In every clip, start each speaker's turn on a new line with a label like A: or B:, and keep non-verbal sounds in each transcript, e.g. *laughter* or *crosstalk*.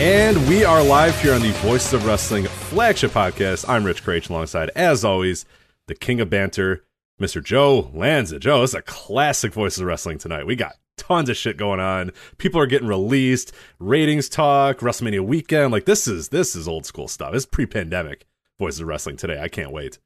A: And we are live here on the Voices of Wrestling flagship podcast. I'm Rich Kraetsch alongside, as always, the king of banter, Mr. Joe Lanza. Joe, this is a classic Voices of Wrestling tonight. We got tons of shit going on. People are getting released, ratings talk, WrestleMania weekend. Like this is this is old school stuff. It's pre-pandemic Voices of Wrestling today. I can't wait.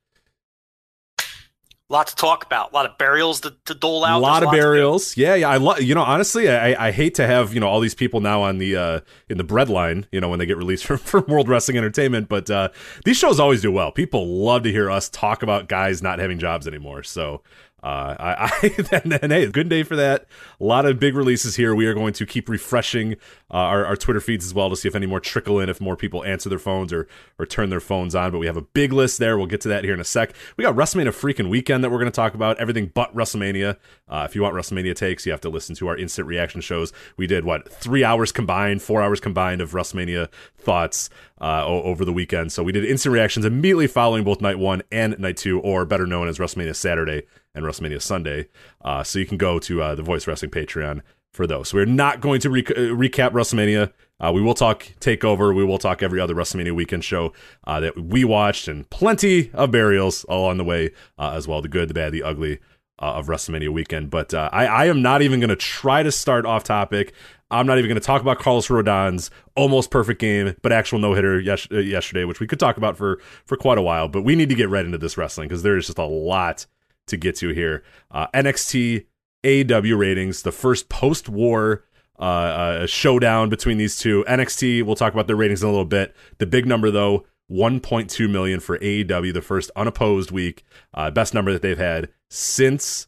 B: Lot to talk about. A lot of burials to, to dole out.
A: a lot
B: There's
A: of burials. Yeah, yeah. I love. You know, honestly, I I hate to have you know all these people now on the uh in the breadline. You know, when they get released *laughs* from, from World Wrestling Entertainment, but uh these shows always do well. People love to hear us talk about guys not having jobs anymore. So. Uh, I, I *laughs* then, then, hey, good day for that. A lot of big releases here. We are going to keep refreshing uh, our, our Twitter feeds as well to see if any more trickle in, if more people answer their phones or or turn their phones on. But we have a big list there. We'll get to that here in a sec. We got WrestleMania freaking weekend that we're going to talk about. Everything but WrestleMania. Uh, if you want WrestleMania takes, you have to listen to our instant reaction shows. We did what three hours combined, four hours combined of WrestleMania thoughts uh, over the weekend. So we did instant reactions immediately following both night one and night two, or better known as WrestleMania Saturday and WrestleMania Sunday. Uh, so you can go to uh, the Voice Wrestling Patreon for those. So we're not going to re- uh, recap WrestleMania. Uh, we will talk Takeover. We will talk every other WrestleMania weekend show uh, that we watched, and plenty of burials along the way as well. The good, the bad, the ugly uh, of WrestleMania weekend. But uh, I, I am not even going to try to start off topic. I'm not even going to talk about Carlos Rodon's almost perfect game, but actual no hitter yes- uh, yesterday, which we could talk about for for quite a while. But we need to get right into this wrestling because there is just a lot to get to here. Uh, NXT AEW ratings, the first post war uh, uh, showdown between these two. NXT, we'll talk about their ratings in a little bit. The big number though, 1.2 million for AEW, the first unopposed week, uh, best number that they've had since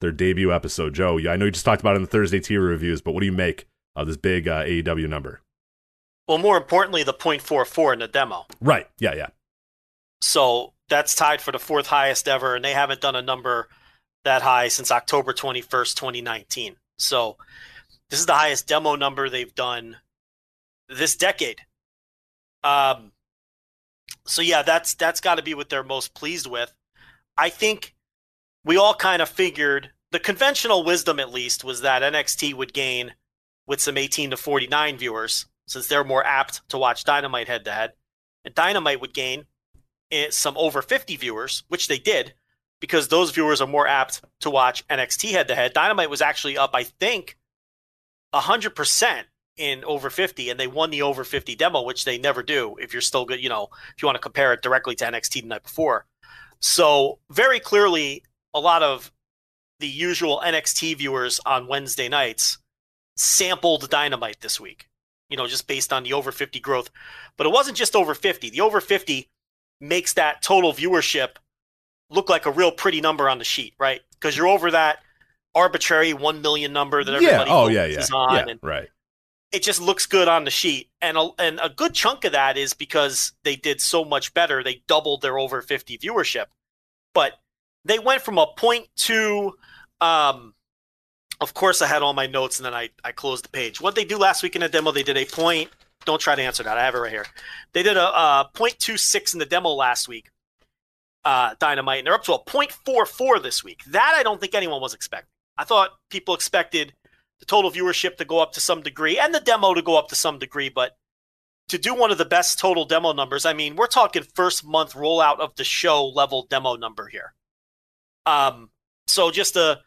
A: their debut episode. Joe, I know you just talked about it in the Thursday tier reviews, but what do you make of this big uh, AEW number?
B: Well, more importantly, the .44 in the demo.
A: Right. Yeah. Yeah.
B: So that's tied for the fourth highest ever, and they haven't done a number that high since October 21st, 2019. So this is the highest demo number they've done this decade. Um, so yeah, that's that's got to be what they're most pleased with. I think we all kind of figured the conventional wisdom, at least, was that NXT would gain with some 18 to 49 viewers, since they're more apt to watch Dynamite head to head, and Dynamite would gain eh, some over 50 viewers, which they did, because those viewers are more apt to watch NXT head to head. Dynamite was actually up, I think, 100% in over 50, and they won the over 50 demo, which they never do if you're still good, you know, if you want to compare it directly to NXT the night before. So, very clearly, a lot of the usual NXT viewers on Wednesday nights sampled Dynamite this week, you know, just based on the over 50 growth. But it wasn't just over 50. The over 50 makes that total viewership look like a real pretty number on the sheet, right? Because you're over that arbitrary 1 million number that
A: Yeah.
B: everybody
A: Oh, yeah. Yeah.
B: on.
A: Yeah.
B: And
A: Right.
B: it just looks good on the sheet. And a, and a good chunk of that is because they did so much better. They doubled their over 50 viewership. But they went from a point two. Um, of course, I had all my notes and then I, I closed the page. What they do last week in a demo, they did a point. Don't try to answer that. I have it right here. They did a, a 0.26 in the demo last week, uh, Dynamite, and they're up to a 0.44 this week. That I don't think anyone was expecting. I thought people expected the total viewership to go up to some degree and the demo to go up to some degree, but to do one of the best total demo numbers, I mean, we're talking first month rollout of the show level demo number here. Um, so just a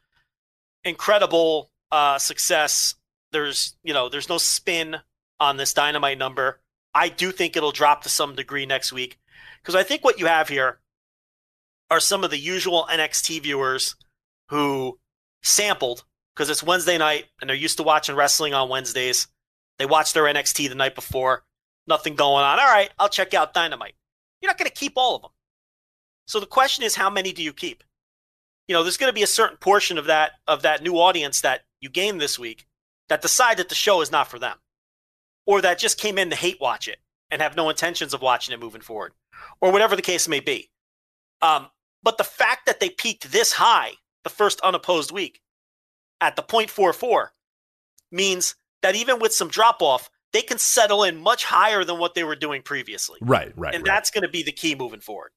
B: incredible uh, success. There's you know there's no spin on this dynamite number. I do think it'll drop to some degree next week because I think what you have here are some of the usual NXT viewers who sampled because it's Wednesday night and they're used to watching wrestling on Wednesdays. They watch their NXT the night before, nothing going on. All right, I'll check out Dynamite. You're not going to keep all of them. So the question is, how many do you keep? You know, there's going to be a certain portion of that of that new audience that you gain this week that decide that the show is not for them, or that just came in to hate watch it and have no intentions of watching it moving forward, or whatever the case may be. Um, but the fact that they peaked this high the first unopposed week at the 0.44 means that even with some drop off, they can settle in much higher than what they were doing previously.
A: Right, right.
B: And
A: right.
B: that's going to be the key moving forward.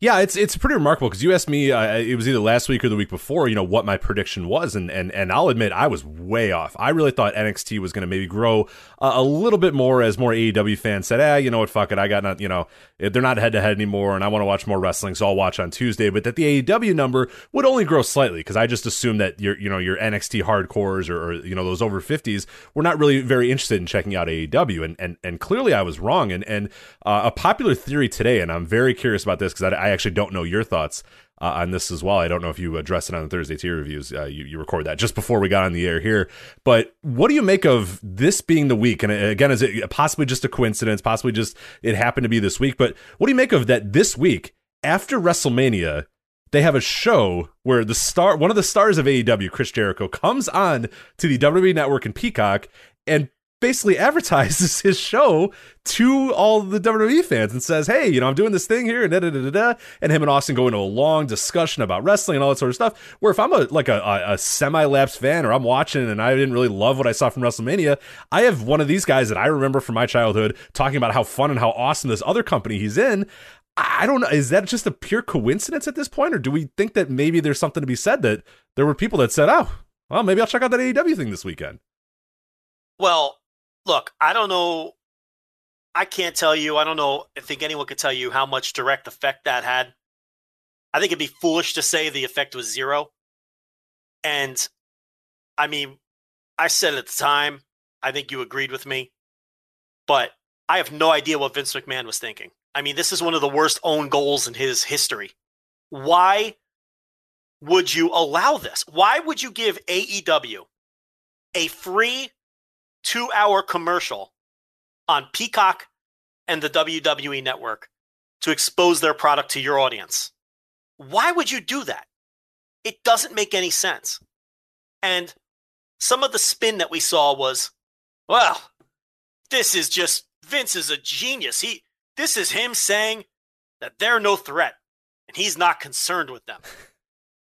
A: Yeah, it's it's pretty remarkable because you asked me. Uh, it was either last week or the week before. You know what my prediction was, and and and I'll admit I was way off. I really thought NXT was going to maybe grow uh, a little bit more as more AEW fans said, "Ah, you know what? Fuck it. I got not. You know, they're not head to head anymore, and I want to watch more wrestling, so I'll watch on Tuesday." But that the AEW number would only grow slightly because I just assumed that your you know your NXT hardcores or, or you know those over fifties were not really very interested in checking out AEW, and and and clearly I was wrong. And and uh, a popular theory today, and I'm very curious about this because I, I actually don't know your thoughts uh, on this as well. I don't know if you address it on the Thursday tier reviews. Uh, you, you record that just before we got on the air here. But what do you make of this being the week? And uh, again, is it possibly just a coincidence? Possibly just it happened to be this week. But what do you make of that this week after WrestleMania? They have a show where the star, one of the stars of AEW, Chris Jericho, comes on to the WWE Network and Peacock and basically advertises *laughs* his show to all the WWE fans and says, "Hey, you know, I'm doing this thing here," and da da da da. And him and Austin go into a long discussion about wrestling and all that sort of stuff. Where if I'm a like a, a, semi-lapsed fan or I'm watching and I didn't really love what I saw from WrestleMania, I have one of these guys that I remember from my childhood talking about how fun and how awesome this other company he's in. I don't know. Is that just a pure coincidence at this point, or do we think that maybe there's something to be said that there were people that said, "Oh, well, maybe I'll check out that AEW thing this weekend."
B: Well, look, I don't know. I can't tell you. I don't know. I think anyone could tell you how much direct effect that had. I think it'd be foolish to say the effect was zero. And I mean, I said at the time, I think you agreed with me, but I have no idea what Vince McMahon was thinking. I mean, this is one of the worst own goals in his history. Why would you allow this? Why would you give AEW a free two hour commercial on Peacock and the WWE network to expose their product to your audience. Why would you do that? It doesn't make any sense. And some of the spin that we saw was, well, this is just Vince is a genius. He this is him saying that they're no threat and he's not concerned with them. *laughs*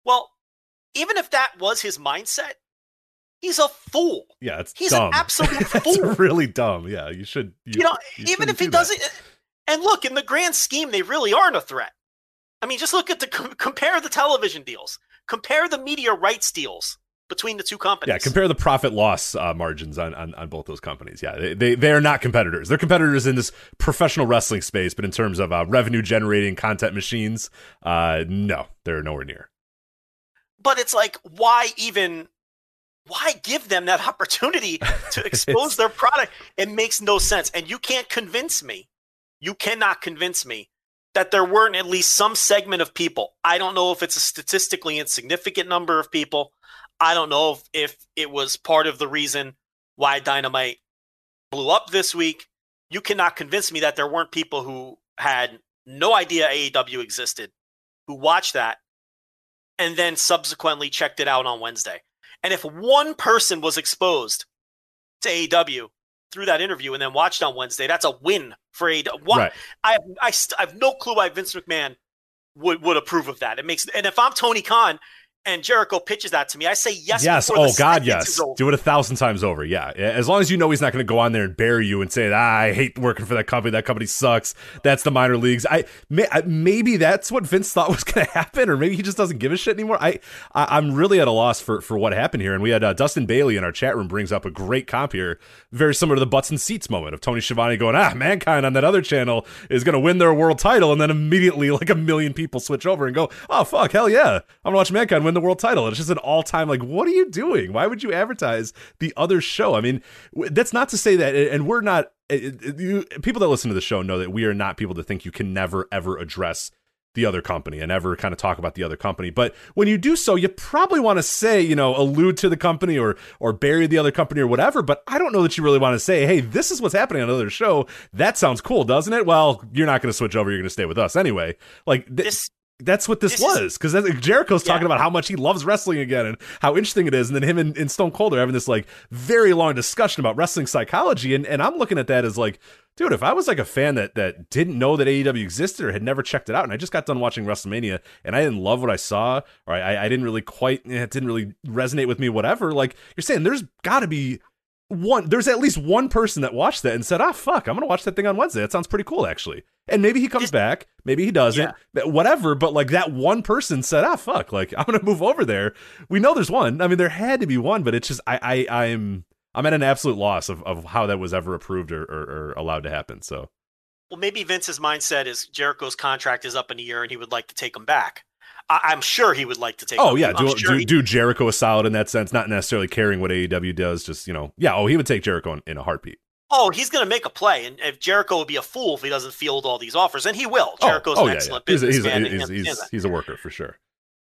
B: Well, even if that was his mindset, He's a fool.
A: Yeah, it's
B: He's
A: dumb.
B: an *laughs* absolute fool.
A: really dumb. Yeah, you should. You,
B: You know,
A: you
B: even if he
A: do
B: doesn't. And look, in the grand scheme, they really aren't a threat. I mean, just look at the compare the television deals, compare the media rights deals between the two companies.
A: Yeah, compare the profit loss uh, margins on, on on both those companies. Yeah, they, they they are not competitors. They're competitors in this professional wrestling space, but in terms of uh, revenue generating content machines, uh, no, they're nowhere near.
B: But it's like, why even? Why give them that *laughs* opportunity *laughs* to expose their product? It makes no sense. And you can't convince me. You cannot convince me that there weren't at least some segment of people. I don't know if it's a statistically insignificant number of people. I don't know if, if it was part of the reason why Dynamite blew up this week. You cannot convince me that there weren't people who had no idea AEW existed, who watched that, and then subsequently checked it out on Wednesday. And if one person was exposed to AEW through that interview and then watched on Wednesday, that's a win for AEW. Why,
A: Right.
B: I, have, I, st- I have no clue why Vince McMahon would, would approve of that. It makes, and if I'm Tony Khan and Jericho pitches that to me, I say yes.
A: yes. Oh God, yes. Do it a thousand times over. Yeah. As long as you know he's not going to go on there and bury you and say, ah, "I hate working for that company. That company sucks. That's the minor leagues." I, may, I maybe that's what Vince thought *laughs* was going to happen, or maybe he just doesn't give a shit anymore. I, I I'm really at a loss for for what happened here. And we had uh, Dustin Bailey in our chat room brings up a great comp here, very similar to the butts and seats moment of Tony Schiavone going, "Ah, mankind on that other channel is going to win their world title," and then immediately like a million people switch over and go, "Oh fuck, hell yeah, I'm gonna watch mankind win the world title." It's just an all time like, what are you doing? Why would you advertise the other show? I mean, that's not to say that, and we're not. you, people that listen to the show know that we are not people that think you can never ever address the other company and ever kind of talk about the other company. But when you do so, you probably want to say, you know, allude to the company or or bury the other company or whatever. But I don't know that you really want to say, hey, this is what's happening on another show. That sounds cool, doesn't it? Well, you're not going to switch over. You're going to stay with us anyway. Like th-
B: This
A: that's what this,
B: This
A: was because Jericho's
B: Yeah.
A: talking about how much he loves wrestling again and how interesting it is, and then him and, and Stone Cold are having this like very long discussion about wrestling psychology, and and I'm looking at that as like, dude, if I was like a fan that that didn't know that AEW existed or had never checked it out, and I just got done watching WrestleMania and I didn't love what I saw, or I I didn't really quite, eh, it didn't really resonate with me, whatever. Like you're saying, there's got to be one there's at least one person that watched that and said ah fuck i'm gonna watch that thing on wednesday. That sounds pretty cool actually. And maybe he comes back maybe he doesn't
B: Yeah.
A: whatever but like that one person said ah fuck like i'm gonna move over there. We know there's one. I mean there had to be one but it's just i i i'm i'm at an absolute loss of, of how that was ever approved or, or, or allowed to happen so.
B: Well, maybe Vince's mindset is Jericho's contract is up in a year and he would like to take him back. I, I'm sure he would like to take.
A: oh yeah do,
B: sure
A: do,
B: he-
A: do jericho a solid in that sense not necessarily caring what aew does just you know yeah oh he would take jericho in, in a heartbeat
B: Oh, he's going to make a play, and if Jericho would be a fool if he doesn't field all these offers, and he will.
A: oh,
B: Jericho's
A: oh,
B: an
A: yeah,
B: excellent
A: yeah. he's, a, he's,
B: businessman.
A: he's, he's, he's a worker for sure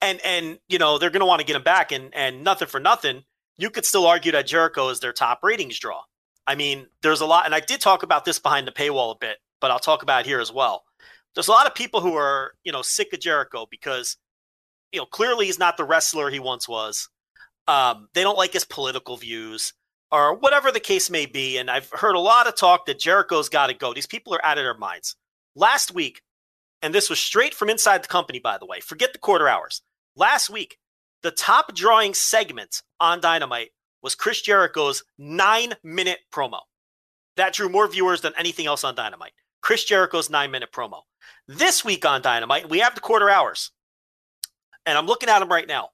B: and and you know they're going to want to get him back, and and nothing for nothing, you could still argue that Jericho is their top ratings draw. I mean, there's a lot, and I did talk about this behind the paywall a bit, but I'll talk about it here as well. There's a lot of people who are you know sick of Jericho because you know clearly he's not the wrestler he once was. Um, they don't like his political views or whatever the case may be. And I've heard a lot of talk that Jericho's got to go. These people are out of their minds. Last week, and this was straight from inside the company, by the way, forget the quarter hours. Last week, the top drawing segment on Dynamite was Chris Jericho's nine minute promo. That drew more viewers than anything else on Dynamite. Chris Jericho's nine minute promo. This week on Dynamite, we have the quarter hours. And I'm looking at them right now.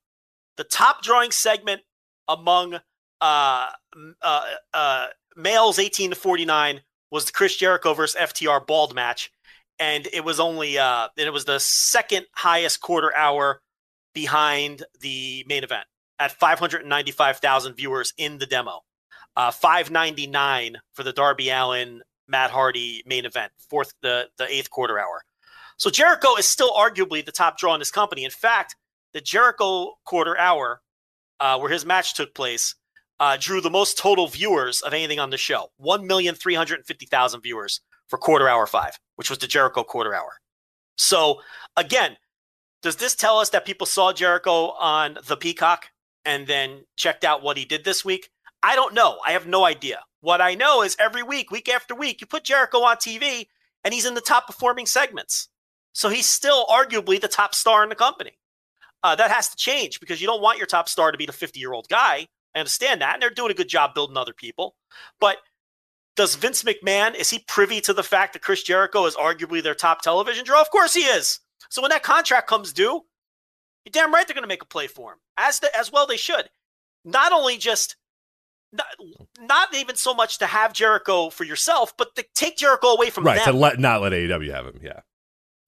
B: The top drawing segment among uh, uh, uh, males 18 to 49 was the Chris Jericho versus FTR bald match, and it was only uh, and it was the second highest quarter hour behind the main event at 595,000 viewers in the demo, uh, 599 for the Darby Allin Matt Hardy main event, fourth the the eighth quarter hour. So Jericho is still arguably the top draw in this company. In fact, the Jericho quarter hour, uh, where his match took place, uh, drew the most total viewers of anything on the show 1,350,000 viewers for quarter hour five, which was the Jericho quarter hour. So, again, does this tell us that people saw Jericho on the Peacock and then checked out what he did this week? I don't know. I have no idea. What I know is every week, week after week, you put Jericho on TV and he's in the top performing segments. So he's still arguably the top star in the company. Uh, that has to change because you don't want your top star to be the 50 year old guy. I understand that. And they're doing a good job building other people. But does Vince McMahon, is he privy to the fact that Chris Jericho is arguably their top television draw? Of course he is. So when that contract comes due, you're damn right they're going to make a play for him. As, the, as well they should. Not only just, not, not even so much to have Jericho for yourself, but to take Jericho away from
A: right
B: them.
A: to let not let AEW have him yeah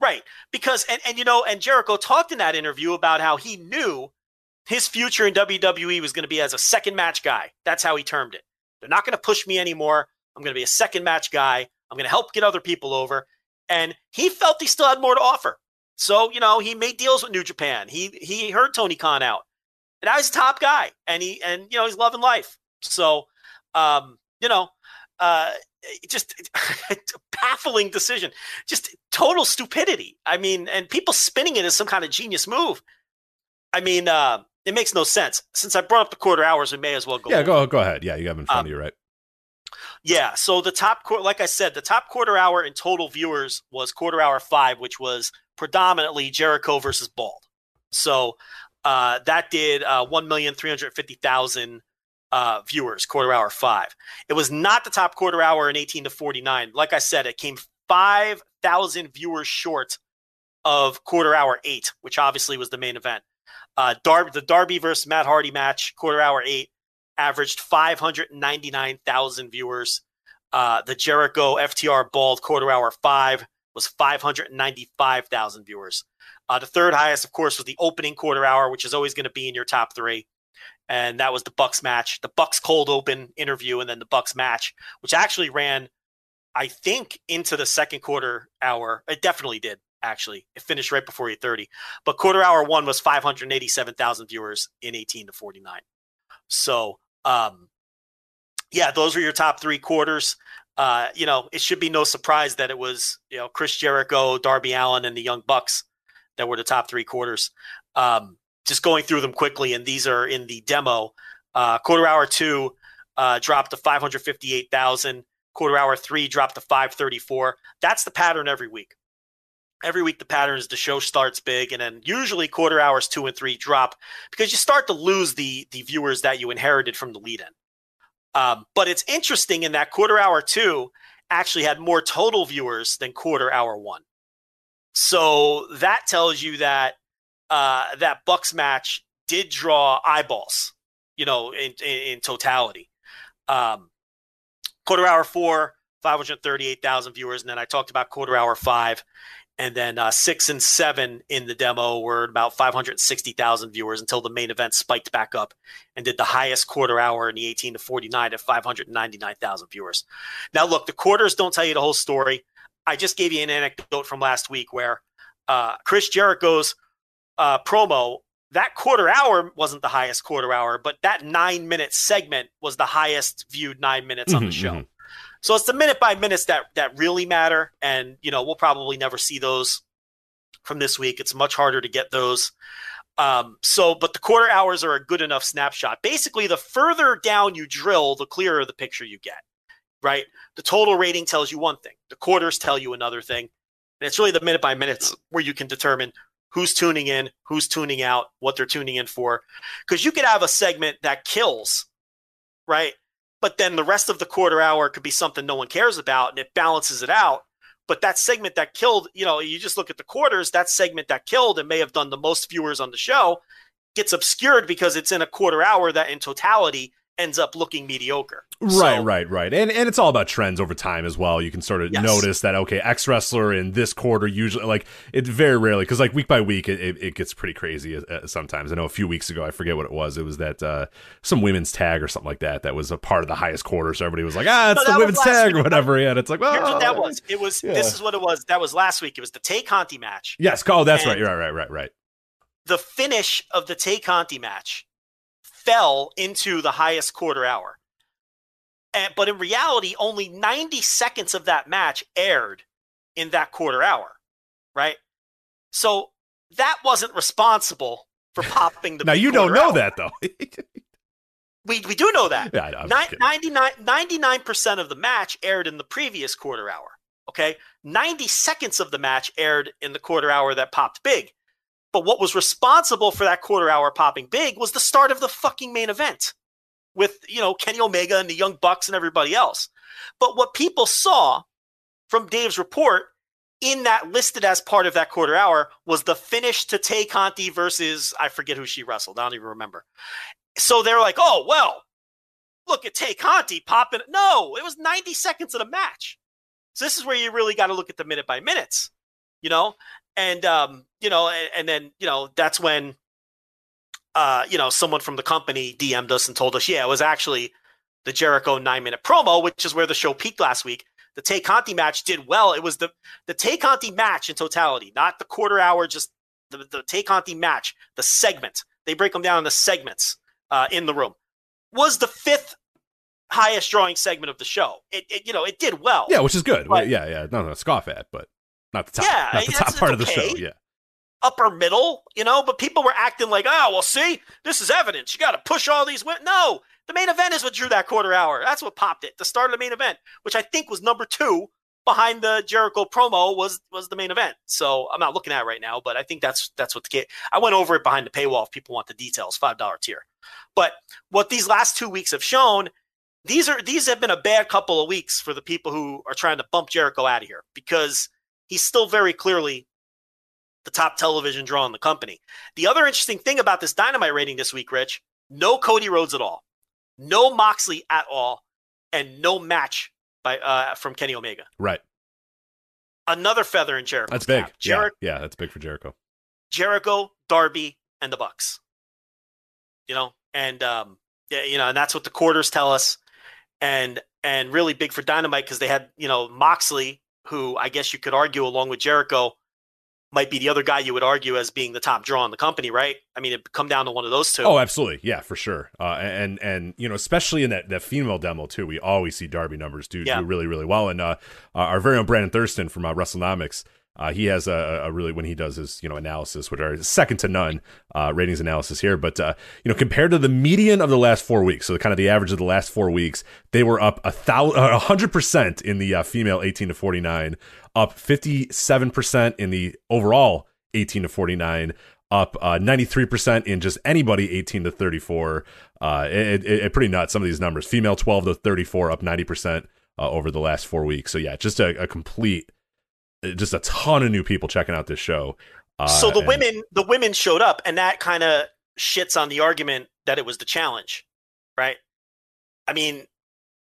B: Right. Because and, and you know, and Jericho talked in that interview about how he knew his future in WWE was going to be as a second match guy. That's how he termed it. They're not going to push me anymore. I'm going to be a second match guy. I'm going to help get other people over. And he felt he still had more to offer. So, you know, he made deals with New Japan. He he heard Tony Khan out. And now he's a top guy. And he and you know, he's loving life. So um, you know, uh just *laughs* baffling decision. Just total stupidity. I mean and people spinning it as some kind of genius move. I mean uh it makes no sense. Since i brought up the quarter hours we may as well go
A: yeah
B: over.
A: go go ahead. Yeah you have in front
B: Um,
A: of you right?
B: yeah so the top quarter like i said the top quarter hour in total viewers was quarter hour five which was predominantly jericho versus bald. So uh that did uh 1350000 uh, viewers, quarter hour five. It was not the top quarter hour in 18 to 49. Like I said, it came 5,000 viewers short of quarter hour eight, which obviously was the main event. Uh, the Darby versus Matt Hardy match, quarter hour eight, averaged 599,000 viewers. Uh, the Jericho FTR Bald quarter hour five was 595,000 viewers. Uh, the third highest, of course, was the opening quarter hour, which is always going to be in your top three and that was the Bucks match, the Bucks cold open interview, and then the Bucks match, which actually ran, I think, into the second quarter hour. It definitely did. actually. It finished right before 8:30. But quarter hour one was 587,000 viewers in 18 to 49. So, um, yeah, those were your top three quarters. Uh, you know, it should be no surprise that it was you know Chris Jericho, Darby Allin, and the Young Bucks that were the top three quarters. Um, just going through them quickly, and these are in the demo. Uh, quarter hour two uh, dropped to 558,000. Quarter hour three dropped to 534. That's the pattern every week. Every week, the pattern is the show starts big, and then usually quarter hours two and three drop because you start to lose the the viewers that you inherited from the lead in. Um, but it's interesting in that quarter hour two actually had more total viewers than quarter hour one. So that tells you that uh, that Bucks match did draw eyeballs, you know, in, in, in totality. Um, quarter hour four, 538,000 viewers. And then I talked about quarter hour five. And then uh, six and seven in the demo were about 560,000 viewers until the main event spiked back up and did the highest quarter hour in the 18 to 49 at 599,000 viewers. Now, look, the quarters don't tell you the whole story. I just gave you an anecdote from last week where uh, Chris Jericho's uh, promo, that quarter hour wasn't the highest quarter hour, but that nine minute segment was the highest viewed nine minutes on the
A: Mhm,
B: show.
A: mhm.
B: So it's the minute by minutes that that really matter, and you know we'll probably never see those from this week. It's much harder to get those. Um, so, but the quarter hours are a good enough snapshot. Basically, the further down you drill, the clearer the picture you get. Right? The total rating tells you one thing. The quarters tell you another thing, and it's really the minute by minutes where you can determine who's tuning in, who's tuning out, what they're tuning in for. Because you could have a segment that kills, right? But then the rest of the quarter hour could be something no one cares about and it balances it out. But that segment that killed, you know, you just look at the quarters, that segment that killed and may have done the most viewers on the show gets obscured because it's in a quarter hour that in totality ends up looking mediocre.
A: Right,
B: So-
A: right, right. And and it's all about trends over time as well. You can sort of
B: Yes.
A: notice that okay, X wrestler in this quarter usually like it very rarely because like week by week it, it, it gets pretty crazy uh, sometimes. I know a few weeks ago I forget what it was. It was that uh, some women's tag or something like that that was a part of the highest quarter. So everybody was like, ah, it's
B: No,
A: the women's tag
B: week.
A: or whatever. Yeah, and it's like, well,
B: Here's what that was. It was
A: Yeah.
B: this is what it was. That was last week. It was the Tay Conti match.
A: Yes, oh, that's right.
B: And-
A: Right, right, right, right.
B: The finish of the Tay Conti match fell into the highest quarter hour. And, but in reality, only 90 seconds of that match aired in that quarter hour, right? So that wasn't responsible for *laughs* popping the
A: Now you don't know
B: hour.
A: that though. *laughs*
B: We, we do know that.
A: yeah, I know, I'm
B: Nine-
A: just kidding.
B: 99, 99% of the match aired in the previous quarter hour. Okay. 90 seconds of the match aired in the quarter hour that popped big. But what was responsible for that quarter hour popping big was the start of the fucking main event with, you know, Kenny Omega and the Young Bucks and everybody else. But what people saw from Dave's report in that listed as part of that quarter hour was the finish to Tay Conti versus, I forget who she wrestled. I don't even remember. So they're like, oh, well, look at Tay Conti popping. No, it was 90 seconds of the match. So this is where you really got to look at the minute by minutes, you know? And, um, you know, and, and then, you know, that's when, uh, you know, someone from the company DM'd us and told us, yeah, it was actually the Jericho nine minute promo, which is where the show peaked last week. The Tay Conti match did well. It was the, the Tay Conti match in totality, not the quarter hour, just the, the Tay Conti match, the segment. They break them down in the segments uh, in the room. Was the fifth highest drawing segment of the show. It, it you know, it did well.
A: Yeah, which is good.
B: But-
A: yeah, yeah. No, no, scoff at, but not the top.
B: Yeah,
A: not the top part of the show. Yeah.
B: upper middle, you know, but people were acting like, oh, well, see, this is evidence. You got to push all these. Win-. No, the main event is what drew that quarter hour. That's what popped it. The start of the main event, which I think was number two behind the Jericho promo, was was the main event. So I'm not looking at it right now, but I think that's that's what the kid. I went over it behind the paywall. If people want the details, five dollar tier. But what these last two weeks have shown. These are these have been a bad couple of weeks for the people who are trying to bump Jericho out of here because he's still very clearly the top television draw in the company. The other interesting thing about this dynamite rating this week, Rich, no Cody Rhodes at all, no Moxley at all, and no match by uh, from Kenny Omega.
A: Right.
B: Another feather in Jericho.
A: That's big. Yeah,
B: Jericho,
A: yeah, that's big for Jericho.
B: Jericho, Darby, and the Bucks. You know, and um, yeah, you know, and that's what the quarters tell us, and and really big for Dynamite because they had you know Moxley, who I guess you could argue along with Jericho might be the other guy you would argue as being the top draw in the company, right? I mean, it come down to one of those two.
A: Oh, absolutely, yeah, for sure. Uh, and and you know, especially in that, that female demo too, we always see Darby numbers do
B: Yeah.
A: do really really well. And uh, our very own Brandon Thurston from uh, WrestleNomics, uh, he has a, a really when he does his you know analysis, which are second to none uh, ratings analysis here. But uh, you know, compared to the median of the last four weeks, so kind of the average of the last four weeks, they were up a thousand, a hundred percent in the uh, female eighteen to forty nine, up fifty seven percent in the overall 18 to 49 up uh, 93% in just anybody 18 to 34 uh it, it, it pretty nuts some of these numbers female 12 to 34 up 90% uh, over the last four weeks so yeah just a, a complete just a ton of new people checking out this show uh,
B: so the
A: and-
B: women, the women showed up, and that kind of shits on the argument that it was the challenge, right? I mean,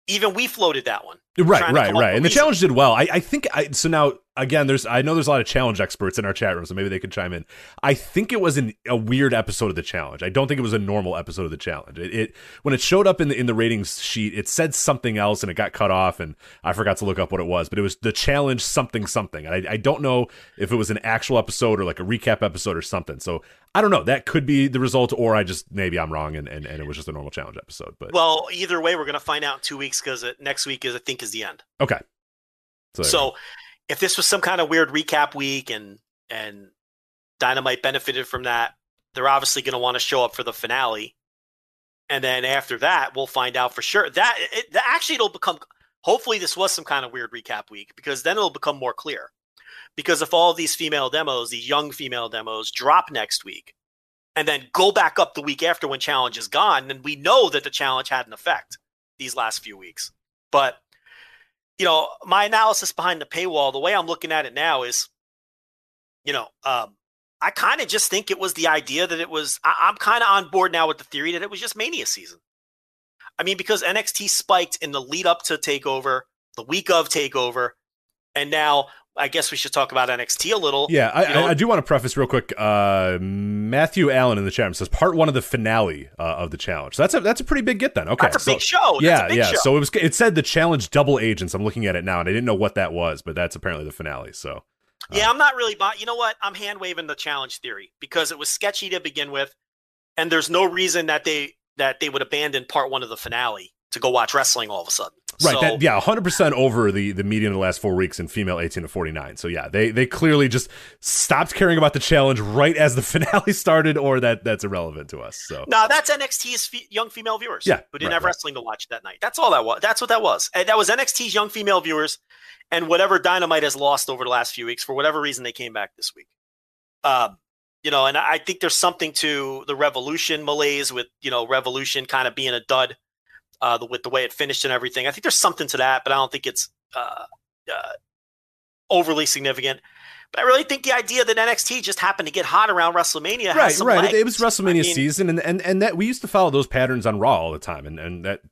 B: even we floated that one.
A: Right right right. and the challenge did well. I, I think I so now again there's i know there's a lot of challenge experts in our chat room so maybe they could chime in. I think it was an, a weird episode of the challenge. I don't think it was a normal episode of the challenge. It, it when it showed up in the in the ratings sheet it said something else and it got cut off and i forgot to look up what it was but it was the challenge something something. And I, I don't know if it was an actual episode or like a recap episode or something. So i don't know. That could be the result or i just maybe i'm wrong and, and, and it was just a normal challenge episode but
B: Well, either way, we're going to find out in two weeks because next week is, I think, is the end.
A: okay so,
B: So, if this was some kind of weird recap week and and Dynamite benefited from that, they're obviously going to want to show up for the finale, and then after that, we'll find out for sure. That it, that actually it'll become. Hopefully, this was some kind of weird recap week because then it'll become more clear. Because if all of these female demos, these young female demos, drop next week, and then go back up the week after when challenge is gone, then we know that the challenge had an effect these last few weeks. But you know, my analysis behind the paywall, the way I'm looking at it now is, you know, um, I kind of just think it was the idea that it was. I, I'm kind of on board now with the theory that it was just Mania season. I mean, because NXT spiked in the lead up to Takeover, the week of Takeover, and now I guess we should talk about NXT a little.
A: Yeah, I,
B: you know?
A: I, I do want to preface real quick. Uh, Matthew Allen in the chat says part one of the finale uh, of the challenge. So that's a that's a pretty big get then. Okay,
B: That's a
A: so-
B: big show. That's
A: yeah,
B: a big
A: yeah.
B: show.
A: So it was it said the challenge double agents. I'm looking at it now, and I didn't know what that was, but that's apparently the finale. So
B: Yeah, I'm not really buying. You know what? I'm hand waving the challenge theory because it was sketchy to begin with, and there's no reason that they that they would abandon part one of the finale to go watch wrestling all of a sudden.
A: right,
B: So,
A: that, yeah, 100 percent over the the median of the last four weeks in female 18 to 49. So yeah, they they clearly just stopped caring about the challenge right as the *laughs* finale started, or that that's irrelevant to us. So
B: No, that's NXT's fe- young female viewers.
A: Yeah,
B: who didn't
A: right,
B: have
A: right.
B: wrestling to watch that night. That's all that was. That's what that was. And that was NXT's young female viewers, and whatever Dynamite has lost over the last few weeks for whatever reason they came back this week. Um, you know, and I think there's something to the Revolution malaise with you know Revolution kind of being a dud, uh, the, with the way it finished and everything. I think there's something to that, but I don't think it's uh, uh, overly significant. But I really think the idea that NXT just happened to get hot around WrestleMania, has
A: right, right. It,
B: legs.
A: it was WrestleMania
B: I mean,
A: season, and, and and that we used to follow those patterns on Raw all the time, and and that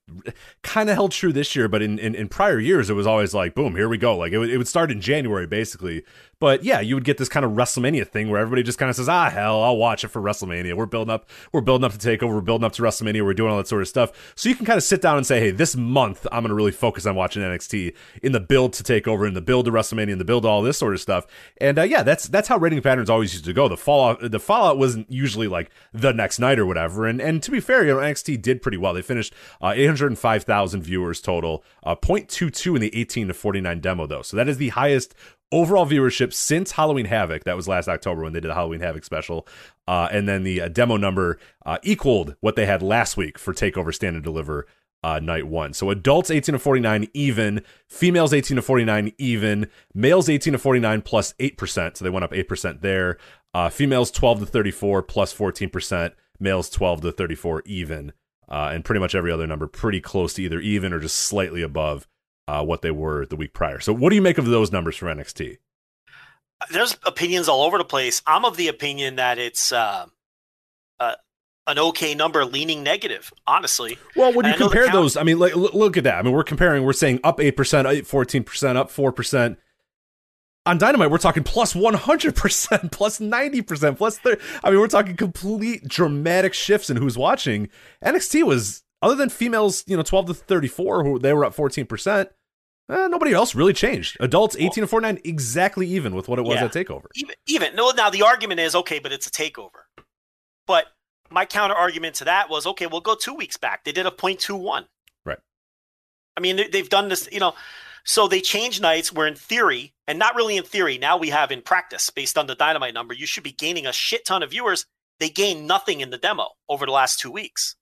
A: kind of held true this year. But in, in in prior years, it was always like, boom, here we go. Like it would, it would start in January, basically. But yeah, you would get this kind of WrestleMania thing where everybody just kind of says, ah, hell, I'll watch it for WrestleMania. We're building up, we're building up to Takeover, we're building up to WrestleMania, we're doing all that sort of stuff. So you can kind of sit down and say, hey, this month I'm going to really focus on watching NXT in the build to Takeover, in the build to WrestleMania, in the build to all this sort of stuff. And uh, yeah, that's that's how rating patterns always used to go. The fallout, the fallout wasn't usually like the next night or whatever. And and to be fair, you know, NXT did pretty well. They finished uh, 805,000 viewers total, uh, 0.22 in the 18 to 49 demo though. So that is the highest overall viewership since Halloween Havoc. That was last October when they did the Halloween Havoc special. Uh, and then the uh, demo number uh, equaled what they had last week for Takeover Stand and Deliver uh, night one. So adults 18 to 49 even, females 18 to 49 even, males 18 to 49 plus 8%. So they went up 8% there. Uh, females 12 to 34 plus 14%, males 12 to 34 even. Uh, and pretty much every other number pretty close to either even or just slightly above uh, what they were the week prior. So what do you make of those numbers for NXT?
B: there's opinions all over the place. I'm of the opinion that it's uh, an okay number, leaning negative. Honestly,
A: Well, when you
B: And I
A: compare
B: count-
A: those, I mean, like, look, at that. I mean, we're comparing. We're saying up eight percent, fourteen percent, up four percent. On Dynamite, we're talking plus plus one hundred percent, plus *laughs* plus ninety percent, plus. 30. I mean, we're talking complete dramatic shifts in who's watching. NXT was other than females, you know, twelve to thirty-four, who they were up fourteen percent. Eh, nobody else really changed. Adults 18 to 49, exactly even with what it was
B: Yeah.
A: at Takeover.
B: even even no now the argument is okay but it's a takeover but my counter argument to that was okay we'll go two weeks back they did a 0.21
A: Right.
B: i mean they, they've done this you know so they change nights where in theory and not really in theory now we have in practice based on the dynamite number you should be gaining a shit ton of viewers they gain nothing in the demo over the last two weeks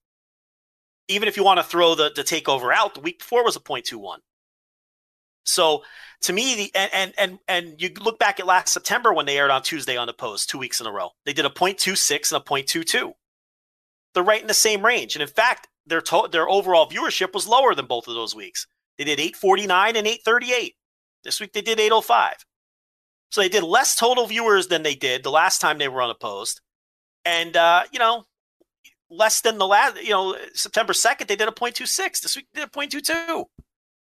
B: even if you want to throw the, the takeover out the week before was a 0.21 so to me, the and, and and and you look back at last September when they aired on Tuesday on the post two weeks in a row. They did a 0.26 and a 0.22. They're right in the same range, and in fact, their to- their overall viewership was lower than both of those weeks. They did 849 and 838. This week they did 805. So they did less total viewers than they did the last time they were unopposed, and uh, you know, less than the last. You know, September 2nd they did a 0.26. This week they did a 0.22.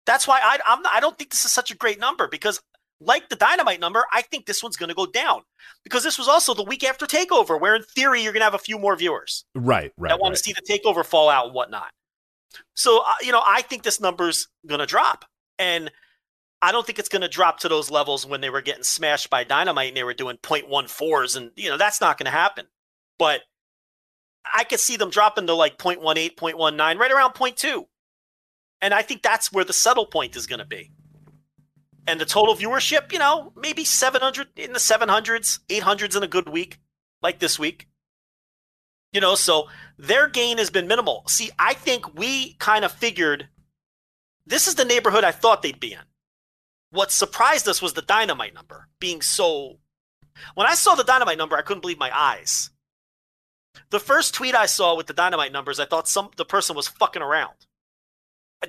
B: That's why I I'm not, I don't think this is such a great number because like the dynamite number, I think this one's going to go down because this was also the week after takeover, where in theory you're going to have a few more viewers
A: Right, right.
B: that want
A: right.
B: to see the takeover fallout and whatnot. So uh, you know, I think this number's going to drop, and I don't think it's going to drop to those levels when they were getting smashed by dynamite and they were doing 0.14s, and you know that's not going to happen. But I could see them dropping to like 0.18, 0.19, right around 0.2. And I think that's where the settle point is going to be. And the total viewership, you know, maybe 700 in the 700s, 800s in a good week, like this week. You know, so their gain has been minimal. See, I think we kind of figured this is the neighborhood I thought they'd be in. What surprised us was the dynamite number being so. When I saw the dynamite number, I couldn't believe my eyes. The first tweet I saw with the dynamite numbers, I thought some the person was fucking around.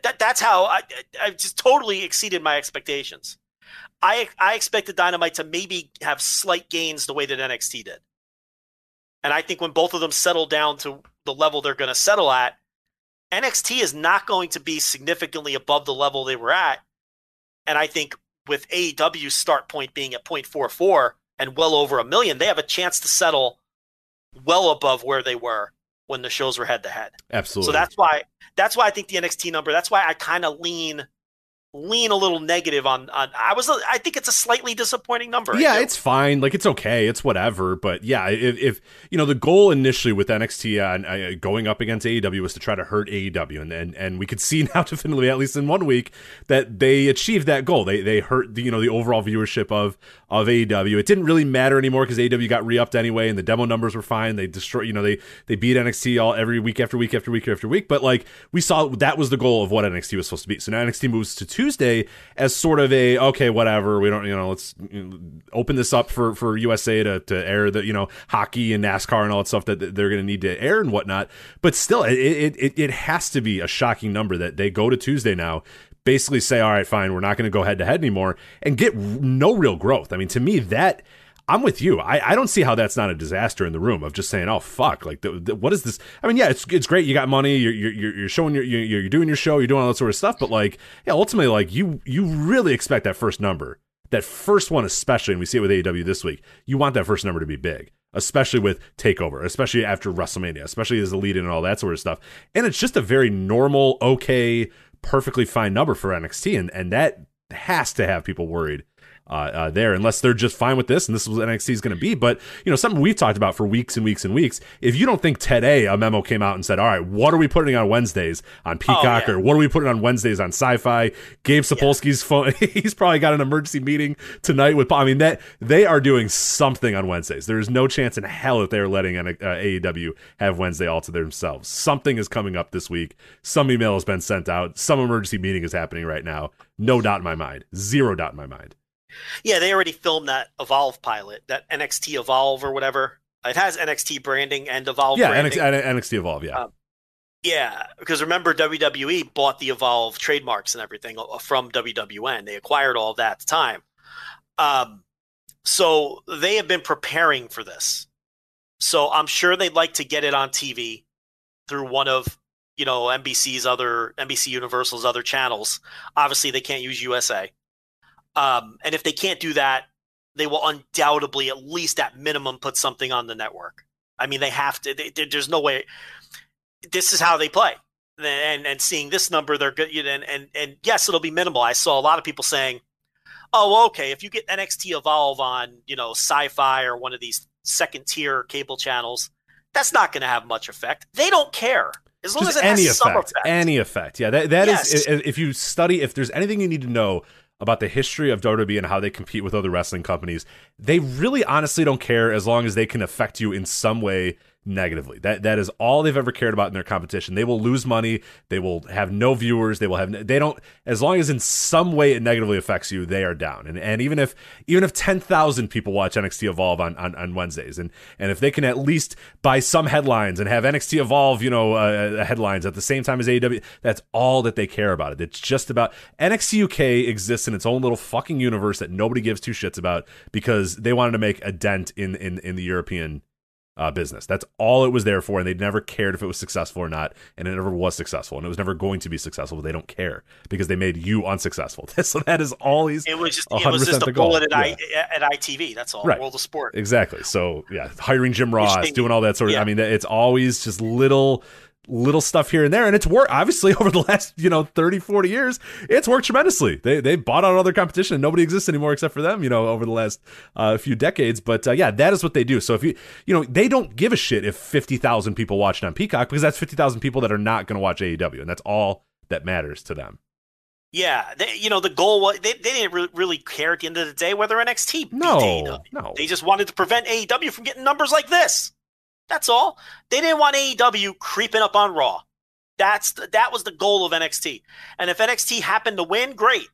B: That, that's how I, I just totally exceeded my expectations. I I expected Dynamite to maybe have slight gains the way that NXT did, and I think when both of them settle down to the level they're going to settle at, NXT is not going to be significantly above the level they were at, and I think with AEW's start point being at 0.44 and well over a million, they have a chance to settle well above where they were when the shows were head to head.
A: Absolutely.
B: So that's why that's why I think the NXT number. That's why I kind of lean lean a little negative on on. I was I think it's a slightly disappointing number.
A: Yeah, it's fine. Like it's okay. It's whatever. But yeah, if, if you know the goal initially with NXT on uh, going up against AEW was to try to hurt AEW, and and and we could *laughs* see now definitively, at least in one week, that they achieved that goal. They they hurt the you know the overall viewership of of AEW. It didn't really matter anymore because AEW got re upped anyway, and the demo numbers were fine. They destroyed you know they they beat NXT all every week after week after week after week. But like we saw, that was the goal of what NXT was supposed to be. So now NXT moves to Tuesday as sort of a okay, whatever. We don't you know let's open this up for for USA to to air the you know hockey and NASCAR and all that stuff that they're going to need to air and whatnot. But still, it, it it has to be a shocking number that they go to Tuesday now basically say, all right, fine, we're not going to go head to head anymore and get no real growth. I mean, to me, that I'm with you. I, I don't see how that's not a disaster in the room of just saying, oh fuck, like the, the, what is this? I mean, yeah, it's it's great. You got money. You're you're, you're showing your you're, you're doing your show. You're doing all that sort of stuff. But like, yeah, ultimately, like you you really expect that first number, that first one especially, and we see it with AEW this week. You want that first number to be big. Especially with Takeover, especially after WrestleMania, especially as the lead in and all that sort of stuff. And it's just a very normal, okay, perfectly fine number for NXT, and and that has to have people worried uh, uh, there, unless they're just fine with this and this is what NXT is going to be. But you know, something we've talked about for weeks and weeks and weeks. If you don't think today a memo came out and said, "All right, what are we putting on Wednesdays on Peacock,
B: yeah.
A: or what are we putting on Wednesdays on Sci-Fi?" Gabe Sapolsky's *laughs* phone, he's probably got an emergency meeting tonight with. I mean, that they are doing something on Wednesdays. There is no chance in hell that they are letting uh, AEW have Wednesday all to themselves. Something is coming up this week. Some email has been sent out. Some emergency meeting is happening right now. No doubt in my mind. Zero doubt in my mind.
B: Yeah, they already filmed that Evolve pilot, that NXT Evolve or whatever. It has NXT branding and Evolve
A: yeah,
B: branding.
A: NXT, NXT Evolve. Yeah,
B: Um, Yeah, because remember WWE bought the Evolve trademarks and everything uh, from WWN. They acquired all that at the time. Um, so they have been preparing for this. So I'm sure they'd like to get it on TV through one of you know NBC's other NBC Universal's other channels. Obviously, they can't use USA. Um, and if they can't do that, they will undoubtedly, at least at minimum, put something on the network. I mean, they have to. They, they- there's no way. This is how they play. and and seeing this number, they're good. You know, and and and yes, it'll be minimal. I saw a lot of people saying, "Oh, okay, if you get NXT Evolve on, you know, Sci-Fi or one of these second tier cable channels, that's not going to have much effect. They don't care." As long
A: Just
B: as it
A: any
B: has some
A: effect,
B: effect.
A: any effect. Yeah, that that is.
B: Yes.
A: i- if you study, if there's anything you need to know about the history of WWE and how they compete with other wrestling companies, they really honestly don't care as long as they can affect you in some way negatively. That that is all they've ever cared about in their competition. They will lose money, they will have no viewers, they will have they don't as long as in some way it negatively affects you, they are down. And and even if even if 10,000 people watch NXT Evolve on, on on Wednesdays and and if they can at least buy some headlines and have NXT Evolve, you know, uh, headlines at the same time as AEW, that's all that they care about. It. It's just about NXT UK exists in its own little fucking universe that nobody gives two shits about because they wanted to make a dent in in in the European uh, business. That's all it was there for, and they never cared if it was successful or not, and it never was successful, and it was never going to be successful. But they don't care because they made you unsuccessful. *laughs* so that is always
B: It was just it was
A: 100%
B: just a bullet at, I, at ITV. That's all.
A: Right.
B: World of Sport.
A: exactly. So yeah, hiring Jim Ross, doing all that sort of.
B: Yeah.
A: I mean, it's always just little little stuff here and there. And it's worked obviously *laughs* over the last you know 30 40 years it's worked tremendously. They they bought out other competition and nobody exists anymore except for them you know over the last uh, few decades. But uh, yeah that is what they do. So if you you know they don't give a shit if 50,000 people watched on Peacock because that's 50,000 people that are not going to watch AEW and that's all that matters to them.
B: Yeah, they, you know the goal was they, they didn't really, really care at the end of the day whether NXT
A: no no.
B: They just wanted to prevent AEW from getting numbers like this. That's all. They didn't want AEW creeping up on Raw. That's the, that was the goal of NXT. And if NXT happened to win, great.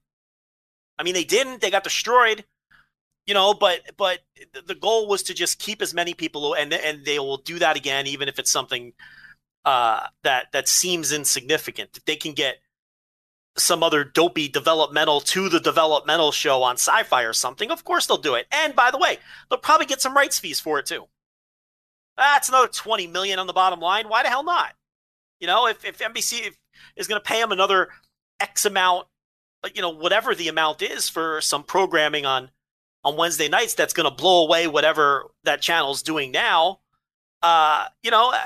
B: I mean, they didn't. They got destroyed. You know, but but the- goal was to just keep as many people, and and they will do that again, even if it's something uh, that that seems insignificant. If they can get some other dopey developmental to the developmental show on sci-fi or something, of course they'll do it. And by the way, they'll probably get some rights fees for it too. That's another 20 million on the bottom line. Why the hell not? You know, if, if NBC is going to pay them another X amount, you know, whatever the amount is for some programming on on Wednesday nights, that's going to blow away whatever that channel's doing now. Uh, you know, uh,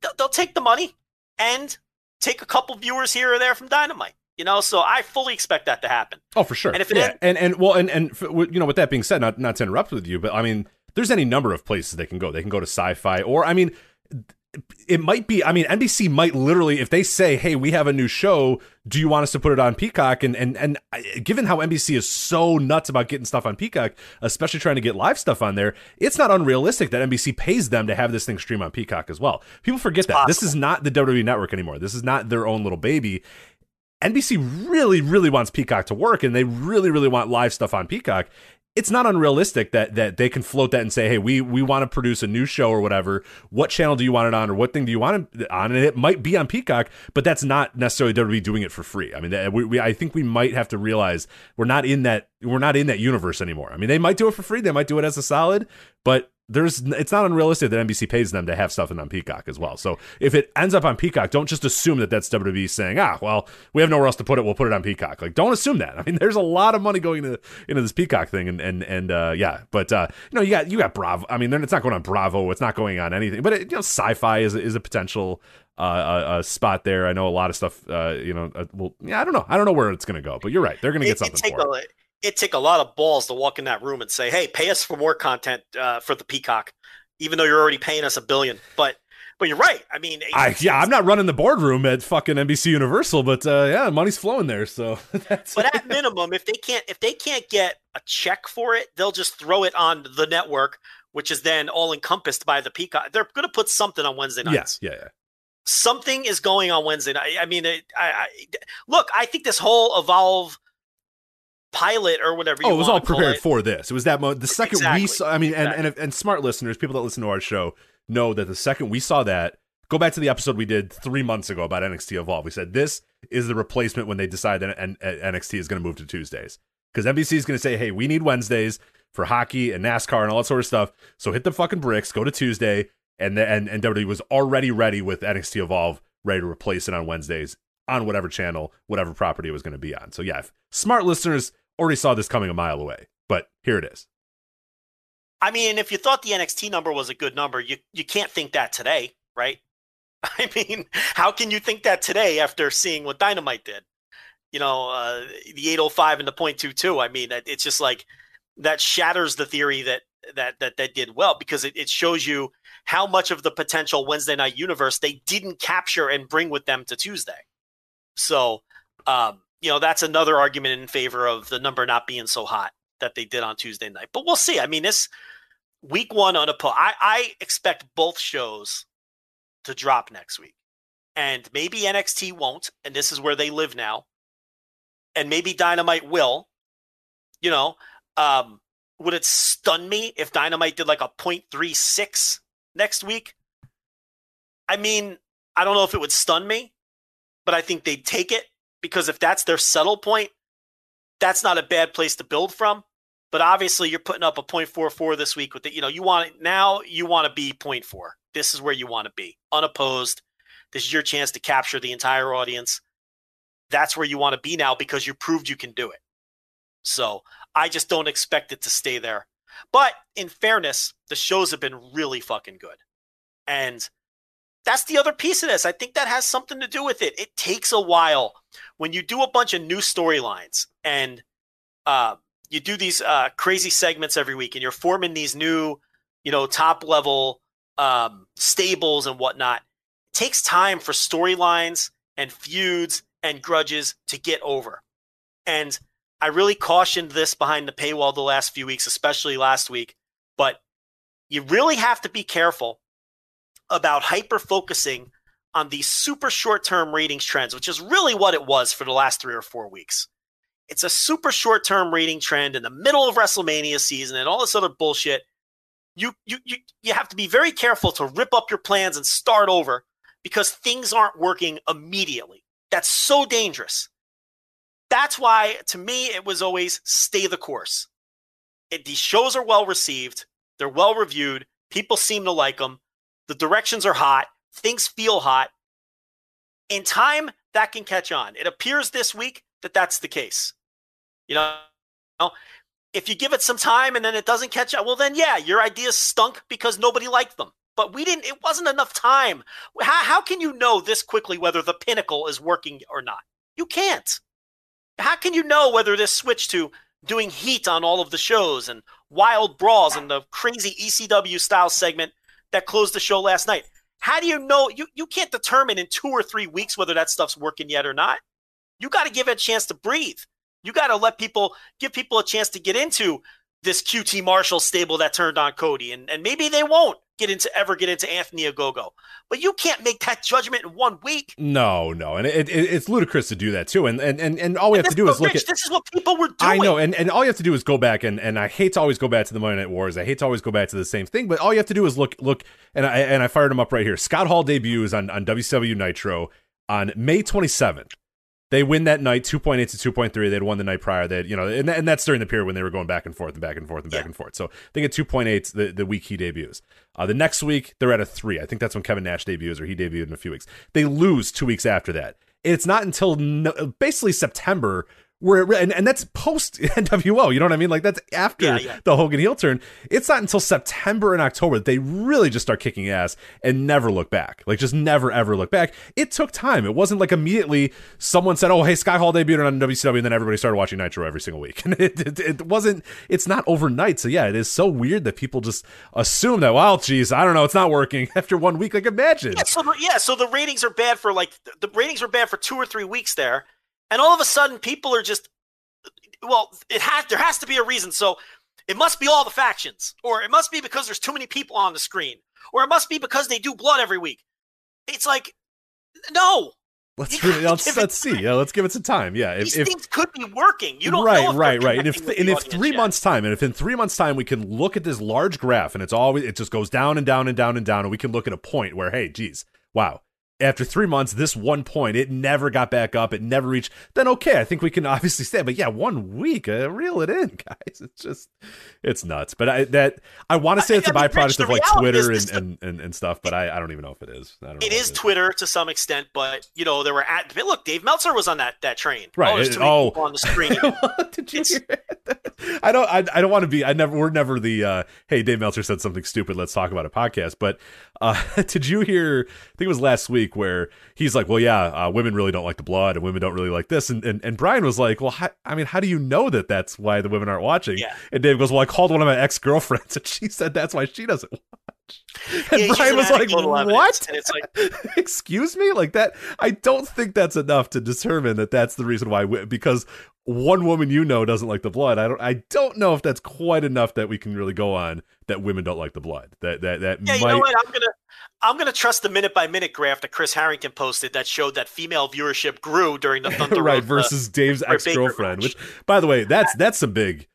B: they'll, they'll take the money and take a couple viewers here or there from Dynamite. You know, so I fully expect that to happen.
A: Oh, for sure.
B: And if it
A: yeah, and and well, and and you know, with that being said, not not to interrupt with you, but I mean, there's any number of places they can go. They can go to Sci-Fi, or I mean, it might be. I mean, NBC might literally, if they say, "Hey, we have a new show. Do you want us to put it on Peacock?" And and and given how NBC is so nuts about getting stuff on Peacock, especially trying to get live stuff on there, it's not unrealistic that NBC pays them to have this thing stream on Peacock as well. People forget that this is not the WWE network anymore. This is not their own little baby. NBC really, really wants Peacock to work, and they really, really want live stuff on Peacock. It's not unrealistic that that they can float that and say, "Hey, we we want to produce a new show or whatever. What channel do you want it on, or what thing do you want it on?" And it might be on Peacock, but that's not necessarily WWE doing it for free. I mean, we, we I think we might have to realize we're not in that we're not in that universe anymore. I mean, they might do it for free, they might do it as a solid, but there's it's not unrealistic that NBC pays them to have stuff in on Peacock as well. So if it ends up on Peacock, don't just assume that that's WWE saying, ah, well, we have nowhere else to put it, we'll put it on Peacock. Like, don't assume that. I mean, *laughs* there's a lot of money going into into this Peacock thing, and and and uh, yeah, but uh, you know, you got you got Bravo. I mean, then it's not going on Bravo. It's not going on anything. But it, you know, Sci-Fi is is a potential. Uh, uh, uh, spot there. I know a lot of stuff. Uh, you know, uh, well, yeah, I don't know. I don't know where it's going to go, but you're right. They're going to get
B: It, it
A: something
B: take
A: for it.
B: It take a lot of balls to walk in that room and say, "Hey, pay us for more content uh, for the Peacock," even though you're already paying us a billion. But but you're right. I mean,
A: I, yeah, I'm not running the boardroom at fucking NBC Universal, but uh, yeah, money's flowing there. So *laughs* that's
B: but at minimum, if they can't if they can't get a check for it, they'll just throw it on the network, which is then all encompassed by the Peacock. They're going to put something on Wednesday nights.
A: yeah, yeah, yeah.
B: Something is going on Wednesday night. I mean, it, I, I look. I think this whole evolve pilot or whatever. Oh, you
A: Oh, it was all prepared
B: it,
A: for this. It was that mo- the second
B: Exactly.
A: we saw. I mean, and and, and smart listeners, people that listen to our show, know that the second we saw that. Go back to the episode we did three months ago about NXT Evolve. We said this is the replacement when they decide that N- N- NXT is going to move to Tuesdays because NBC is going to say, "Hey, we need Wednesdays for hockey and NASCAR and all that sort of stuff." So hit the fucking bricks, go to Tuesday, and the, and and WWE was already ready with NXT Evolve, ready to replace it on Wednesdays on whatever channel, whatever property it was going to be on. So yeah, if smart listeners already saw this coming a mile away, but here it is.
B: I mean, if you thought the NXT number was a good number, you you can't think that today, right? *laughs* I mean, how can you think that today after seeing what Dynamite did? You know, uh, the 805 and the .22. I mean, it's just like that shatters the theory that that that that did well because it, it shows you how much of the potential Wednesday night universe they didn't capture and bring with them to Tuesday. So, um, you know, that's another argument in favor of the number not being so hot that they did on Tuesday night. But we'll see. I mean, this week one on a pull, I, I expect both shows to drop next week. And maybe NXT won't, and this is where they live now. And maybe Dynamite will. You know, um, would it stun me if Dynamite did like a 0.36 next week? I mean, I don't know if it would stun me, but I think they'd take it because if that's their settle point, that's not a bad place to build from. But obviously, you're putting up a 0.44 this week with it. you know, you want it now, you want to be 0.4. This is where you want to be, unopposed. This is your chance to capture the entire audience. That's where you want to be now because you proved you can do it. So I just don't expect it to stay there. But in fairness, the shows have been really fucking good. And that's the other piece of this. I think that has something to do with it. It takes a while when you do a bunch of new storylines and uh, you do these uh, crazy segments every week, and you're forming these new, you know, top level um, stables and whatnot. It takes time for storylines and feuds and grudges to get over. And I really cautioned this behind the paywall the last few weeks, especially last week. But you really have to be careful about hyper focusing on these super short term ratings trends, which is really what it was for the last three or four weeks. It's a super short term rating trend in the middle of WrestleMania season and all this other bullshit. You, you, you, you have to be very careful to rip up your plans and start over because things aren't working immediately. That's so dangerous. That's why, to me, it was always stay the course. It, these shows are well received, they're well reviewed, people seem to like them, the directions are hot, things feel hot. In time, that can catch on. It appears this week that that's the case. You know, if you give it some time and then it doesn't catch on, well, then yeah, your ideas stunk because nobody liked them. But we didn't, it wasn't enough time. How, how can you know this quickly whether the pinnacle is working or not? You can't. How can you know whether this switch to doing heat on all of the shows and wild brawls and the crazy ECW style segment that closed the show last night? How do you know? You, you can't determine in two or three weeks whether that stuff's working yet or not. You got to give it a chance to breathe. You got to let people give people a chance to get into this QT Marshall stable that turned on Cody, and, and maybe they won't get into ever get into Anthony Ogogo. But you can't make that judgment in one week.
A: No, no, and it, it, it's ludicrous to do that too. And and and, and all we have to do is look
B: Rich,
A: at
B: this is what people were doing.
A: I know, and, and all you have to do is go back and, and I hate to always go back to the Monday Night Wars. I hate to always go back to the same thing, but all you have to do is look look and I and I fired him up right here. Scott Hall debuts on on WCW Nitro on May 27th. They win that night, two point eight to two point three. They'd won the night prior. That you know, and, and that's during the period when they were going back and forth and back and forth and back
B: Yeah.
A: and forth. So they get two point eight the, the week he debuts. Uh, the next week they're at a three. I think that's when Kevin Nash debuts, or he debuted in a few weeks. They lose two weeks after that. It's not until no, basically September where it, and, and that's post *laughs* NWO. You know what I mean? Like that's after
B: Yeah, yeah.
A: the Hogan heel turn. It's not until September and October that they really just start kicking ass and never look back. Like just never ever look back. It took time. It wasn't like immediately someone said, "Oh, hey, Scott Hall debuted on WCW," and then everybody started watching Nitro every single week. *laughs* And it, it, it wasn't. It's not overnight. So yeah, it is so weird that people just assume that. Well, geez, I don't know, it's not working *laughs* after one week. Like imagine.
B: Yeah, so the, yeah, so the ratings are bad for like the ratings were bad for two or three weeks there, and all of a sudden people are just well, it has there has to be a reason. So it must be all the factions, or it must be because there's too many people on the screen, or it must be because they do blood every week. It's like no,
A: Let's really, let's let's see. Yeah, let's give it some time. Yeah, if,
B: these
A: if
B: things could be working. You don't
A: right, right, right. And if
B: with
A: and if three
B: yet.
A: months time, and if in three months time we can look at this large graph, and it's always it just goes down and down and down and down, and we can look at a point where, hey, geez, wow, after three months, this one point, it never got back up. It never reached. Then okay, I think we can *laughs* obviously say. But yeah, one week, uh, reel it in, *laughs* guys. It's just, it's nuts. But I that I want to say
B: I-
A: it's a byproduct of like Twitter and, and, and, and stuff. But I, I don't even know if it is. I don't know
B: It is Twitter to some extent, but you know there were at look. Dave Meltzer was on that that train.
A: Right,
B: Oh,
A: it- oh.
B: on the screen. *laughs*
A: Did you
B: It's-
A: hear? I don't. I, I don't want to be. I never. We're never the. uh Hey, Dave Meltzer said something stupid. Let's talk about a podcast. But uh did you hear? I think it was last week where he's like, "Well, yeah, uh, women really don't like the blood, and women don't really like this." And and, and Brian was like, "Well, how, I mean, how do you know that that's why the women aren't watching?"
B: Yeah.
A: And Dave goes, "Well, I called one of my ex girlfriends, and she said that's why she doesn't watch." And
B: Yeah,
A: Brian was like, "What?"
B: And it's like, *laughs*
A: excuse me like that i don't think that's enough to determine that that's the reason why we, because one woman you know doesn't like the blood i don't i don't know if that's quite enough that we can really go on that women don't like the blood that that that
B: yeah, you know what? I'm gonna I'm gonna trust the minute by minute graph that Chris Harrington posted that showed that female viewership grew during the *laughs* Thunder
A: right
B: Rosa, uh,
A: versus dave's ex-girlfriend which by the way that's that's some big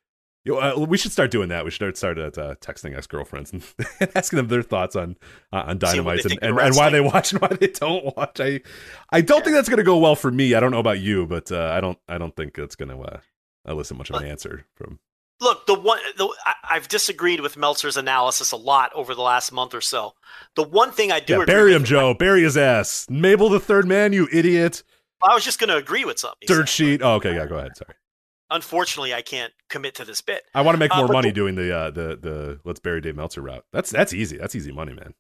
A: you know, uh, we should start doing that. We should start start uh, texting ex girlfriends and *laughs* asking them their thoughts on uh, on dynamite and, and, and why they watch and why they don't watch. I I don't think that's going to go well for me. I don't know about you, but uh, I don't I don't think it's going to uh, elicit much of an answer from.
B: Look, the one the, I, I've disagreed with Meltzer's analysis a lot over the last month or so. The one thing I do
A: yeah, bury him, Joe. Bury his ass. Mabel, the third man. You idiot.
B: I was just going to agree with something.
A: Dirt sheet. Oh, okay. Yeah, go ahead. Sorry.
B: Unfortunately, I can't commit to this bit.
A: I want to make
B: Uh,
A: more
B: but
A: money
B: the-
A: doing the uh, the the let's bury Dave Meltzer route. That's that's easy. That's easy money, man.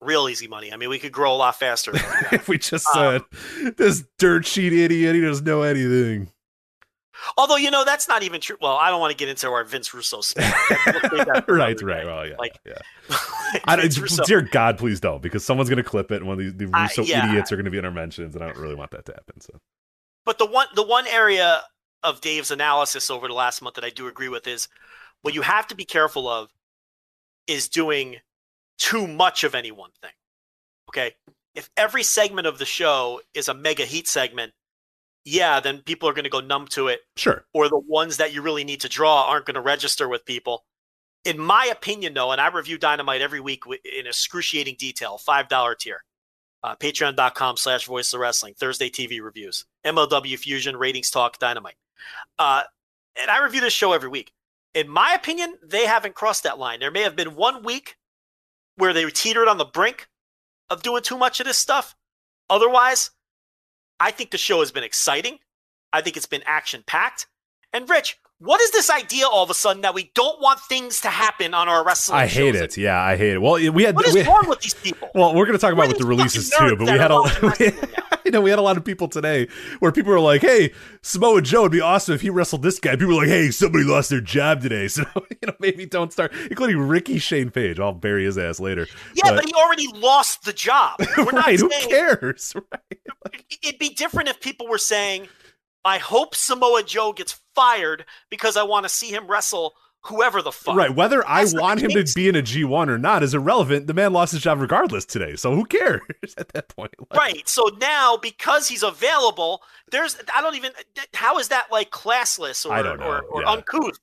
B: Real easy money. I mean, we could grow a lot faster.
A: if we *laughs* just
B: Um,
A: said this dirt sheet idiot, he doesn't know anything.
B: Although you know that's not even true. Well, I don't want to get into our Vince Russo *laughs* spat. We'll save that for
A: right, right.
B: day.
A: Well, yeah,
B: Like,
A: yeah. *laughs* I don't,
B: Russo-
A: dear God, please don't, because someone's gonna clip it, and one of these the
B: I-
A: Russo
B: yeah.
A: idiots are gonna be in our mentions, and I don't really want that to happen. So
B: But the one the one area of Dave's analysis over the last month that I do agree with is what you have to be careful of is doing too much of any one thing. Okay? If every segment of the show is a mega heat segment, yeah, then people are going to go numb to it
A: sure,
B: or the ones that you really need to draw aren't going to register with people. In my opinion, though, and I review Dynamite every week in excruciating detail, $5 tier. Uh, Patreon.com slash voice of wrestling, Thursday TV reviews, MLW Fusion, Ratings Talk, Dynamite. Uh, and I review this show every week. In my opinion, they haven't crossed that line. There may have been one week where they teetered on the brink of doing too much of this stuff. Otherwise, I think the show has been exciting. I think it's been action packed. And Rich, what is this idea all of a sudden that we don't want things to happen on our wrestling?
A: I hate
B: shows?
A: it. Yeah, I hate it. Well, we had
B: What is
A: we,
B: wrong with these people?
A: Well, we're going to talk about with the releases too, but we had
B: are *laughs*
A: a
B: watching wrestling now.
A: you know we had a lot of people today where people were like, "Hey, Samoa Joe would be awesome if he wrestled this guy." People were like, "Hey, somebody lost their job today, *laughs* so you know maybe don't start." Including Ricky Shane Page. I'll bury his ass later.
B: Yeah, but, he already lost the job. *laughs* We're not
A: right? Who cares? *laughs* Right?
B: it'd be different if people were saying, "I hope Samoa Joe gets fired because I want to see him wrestle whoever the fuck."
A: Right. Whether I
B: That's not
A: want him to be in a G one or not is irrelevant. The man lost his job regardless today, so who cares *laughs* at that point? Like,
B: Right. So now, because he's available, there's I don't even how is that like classless or
A: I don't know.
B: or, or
A: Yeah.
B: uncouth?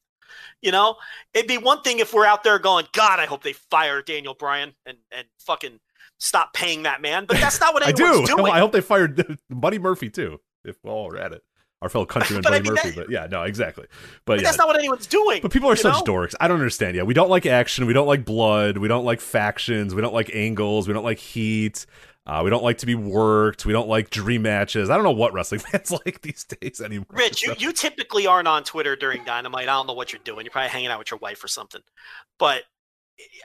B: You know, it'd be one thing if we're out there going, God, I hope they fire Daniel Bryan and and fucking stop paying that man. But that's not what *laughs*
A: I do. *laughs*
B: doing.
A: I hope they fired Buddy Murphy too. If well, we're at it, our fellow countryman *laughs*
B: But I mean,
A: Murphy.
B: that-
A: but yeah, no, exactly. But,
B: But
A: yeah,
B: that's not what anyone's doing.
A: But people are such
B: know?
A: dorks. I don't understand. Yeah, we don't like action. We don't like blood. We don't like factions. We don't like angles. We don't like heat. Uh, we don't like to be worked. We don't like dream matches. I don't know what wrestling *laughs* fans like these days anymore.
B: Rich, you, you typically aren't on Twitter during Dynamite. I don't know what you're doing. You're probably hanging out with your wife or something. But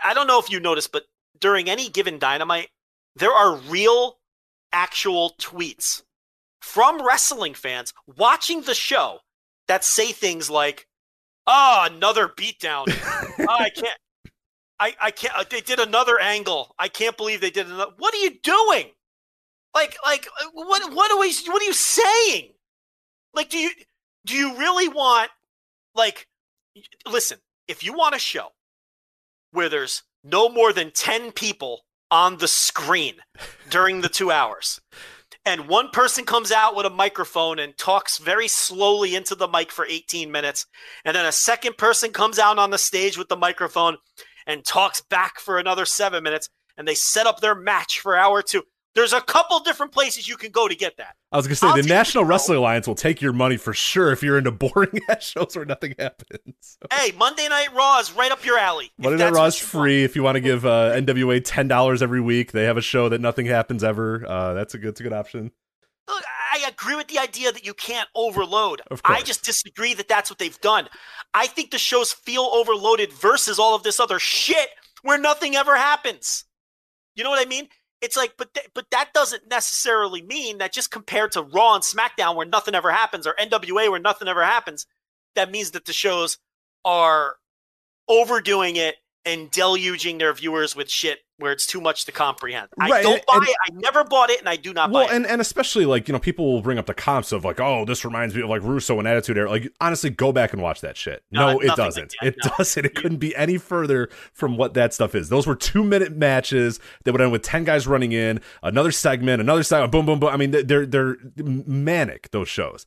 B: I don't know if you noticed, but during any given Dynamite, there are real, actual tweets from wrestling fans watching the show that say things like, "Oh, another beatdown. Oh, I can't." I, I can't. uh, They did another angle. I can't believe they did another. What are you doing? Like, like, uh, what? What are we? What are you saying? Like, do you do you really want? Like, listen. If you want a show where there's no more than ten people on the screen during the two hours, and one person comes out with a microphone and talks very slowly into the mic for 18 minutes, and then a second person comes out on the stage with the microphone and talks back for another seven minutes, and they set up their match for hour two. There's a couple different places you can go to get that.
A: I was gonna say
B: I'll
A: the National Wrestling Alliance will take your money for sure if you're into boring *laughs* ass shows where nothing happens. So, *laughs*
B: Hey, Monday Night Raw is right up your alley.
A: Monday Night Raw is free if you want to give uh, NWA ten dollars every week. They have a show that nothing happens ever. Uh, that's a good, that's a good option.
B: Look, I agree with the idea that you can't overload.
A: Of
B: I just disagree that that's what they've done. I think the shows feel overloaded versus all of this other shit where nothing ever happens. You know what I mean? It's like, but th- but that doesn't necessarily mean that just compared to Raw and SmackDown where nothing ever happens, or NWA where nothing ever happens, that means that the shows are overdoing it and deluging their viewers with shit where it's too much to comprehend. I don't
A: and-
B: buy
A: and-
B: it. I never bought it, and I do not
A: Well,
B: buy it.
A: and, and especially like you know people will bring up the comps of like oh this reminds me of like Russo and Attitude Era. Like honestly, go back and watch that shit.
B: No,
A: No, it doesn't.
B: that,
A: it
B: no.
A: doesn't. It couldn't be any further from what that stuff is. Those were two minute matches that would end with ten guys running in, another segment, another segment, boom, boom, boom. I mean they're they're manic. Those shows.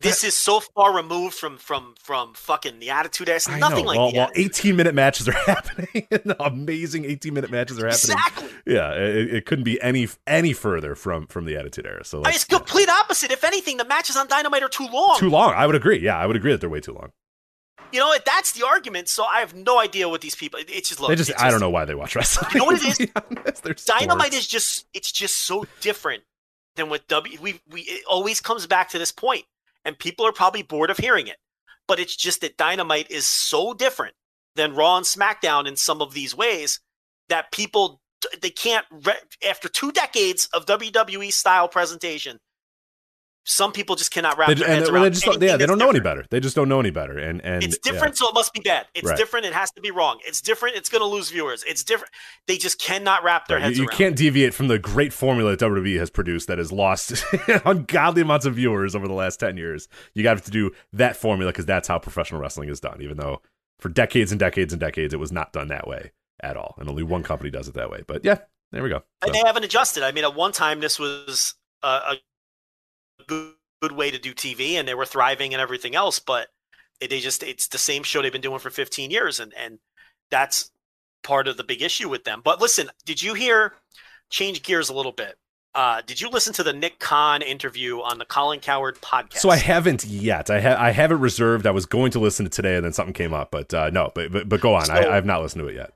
B: This is so far removed from from from fucking the attitude. It's nothing
A: know.
B: like
A: well, well, 18 minute matches are *laughs* happening. *laughs* Amazing 18 minute matches are happening.
B: Exactly.
A: Yeah, it, it couldn't be any any further from from the Attitude Era. So
B: I mean,
A: let's-
B: it's complete opposite. If anything, the matches on Dynamite are too long.
A: too long. I would agree. Yeah, I would agree that they're way too long.
B: You know, that's the argument. So I have no idea what these people. It's just look.
A: they just,
B: it's
A: I don't know why they watch wrestling.
B: You know what it *laughs*
A: honest.
B: Dynamite is just it's just so different than what W. We we it always comes back to this point, and people are probably bored of hearing it. But it's just that Dynamite is so different than Raw and SmackDown in some of these ways that people they can't after two decades of WWE style presentation. Some people just cannot wrap
A: They,
B: their
A: and
B: heads
A: they,
B: around.
A: they just don't, yeah, they don't know any better. They just don't know any better. And and
B: It's
A: yeah.
B: different, so it must be bad. It's
A: Right.
B: different. It has to be wrong. It's different. It's going to lose viewers. It's different. They just cannot wrap their
A: Right,
B: heads
A: You, you can't deviate from the great formula that WWE has produced that has lost *laughs* ungodly amounts of viewers over the last 10 years. You got to do that formula because that's how professional wrestling is done, even though for decades and decades and decades it was not done that way at all. And only one company does it that way. But yeah, there we go.
B: And they haven't adjusted. I mean, at one time, this was a, a good, good way to do TV, and they were thriving and everything else. But it, they just—it's the same show they've been doing for 15 years, and and that's part of the big issue with them. But listen, did you hear? Change gears a little bit. Uh, did you listen to the Nick Khan interview on the Colin Cowherd podcast?
A: so I haven't yet. I, ha- I have it reserved. I was going to listen to today and then something came up. But uh, no, but, but, but go on. I, I have not listened to it yet.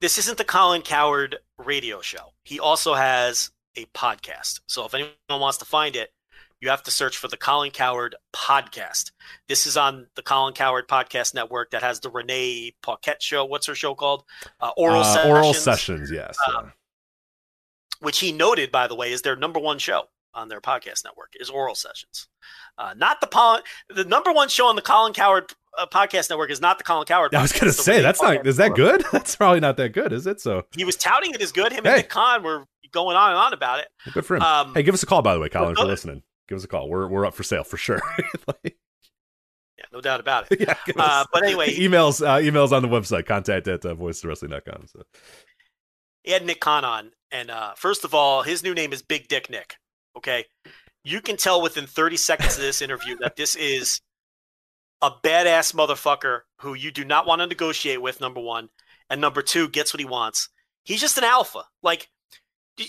B: this isn't the Colin Cowherd radio show. He also has a podcast. So if anyone wants to find it, you have to search for the Colin Cowherd podcast. This is on the Colin Cowherd podcast network that has the Renee Paquette show. What's her show called? Uh, Oral
A: Uh,
B: Sessions.
A: Oral Sessions, yes.
B: Um,
A: yeah.
B: which he noted, by the way, is their number one show on their podcast network is Oral Sessions. Uh, not the the number one show on the Colin Cowherd uh, podcast network is not the Colin Cowherd. *laughs*
A: I was gonna say that's not is that good? *laughs* That's probably not that good, is it? So
B: He was touting it as good. Him
A: Hey.
B: and Nick Khan were going on and on about it.
A: good for him.
B: Um,
A: hey, give us a call by the way, Colin, for listening. Give us a call. We're we're up for sale for sure. *laughs* Like,
B: Yeah, no doubt about it. *laughs*
A: yeah,
B: Uh, but anyway, *laughs*
A: emails uh, emails on the website. Contact at uh, voiceswrestling.com. So
B: he had Nick Khan on, and uh, first of all, his new name is Big Dick Nick. Okay, you can tell within 30 seconds of this interview that this is a badass motherfucker who you do not want to negotiate with. Number one, and number two, gets what he wants. He's just an alpha. Like,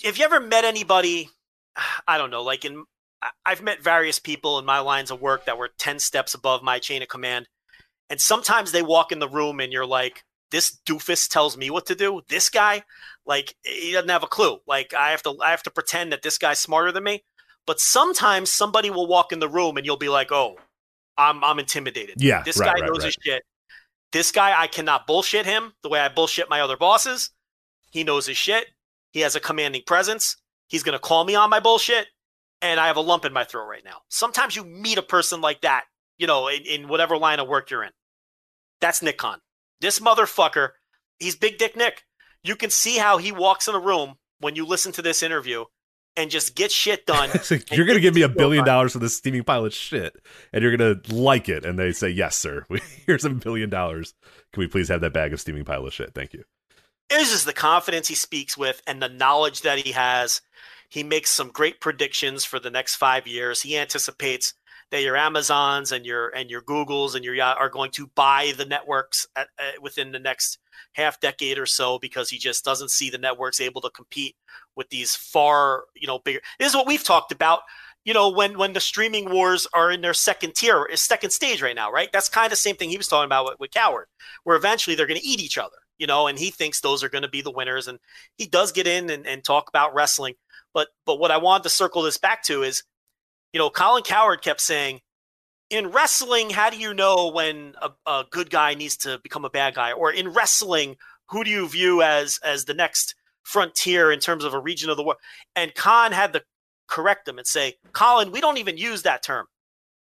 B: have you ever met anybody? *sighs* I don't know. Like in, I've met various people in my lines of work that were 10 steps above my chain of command, and sometimes they walk in the room and you're like, this doofus tells me what to do. This guy, like, he doesn't have a clue. Like, I have to, I have to pretend that this guy's smarter than me. But sometimes somebody will walk in the room and you'll be like, oh, I'm, I'm intimidated.
A: Yeah,
B: this
A: right,
B: guy
A: right,
B: knows
A: right.
B: his shit. This guy, I cannot bullshit him the way I bullshit my other bosses. He knows his shit. He has a commanding presence. He's gonna call me on my bullshit, and I have a lump in my throat right now. Sometimes you meet a person like that, you know, in, in whatever line of work you're in. That's Nick Khan. This motherfucker, he's Big Dick Nick. You can see how he walks in a room when you listen to this interview and just get shit *laughs* done.
A: So you're gonna give me a billion dollars for this steaming pile of shit, and you're gonna like it, and they say yes, sir. *laughs* Here's a billion dollars. Can we please have that bag of steaming pile of shit? Thank you.
B: It's just the confidence he speaks with and the knowledge that he has. He makes some great predictions for the next five years. He anticipates that your Amazons and your and your Googles and your are going to buy the networks at, uh, within the next half decade or so because he just doesn't see the networks able to compete with these far you know bigger. This is what we've talked about. You know when when the streaming wars are in their second tier, second stage right now, right? That's kind of the same thing he was talking about with, with Cowherd, where eventually they're going to eat each other. You know, and he thinks those are going to be the winners, and he does get in and, and talk about wrestling. But but what I wanted to circle this back to is, you know, Colin Cowherd kept saying, in wrestling, how do you know when a, a good guy needs to become a bad guy? Or in wrestling, who do you view as as the next frontier in terms of a region of the world? And Khan had to correct him and say, Colin, we don't even use that term.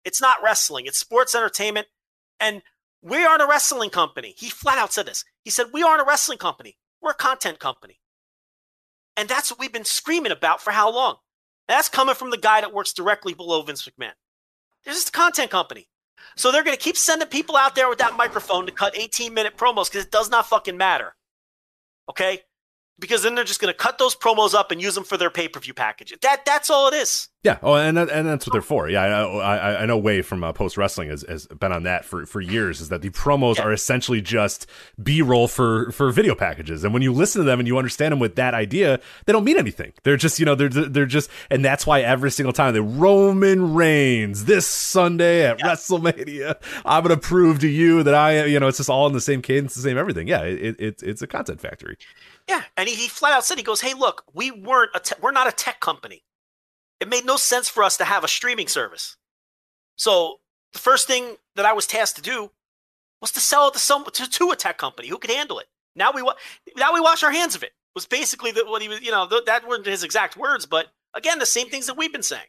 B: It's not wrestling, it's sports entertainment. And we aren't a wrestling company. He flat out said this. He said, We aren't a wrestling company. We're a content company. And that's what we've been screaming about for how long? That's coming from the guy that works directly below Vince McMahon. They're just a content company. So they're going to keep sending people out there with that microphone to cut 18 minute promos because it does not fucking matter. Okay? Because then they're just going to cut those promos up and use them for their pay per view package. That That's all it is.
A: Yeah. Oh, and that, and that's what they're for. Yeah, I I, I know Wai from uh, Post Wrestling has, has been on that for, for years. Is that the promos
B: Yeah.
A: are essentially just B roll for for video packages, and when you listen to them and you understand them with that idea, they don't mean anything. They're just you know they're they're just, and that's why every single time the Roman Reigns this Sunday at WrestleMania, I'm gonna prove to you that I you know it's just all in the same cadence, the same everything. Yeah, it, it it's a content factory.
B: Yeah, and he, he flat out said, he goes, "Hey, look, we weren't a te- we're not a tech company. It made no sense for us to have a streaming service. So the first thing that I was tasked to do was to sell it to some to, to a tech company who could handle it. Now we wa- now we wash our hands of it. Was basically the, what he was, you know, th- that weren't his exact words, but again, the same things that we've been saying.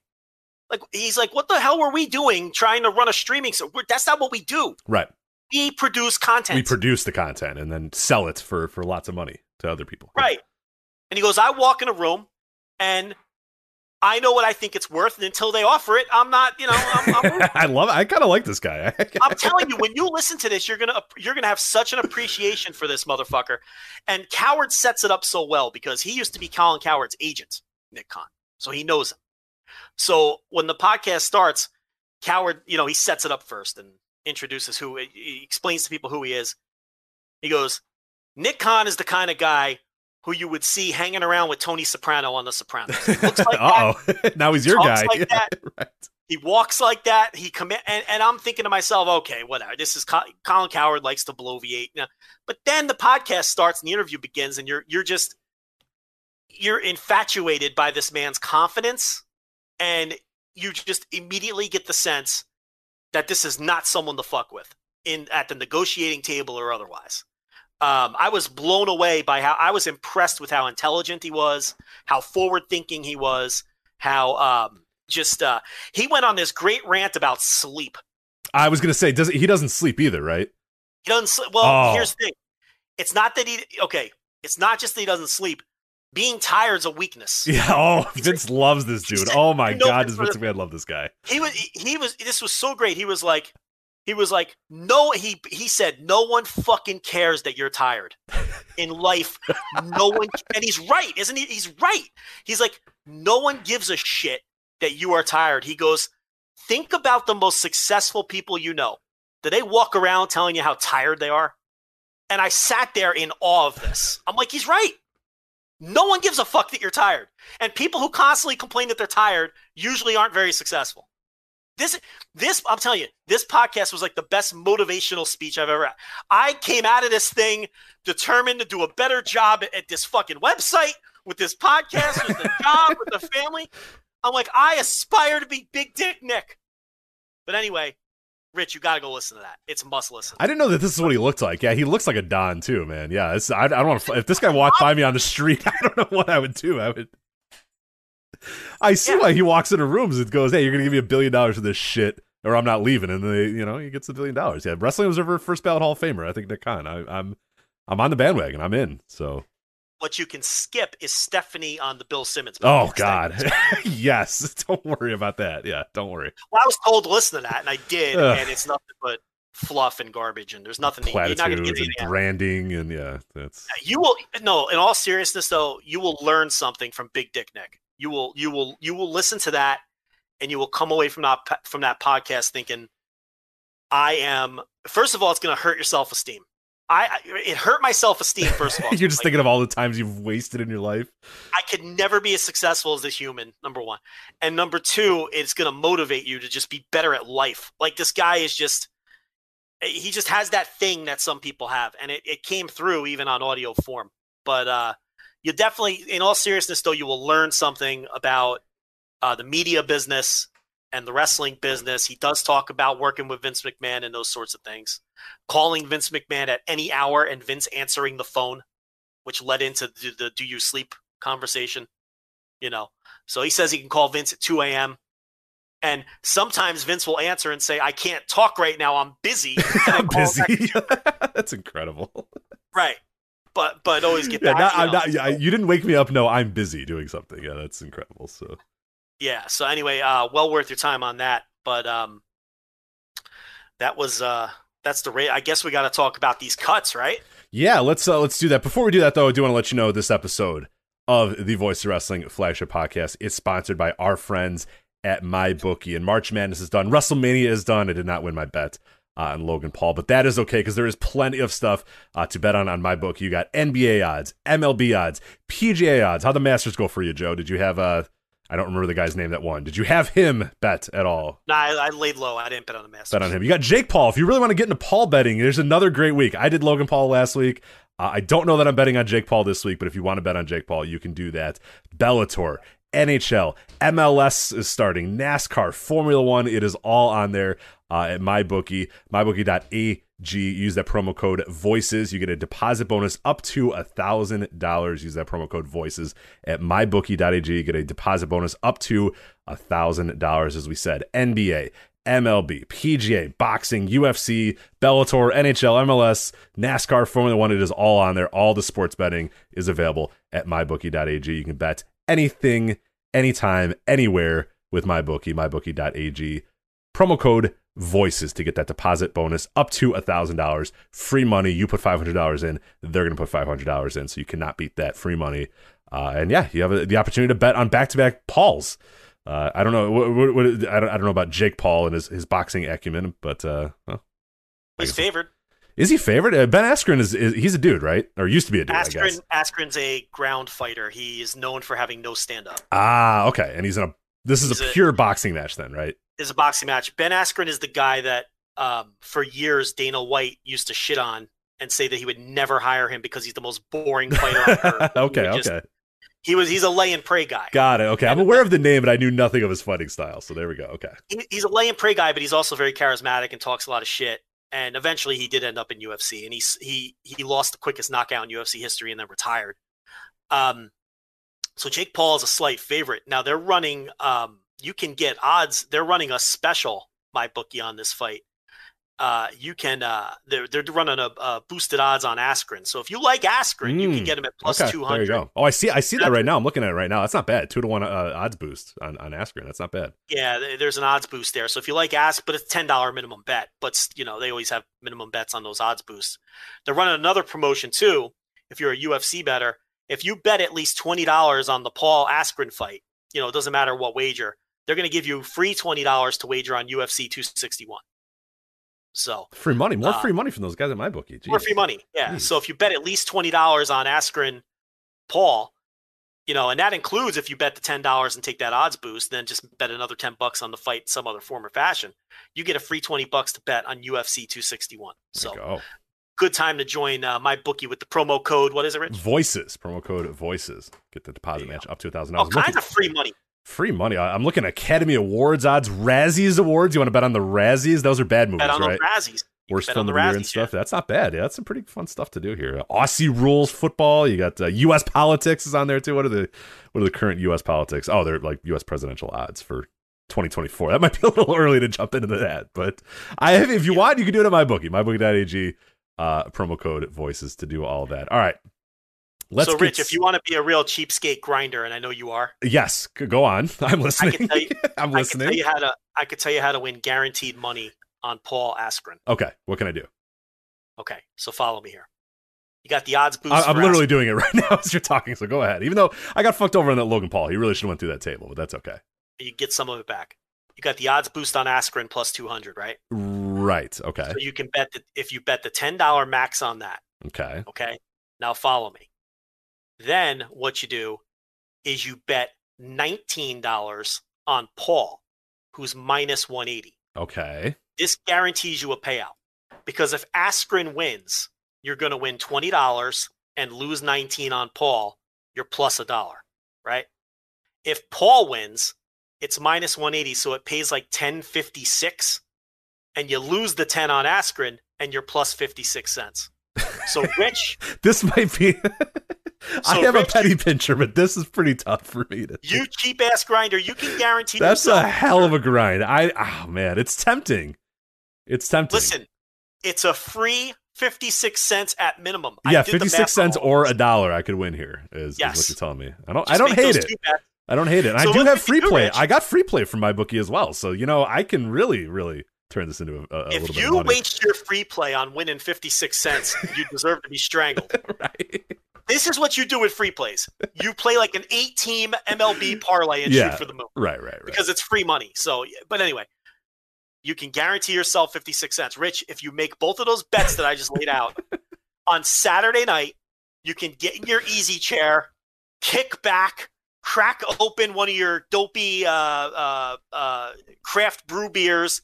B: Like he's like, what the hell were we doing trying to run a streaming? So we're, that's not what we do.
A: Right.
B: We produce content.
A: We produce the content and then sell it for for lots of money to other people.
B: Right. And he goes, I walk in a room and I know what I think it's worth. And until they offer it, I'm not, you know, I'm, I'm, *laughs*
A: I love it. I kind of like this guy. *laughs*
B: I'm telling you, when you listen to this, you're gonna you're gonna have such an appreciation for this motherfucker. And Cowherd sets it up so well because he used to be Colin Cowherd's agent, Nick Khan, so he knows him. So when the podcast starts, Cowherd, you know, he sets it up first and introduces who he explains to people who he is. He goes, Nick Khan is the kind of guy who you would see hanging around with Tony Soprano on The Sopranos. Looks like. *laughs*
A: Oh. *laughs* now he's your guy.
B: like that. *laughs*
A: right.
B: He walks like that. He commit, and, and I'm thinking to myself, okay, whatever. This is Co- Colin Cowherd likes to bloviate. Now, but then the podcast starts and the interview begins, and you're you're just you're infatuated by this man's confidence, and you just immediately get the sense that this is not someone to fuck with in at the negotiating table or otherwise. Um, I was blown away by how I was impressed with how intelligent he was, how forward thinking he was, how um, just uh, he went on this great rant about sleep.
A: I was gonna say, does he doesn't sleep either, right?
B: He doesn't sleep. Well,
A: Oh.
B: here's the thing: it's not that he okay. It's not just that he doesn't sleep. Being tired's a weakness. *laughs*
A: Yeah. Oh, Vince loves this dude. *laughs* Oh my
B: You know
A: god,
B: Vince
A: does Vince McMahon love this guy?
B: He was he was this was so great. He was like he was like no he he said no one fucking cares that you're tired in life. No one and he's right, isn't he? He's right. He's like no one gives a shit that you are tired. He goes think about the most successful people you know. Do they walk around telling you how tired they are? And I sat there in awe of this. I'm like he's right. No one gives a fuck that you're tired. And people who constantly complain that they're tired usually aren't very successful. This, this, I'm telling you, this podcast was like the best motivational speech I've ever had. I came out of this thing determined to do a better job at, this fucking website, with this podcast, with the job, with the family. I'm like, I aspire to be Big Dick Nick. But anyway, Rich, you got to go listen to that. It's must listen.
A: I didn't know that this is what he looked like. Yeah, he looks like a Don too, man. Yeah, I, I don't want to. If this guy *laughs* walked by me on the street, *laughs* I don't know what I would do. I would. I see
B: Yeah.
A: why he walks into rooms and goes, "Hey, you're gonna give me a billion dollars for this shit, or I'm not leaving." And they, you know, he gets the billion dollars. Yeah, wrestling observer, first ballot Hall of Famer. I think Nick Khan. I, I'm, I'm on the bandwagon. I'm in. So,
B: What you can skip is Stephanie on the Bill Simmons.
A: oh. God, *laughs* yes. *laughs* Don't worry about that. Yeah, don't worry.
B: Well, I was told to listen to that, and I did,
A: Ugh.
B: and it's nothing but fluff and garbage, and there's nothing. You're not going to get
A: and
B: out.
A: branding and yeah, that's
B: You will no. In all seriousness, though, you will learn something from Big Dick Nick. You will, you will, you will listen to that, and you will come away from that from that podcast thinking, I am. First of all, it's going to hurt your self esteem. I I- it hurt my self esteem. First of all, *laughs*
A: You're just
B: Like,
A: thinking of all the times you've wasted in your life.
B: I could never be as successful as this human, number one. And number two, it's going to motivate you to just be better at life. Like this guy is just, he just has that thing that some people have. And it, it came through even on audio form. But uh, you definitely, in all seriousness, though, you will learn something about uh, the media business and the wrestling business. He does talk about working with Vince McMahon and those sorts of things. Calling Vince McMahon at any hour and Vince answering the phone which led into the, the "Do you sleep?" conversation. You know, so he says he can call Vince at 2 a.m. And sometimes Vince will answer and say, "I can't talk right now. I'm busy." *laughs*
A: I'm busy. *laughs* That's incredible.
B: right? But but always get
A: Yeah,
B: back.
A: not,
B: you know,
A: not, yeah,
B: so-
A: you didn't wake me up. No, I'm busy doing something. Yeah, that's incredible. So
B: yeah. So anyway, uh, well worth your time on that. But um, that was uh, that's the rate. I guess we got to talk about these cuts, right?
A: yeah, let's uh, let's do that. Before we do that, though, I do want to let you know this episode of the Voice of Wrestling flagship podcast is sponsored by our friends at MyBookie. And March Madness is done. WrestleMania is done. I did not win my bet uh, on Logan Paul, but that is okay because there is plenty of stuff uh, to bet on on my book. You got NBA odds, MLB odds, PGA odds. How'd the Masters go for you, Joe? Did you have uh, I don't remember the guy's name that won. Did you have him bet at all?
B: Nah, I, I laid low. I didn't bet on the Masters.
A: bet on him. You got Jake Paul. If you really want to get into Paul betting, there's another great week. I did Logan Paul last week. Uh, I don't know that I'm betting on Jake Paul this week, but if you want to bet on Jake Paul, you can do that. Bellator, NHL, MLS is starting, NASCAR, Formula One. It is all on there uh, at MyBookie, mybookie.ag. Use that promo code VOICES. You get a deposit bonus up to a $1,000. Use that promo code VOICES at mybookie.ag. You get a deposit bonus up to a $1,000, as we said. NBA, MLB, PGA, boxing, UFC, Bellator, NHL, MLS, NASCAR, Formula One. It is all on there. All the sports betting is available at mybookie.ag. You can bet anything, anytime, anywhere with MyBookie, mybookie.ag. Promo code VOICES to get that deposit bonus up to $1,000. Free money. You put $500 in, they're going to put $500 in. So you cannot beat that free money. Uh, and yeah, you have a, the opportunity to bet on back to back Pauls. Uh, I don't know. What, what, what, I, don't, I don't know about Jake Paul and his, his boxing acumen, but uh, well,
B: He's favored.
A: Is he favored? Uh, ben Askren is, is he's a dude, right? Or used to be a dude, I guess.
B: Askren, Askren's a ground fighter. He is known for having no stand up.
A: Ah, okay. And he's in a. This is a
B: a-
A: pure boxing match, then, right?
B: Is a boxing match. Ben Askren is the guy that um, for years Dana White used to shit on and say that he would never hire him because he's the most boring fighter on earth. *laughs* He
A: okay,
B: just-
A: okay,
B: He was he's a lay and pray guy.
A: got it. Okay, I'm aware of the name, but I knew nothing of his fighting style. So there we go. Okay,
B: He, he's a lay and pray guy, but he's also very charismatic and talks a lot of shit. And eventually, he did end up in UFC, and he's he he lost the quickest knockout in UFC history, and then retired. Um, so Jake Paul is a slight favorite. Now they're running. Um, you can get odds. They're running a special my bookie on this fight. Uh, you can. Uh, they're they're running a, a boosted odds on Askren. So if you like Askren, you can
A: Mm,
B: get him at plus
A: okay.
B: two
A: There you go. Oh, I see. I see that right now. I'm looking at it right now. That's not bad. Two to one uh, odds boost on on Askren. That's not bad.
B: Yeah, there's an odds boost there. So if you like ask, but it's ten dollar minimum bet. But you know they always have minimum bets on those odds boosts. They're running another promotion too. If you're a UFC better, if you bet at least twenty dollars on the Paul Askren fight, you know it doesn't matter what wager. They're going to give you free twenty dollars to wager on UFC 261. So
A: Free money. More
B: Uh,
A: free money from those guys at my bookie.
B: more free money. Yeah.
A: Jeez.
B: So if you bet at least twenty dollars on Askren, Paul, you know, and that includes if you bet the ten dollars and take that odds boost, then just bet another ten bucks on the fight in some other form or fashion. You get a free twenty bucks to bet on UFC two sixty one. So
A: go.
B: good time to join uh, my bookie with the promo code. What is it, Rich?
A: Voices promo code Voices. Get the deposit match up to a thousand
B: All
A: dollars.
B: kinds of free money.
A: Free money. I'm looking at Academy Awards odds, Razzies awards. You want to bet on the Razzies? Those are bad movies,
B: Bet on
A: right?
B: the Razzies.
A: Worst film of
B: the
A: year and stuff. That's not bad. Yeah, that's some pretty fun stuff to do here. Aussie rules football. You got uh, U.S. politics is on there too. What are the what are the current U.S. politics? Oh, they're like U.S. presidential odds for 2024. That might be a *laughs* little early to jump into that, but I if you want, you can do it at my bookie, mybookie.ag. Uh, promo code voices to do all that. All right. Let's
B: so, Rich,
A: s-
B: if you want to be a real cheapskate grinder, and I know you are,
A: yes, go on. *laughs* I'm listening.
B: tell you- *laughs*
A: I'm listening.
B: I can tell you how to. I could tell you how to win guaranteed money on Paul Askren.
A: Okay, what can I do?
B: Okay, so follow me here. You got the odds boost.
A: I, I'm
B: for
A: literally doing it *laughs* right now as you're talking, so go ahead. Even though I got fucked over on that Logan Paul, he really should have went through that table, but that's okay.
B: you get some of it back. you got the odds boost on Askren plus 200, right?
A: Right. Okay.
B: So you can bet that if you bet the $10 max on that,
A: Okay.
B: okay? Now follow me. Then what you do is you bet $19 on Paul, who's minus 180.
A: Okay.
B: This guarantees you a payout because if Askren wins, you're going to win $20 and lose 19 on Paul, you're plus a dollar, right? If Paul wins, it's minus 180, so it pays like 1056, and you lose the 10 on Askren, and you're plus 56 cents. So *laughs* Rich,
A: This might be. *laughs* I have
B: Rich,
A: a penny pincher, but this is pretty tough for me to.
B: you cheap ass grinder, you can guarantee
A: That's a hell of a grind. I oh man, it's tempting. It's tempting.
B: Listen, it's a free 56 cents at minimum.
A: Yeah,
B: did the
A: fifty
B: math
A: six cents or a dollar I could win here. Is, is what you're telling me. I don't. I don't hate it. I don't hate it. And
B: So
A: I do have free
B: you,
A: play.
B: Rich.
A: I got free play from my bookie as well. So you know I can really, really turn this into a, a little
B: If you waste your free play on winning 56 cents, you *laughs* deserve to be strangled. *laughs*
A: right.
B: This is what you do with free plays. You play like an eight team MLB *laughs* parlay and
A: Yeah.
B: shoot for the moon
A: Right. Right. Right.
B: because it's free money. So, but anyway, you can guarantee yourself 56 cents. Rich, if you make both of those bets that I just laid out *laughs* on Saturday night, you can get in your easy chair, kick back, crack open one of your dopey uh, uh, uh, craft brew beers,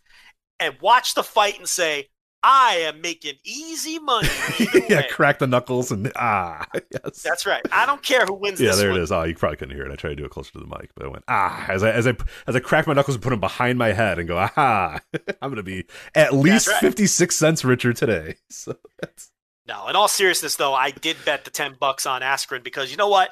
B: and watch the fight and say, I am making easy money. *laughs*
A: yeah. Crack the knuckles and ah *laughs* yes.
B: That's right. I don't care who wins
A: yeah, there
B: one.
A: it is. Oh, you probably couldn't hear it. I tried to do it closer to the mic, but I went ah as I as I as I crack my knuckles and put them behind my head and go aha. *laughs* I'm gonna be at least
B: right.
A: fifty six cents richer today. So that's
B: No, in all seriousness, though, I did bet the ten bucks on Askren because you know what?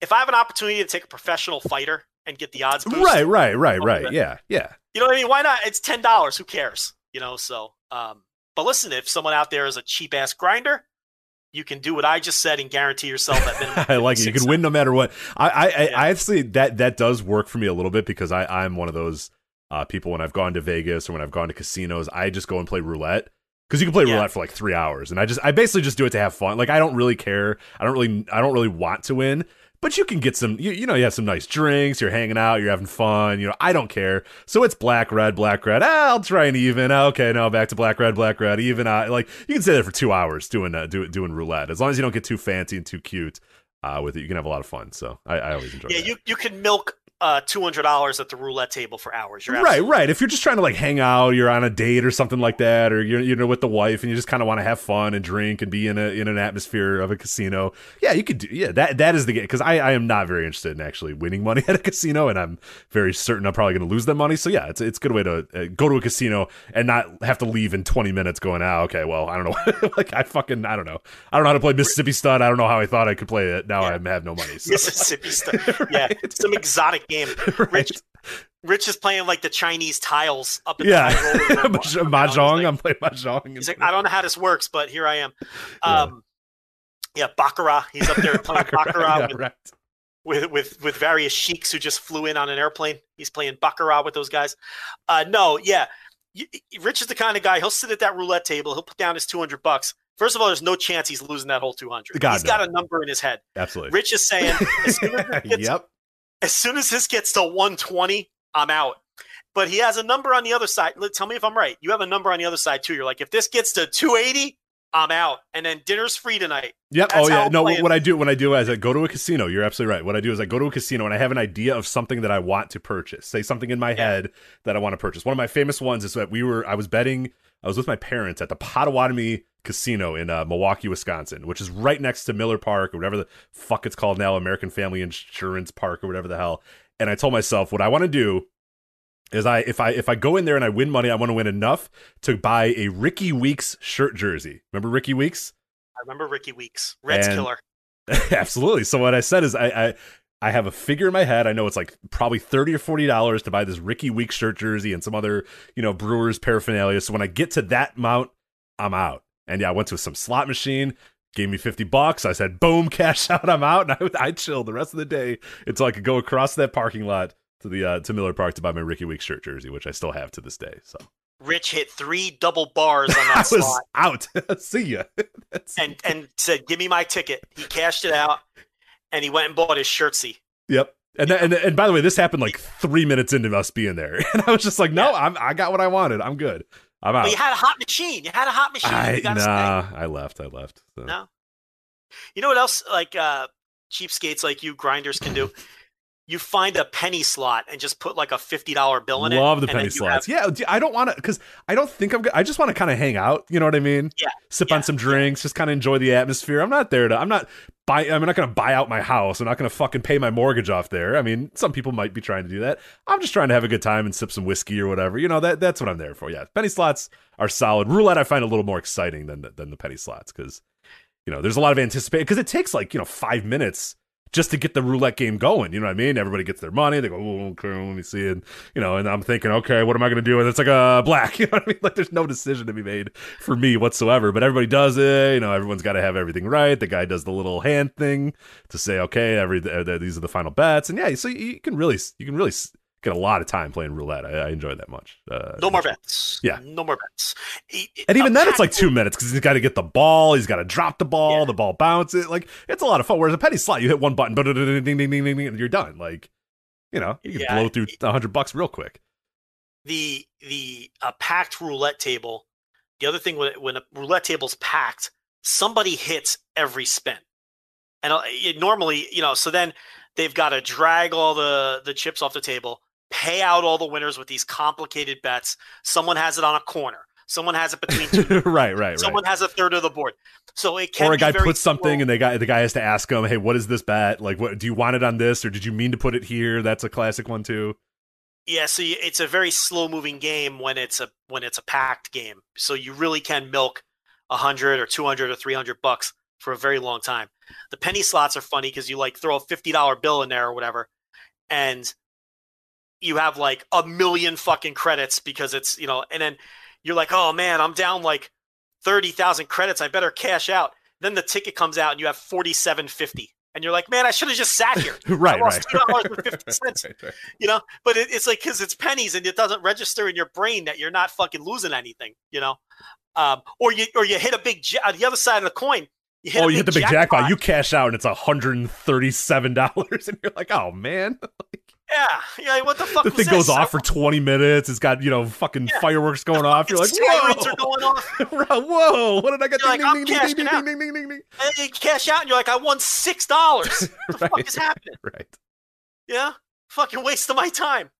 B: If I have an opportunity to take a professional fighter and get the odds boost,
A: right, right, right, right. Yeah, yeah.
B: You know what I mean? Why not? It's ten dollars. Who cares? You know. So, um, but listen, if someone out there is a cheap ass grinder, you can do what I just said and guarantee yourself that minimum. *laughs*
A: I like it. You can win no matter what. I, I, I,
B: Yeah.
A: I actually that that does work for me a little bit because I, I'm one of those uh, people when I've gone to Vegas or when I've gone to casinos, I just go and play roulette because you can play
B: Yeah.
A: roulette for like three hours, and I just I basically just do it to have fun. Like I don't really care. I don't really I don't really want to win. But you can get some, you, you know, you have some nice drinks. You're hanging out. You're having fun. You know, I don't care. So it's black, red, black, red. Ah, I'll try and even. Okay, now back to black, red, black, red. Even. Uh, like you can stay there for two hours doing uh, do, doing roulette. As long as you don't get too fancy and too cute uh, with it, you can have a lot of fun. So I, I always enjoy.
B: Yeah,
A: that.
B: you you can milk uh two hundred dollars at the roulette table for hours. You're
A: right, right. If you're just trying to like hang out, you're on a date or something like that, or you're you know with the wife and you just kind of want to have fun and drink and be in a in an atmosphere of a casino. Yeah, you could do. Yeah, that that is the game because I I am not very interested in actually winning money *laughs* at a casino, and I'm very certain I'm probably going to lose that money. So yeah, it's it's a good way to uh, go to a casino and not have to leave in 20 minutes going, ah, okay, well I don't know, *laughs* like I fucking I don't know, I don't know how to play Mississippi Stud. I don't know how I thought I could play it. Now
B: Yeah.
A: I have no money. So. *laughs*
B: Mississippi stuff. Yeah,
A: Right.
B: some exotic game. *laughs*
A: Right.
B: Rich, Rich is playing like the Chinese tiles up in
A: Yeah,
B: the roller. *laughs*
A: Mahjong.
B: like-
A: I'm playing mahjong.
B: He's like, I don't know how this works, but here I am.
A: Yeah.
B: Um, yeah, Baccarat. He's up there playing *laughs* Baccarat
A: Yeah,
B: with,
A: right.
B: with, with with various sheiks who just flew in on an airplane. He's playing Baccarat with those guys. Uh, no, yeah, Rich is the kind of guy. He'll sit at that roulette table. He'll put down his two hundred bucks. First of all, there's no chance he's losing that whole two hundred.
A: God,
B: He's
A: no.
B: got a number in his head.
A: Absolutely.
B: Rich is saying, as as, gets,
A: yep.
B: As soon as this gets to 120, I'm out. But he has a number on the other side. Tell me if I'm right. You have a number on the other side too. You're like, if this gets to 280, I'm out. And then dinner's free tonight.
A: Yep.
B: That's
A: oh yeah. No. What I do when I do is I go to a casino. You're absolutely right. What I do is I go to a casino and I have an idea of something that I want to purchase. Say something in my
B: Yeah.
A: head that I want to purchase. One of my famous ones is that we were. I was betting. I was with my parents at the Potawatomi Casino in uh, Milwaukee, Wisconsin, which is right next to Miller Park or whatever the fuck it's called now, American Family Insurance Park or whatever the hell. And I told myself what I want to do is I if I if I go in there and I win money, I want to win enough to buy a Rickie Weeks shirt jersey. Remember Rickie Weeks?
B: I remember Rickie Weeks, Reds
A: And-
B: killer. *laughs*
A: Absolutely. So what I said is I, I I have a figure in my head. I know it's like probably thirty or forty dollars to buy this Rickie Weeks shirt jersey and some other you know Brewers paraphernalia. So when I get to that amount, I'm out. And yeah, I went to some slot machine. Gave me fifty bucks. I said, "Boom, *laughs* cash out. I'm out." And I, I chilled the rest of the day until I could go across that parking lot to the uh, to Miller Park to buy my Rickie Weeks shirt jersey, which I still have to this day. So
B: Rich hit three double bars on *laughs*
A: I
B: that
A: was
B: slot
A: out. *laughs* See ya.
B: And, and said, Give me my ticket. He cashed it out and he went and bought his shirtsy.
A: yep. And, then, and and by the way, this happened like three minutes into us being there, *laughs* and I was just like, "No, I'm I got what I wanted. I'm good. I'm out."
B: But you had a hot machine. You had a hot machine.
A: I nah, I left. I left. so.
B: No. You know what else? Like uh, cheapskates like you grinders can do. *laughs* You find a penny slot and just put like a fifty dollar bill in it.
A: Love the penny slots.
B: have-
A: yeah, I don't want to because I don't think I'm. I just want to kind of hang out. You know what I mean?
B: Yeah,
A: Sip
B: yeah,
A: on some drinks, just kind of enjoy the atmosphere. I'm not there to. I'm not buy. I'm not going to buy out my house. I'm not going to fucking pay my mortgage off there. I mean, some people might be trying to do that. I'm just trying to have a good time and sip some whiskey or whatever. You know that that's what I'm there for. Yeah, penny slots are solid. Roulette I find a little more exciting than the, than the penny slots because you know there's a lot of anticipation because it takes like you know five minutes just to get the roulette game going. You know what I mean? Everybody gets their money. They go, oh, okay, let me see it. You know, and I'm thinking, okay, what am I going to do? And it's like a black. *laughs* You know what I mean? Like there's no decision to be made for me whatsoever. But everybody does it. You know, everyone's got to have everything right. The guy does the little hand thing to say, okay, every uh, these are the final bets. And yeah, so you, can really you can really get a lot of time playing roulette. I, I enjoy that much. Uh,
B: No more bets.
A: Yeah.
B: No more bets. E-
A: and even then, it's like two minutes because he's got to get the ball. He's got to drop the ball.
B: Yeah.
A: The ball bounces. Like it's a lot of fun. Whereas a penny slot, you hit one button, ding, ding, ding, ding, ding, ding, and you're done. Like you know, you can
B: Yeah.
A: blow through a hundred bucks real quick.
B: the the a packed roulette table. The other thing when when a roulette table's packed, somebody hits every spin, and uh, it, normally you know. So then they've got to drag all the the chips off the table, pay out all the winners with these complicated bets. Someone has it on a corner. Someone has it between two. *laughs*
A: right, right, right.
B: Someone has a third of the board. So it can
A: Or a guy puts something,
B: slow.
A: and they guy the guy has to ask him, "Hey, what is this bet? Like, what do you want it on this, or did you mean to put it here?" That's a classic one too.
B: Yeah, so you, it's a very slow moving game when it's a when it's a packed game. So you really can milk a hundred or two hundred or three hundred bucks for a very long time. The penny slots are funny because you like throw a fifty dollar bill in there or whatever, and you have like a million fucking credits because it's you know, and then you're like, oh man, I'm down like thirty thousand credits. I better cash out. Then the ticket comes out and you have forty seven fifty, and you're like, man, I should have just sat here. *laughs*
A: right,
B: I lost
A: right.
B: $2.50 cents. *laughs*
A: Right, right.
B: you know but it, it's like because it's pennies and it doesn't register in your brain that you're not fucking losing anything you know um, or you or you hit a big ja- the other side of the coin you hit
A: oh, you hit the big jackpot.
B: jackpot.
A: You cash out, and it's hundred and thirty-seven dollars, *laughs* and you're like, "Oh man!"
B: Yeah yeah like, what the fuck
A: the thing goes off for twenty minutes. It's got you know fucking
B: Yeah.
A: fireworks going off. You're like,
B: Skyrates are
A: "Whoa,
B: going off *laughs*
A: whoa! What did I get?
B: You're
A: Ding,
B: like,
A: ding,
B: I'm
A: ding, ding,
B: out.
A: ding, ding, ding, ding,
B: and you cash out and you're like i won six dollars *laughs* what the fuck is happening
A: Right.
B: yeah fucking waste of my time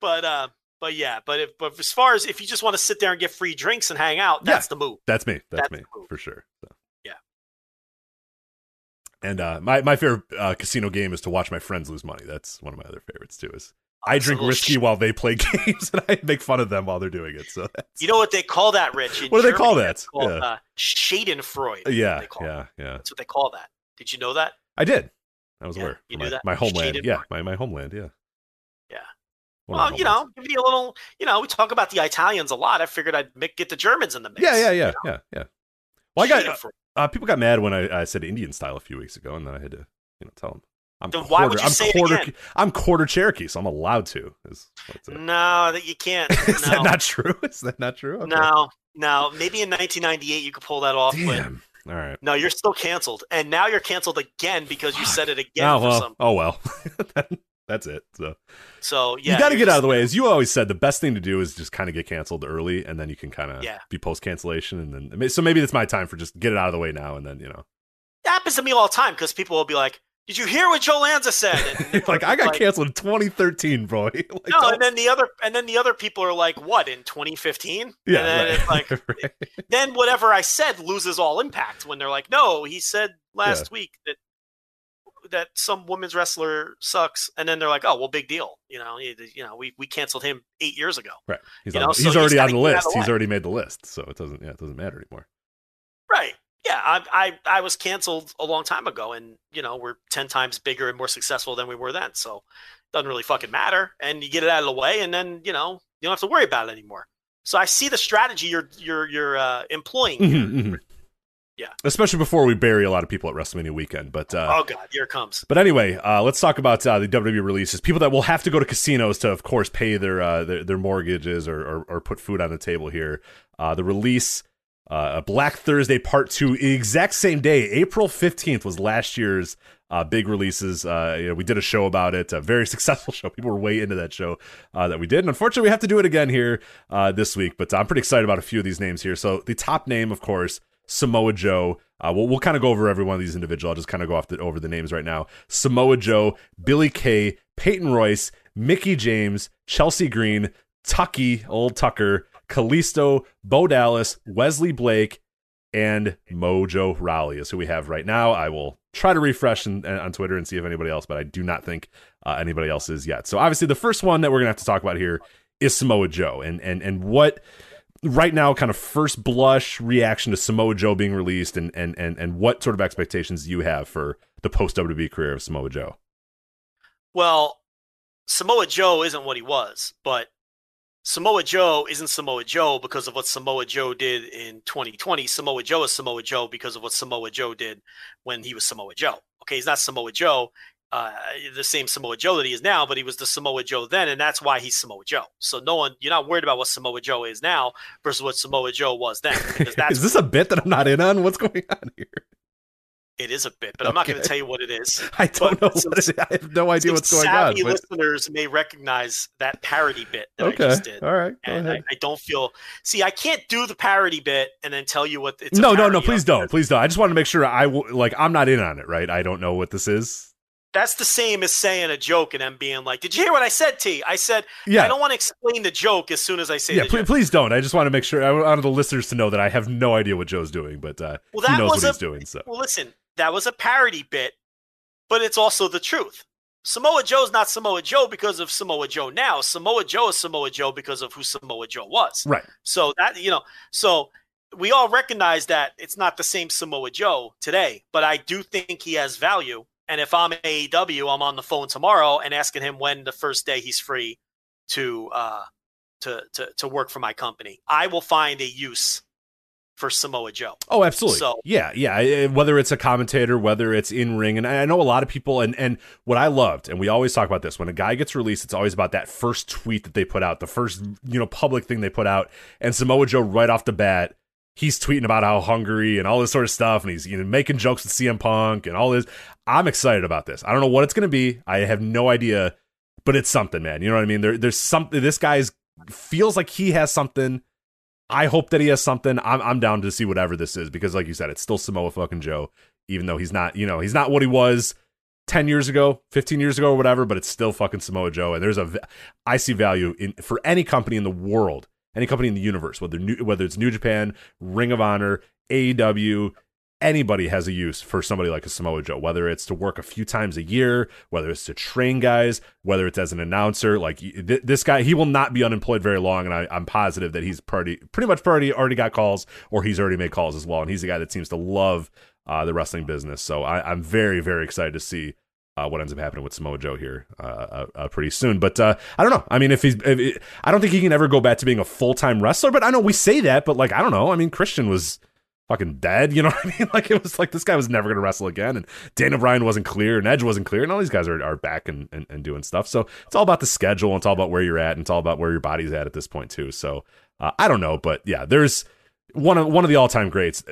B: but uh but yeah but if but as far as if you just want to sit there and get free drinks and hang out that's the move
A: That's me. That's,
B: That's
A: me for sure. So.
B: Yeah.
A: And uh, my my favorite uh, casino game is to watch my friends lose money. That's one of my other favorites too. Is I drink whiskey
B: sh-
A: while they play *laughs* games, and I make fun of them while they're doing it. So that's,
B: you know what they call that rich In
A: What do they call that?
B: called,
A: Yeah.
B: uh, schadenfreude
A: yeah,
B: call it.
A: yeah, yeah.
B: That's what they call that. Did you know that?
A: I did. I was
B: Yeah,
A: aware.
B: you
A: my,
B: knew that?
A: my homeland. Yeah, my, my homeland. Yeah.
B: Yeah.
A: One
B: well, you know, give me a little. You know, we talk about the Italians a lot. I figured I'd make, get the Germans in the mix.
A: Yeah, yeah, yeah,
B: you know?
A: yeah, yeah. Well, I got
B: Schadenfreude.
A: Uh, people got mad when I, I said Indian style a few weeks ago, and then I had to, you know, tell them. I'm quarter,
B: why would you
A: I'm quarter? I'm quarter Cherokee, so I'm allowed to. Is,
B: no, that you can't. *laughs*
A: Is
B: no,
A: that not true? *laughs* Is that not true? Okay.
B: no, no. Maybe in 1998 you could pull that off, but
A: Damn. All right.
B: no, you're still canceled, and now you're canceled again because you said it again
A: oh
B: for
A: well.
B: some.
A: Oh well. *laughs* That's it. So
B: So yeah,
A: you got to get out of the way. As you always said, the best thing to do is just kind of get canceled early, and then you can kind of
B: Yeah.
A: be post cancellation, and then so maybe it's my time for just get it out of the way now, and then you know,
B: It happens to me all the time because people will be like, "Did you hear what Joe Lanza said?" And *laughs*
A: like I got
B: like,
A: canceled in 2013, bro. *laughs* like,
B: No,
A: don't-
B: and then the other and then the other people are like, "What in 2015?"
A: yeah,
B: and then
A: right.
B: it's like, *laughs*
A: Right.
B: then whatever I said loses all impact when they're like, "No, he said last week that that some women's wrestler sucks," and then they're like, "Oh, well, big deal." You know, you, you know, we we canceled him eight years ago.
A: Right. He's, on,
B: know,
A: he's
B: you
A: already on the
B: gotta get out of
A: list.
B: the
A: He's already made the list, so it doesn't. Yeah, it doesn't matter anymore.
B: Right. Yeah, I, I I was canceled a long time ago, and you know we're ten times bigger and more successful than we were then. So it doesn't really fucking matter, and you get it out of the way, and then you know you don't have to worry about it anymore. So I see the strategy you're you're you're uh, employing.
A: Mhm, mhm.
B: Yeah.
A: Especially before we bury a lot of people at WrestleMania weekend, but. uh
B: oh god, here it comes.
A: But anyway, uh, let's talk about uh, the WWE releases. People that will have to go to casinos to, of course, pay their uh, their, their mortgages or, or, or put food on the table here. Uh, the release, uh, Black Thursday Part Two, exact same day, April fifteenth was last year's uh, big releases. Uh, you know, we did a show about it, a very *laughs* successful show. People were way into that show uh, that we did. And unfortunately, we have to do it again here uh, this week. But I'm pretty excited about a few of these names here. So the top name, of course, Samoa Joe. Uh, we'll, we'll kind of go over every one of these individual. I'll just kind of go off the, over the names right now. Samoa Joe, Billie Kay, Peyton Royce, Mickie James, Chelsea Green, Tucky, old Tucker, Kalisto, Bo Dallas, Wesley Blake, and Mojo Rawley is who we have right now. I will try to refresh in, on Twitter and see if anybody else, but I do not think uh, anybody else is yet. So obviously, the first one that we're gonna have to talk about here is Samoa Joe, and and and what right now kind of first blush reaction to Samoa Joe being released, and and and and what sort of expectations you have for the post WWE career of Samoa Joe?
B: Well, Samoa Joe isn't what he was, but Samoa Joe isn't Samoa Joe because of what Samoa Joe did in 2020. Samoa Joe is Samoa Joe because of what Samoa Joe did when he was Samoa Joe. Okay, he's not Samoa Joe, uh, the same Samoa Joe that he is now, but he was the Samoa Joe then, and that's why he's Samoa Joe. So no one, you're not worried about what Samoa Joe is now versus what Samoa Joe was then. *laughs*
A: is this a bit that I'm not in on? What's going on here?
B: It is a bit, but I'm not going to tell you what it is. *laughs*
A: I don't know what it is. I have no idea what's going on.
B: Savvy but... listeners may recognize that parody bit that okay. I just did.
A: All right,
B: and I, I, don't feel. See, I can't do the parody bit and then tell you what it's.
A: No, no, no. Please don't. Please don't. I just want to make sure I will. Like, I'm not in on it, right? I don't know what this is.
B: That's the same as saying a joke and then being like, "Did you hear what I said, T?" I said, "Yeah." I don't want to explain the joke as soon as I say. It.
A: Yeah, please, please, don't. I just want to make sure I want the listeners to know that I have no idea what Joe's doing, but uh, well, he knows what a, he's doing. So,
B: well, listen, that was a parody bit, but it's also the truth. Samoa Joe's not Samoa Joe because of Samoa Joe now. Samoa Joe is Samoa Joe because of who Samoa Joe was.
A: Right.
B: So that you know, so we all recognize that it's not the same Samoa Joe today, but I do think he has value. And if I'm AEW, I'm on the phone tomorrow and asking him when the first day he's free to uh to to to work for my company. I will find a use for Samoa Joe.
A: Oh, absolutely. So, yeah, yeah. Whether it's a commentator, whether it's in ring, and I know a lot of people. And and what I loved, and we always talk about this when a guy gets released, it's always about that first tweet that they put out, the first you know public thing they put out. And Samoa Joe, right off the bat, he's tweeting about how hungry and all this sort of stuff, and he's you know making jokes with CM Punk and all this. I'm excited about this. I don't know what it's going to be. I have no idea, but it's something, man. You know what I mean? There, there's something. This guy's feels like he has something I hope that he has something. I'm I'm down to see whatever this is because, like you said, it's still Samoa fucking Joe, even though he's not, you know, he's not what he was 10 years ago, 15 years ago, or whatever. But it's still fucking Samoa Joe, and there's a I see value in for any company in the world, any company in the universe, whether new, whether it's New Japan, Ring of Honor, AEW, anybody has a use for somebody like a Samoa Joe, whether it's to work a few times a year, whether it's to train guys, whether it's as an announcer. Like th- this guy, he will not be unemployed very long, and I, am positive that he's pretty pretty much already already got calls or he's already made calls as well. And he's a guy that seems to love uh, the wrestling business. So I, am very very excited to see. Uh, what ends up happening with Samoa Joe here uh, uh, uh pretty soon, but uh, I don't know. I mean, if he's, if, I don't think he can ever go back to being a full time wrestler. But I know we say that, but like I don't know. I mean, Christian was fucking dead. You know what I mean? *laughs* Like it was like this guy was never going to wrestle again, and Daniel Bryan wasn't clear, and Edge wasn't clear, and all these guys are, are back and, and, and doing stuff. So it's all about the schedule, and it's all about where you're at, and it's all about where your body's at at this point too. So uh, I don't know, but yeah, there's one of one of the all time greats.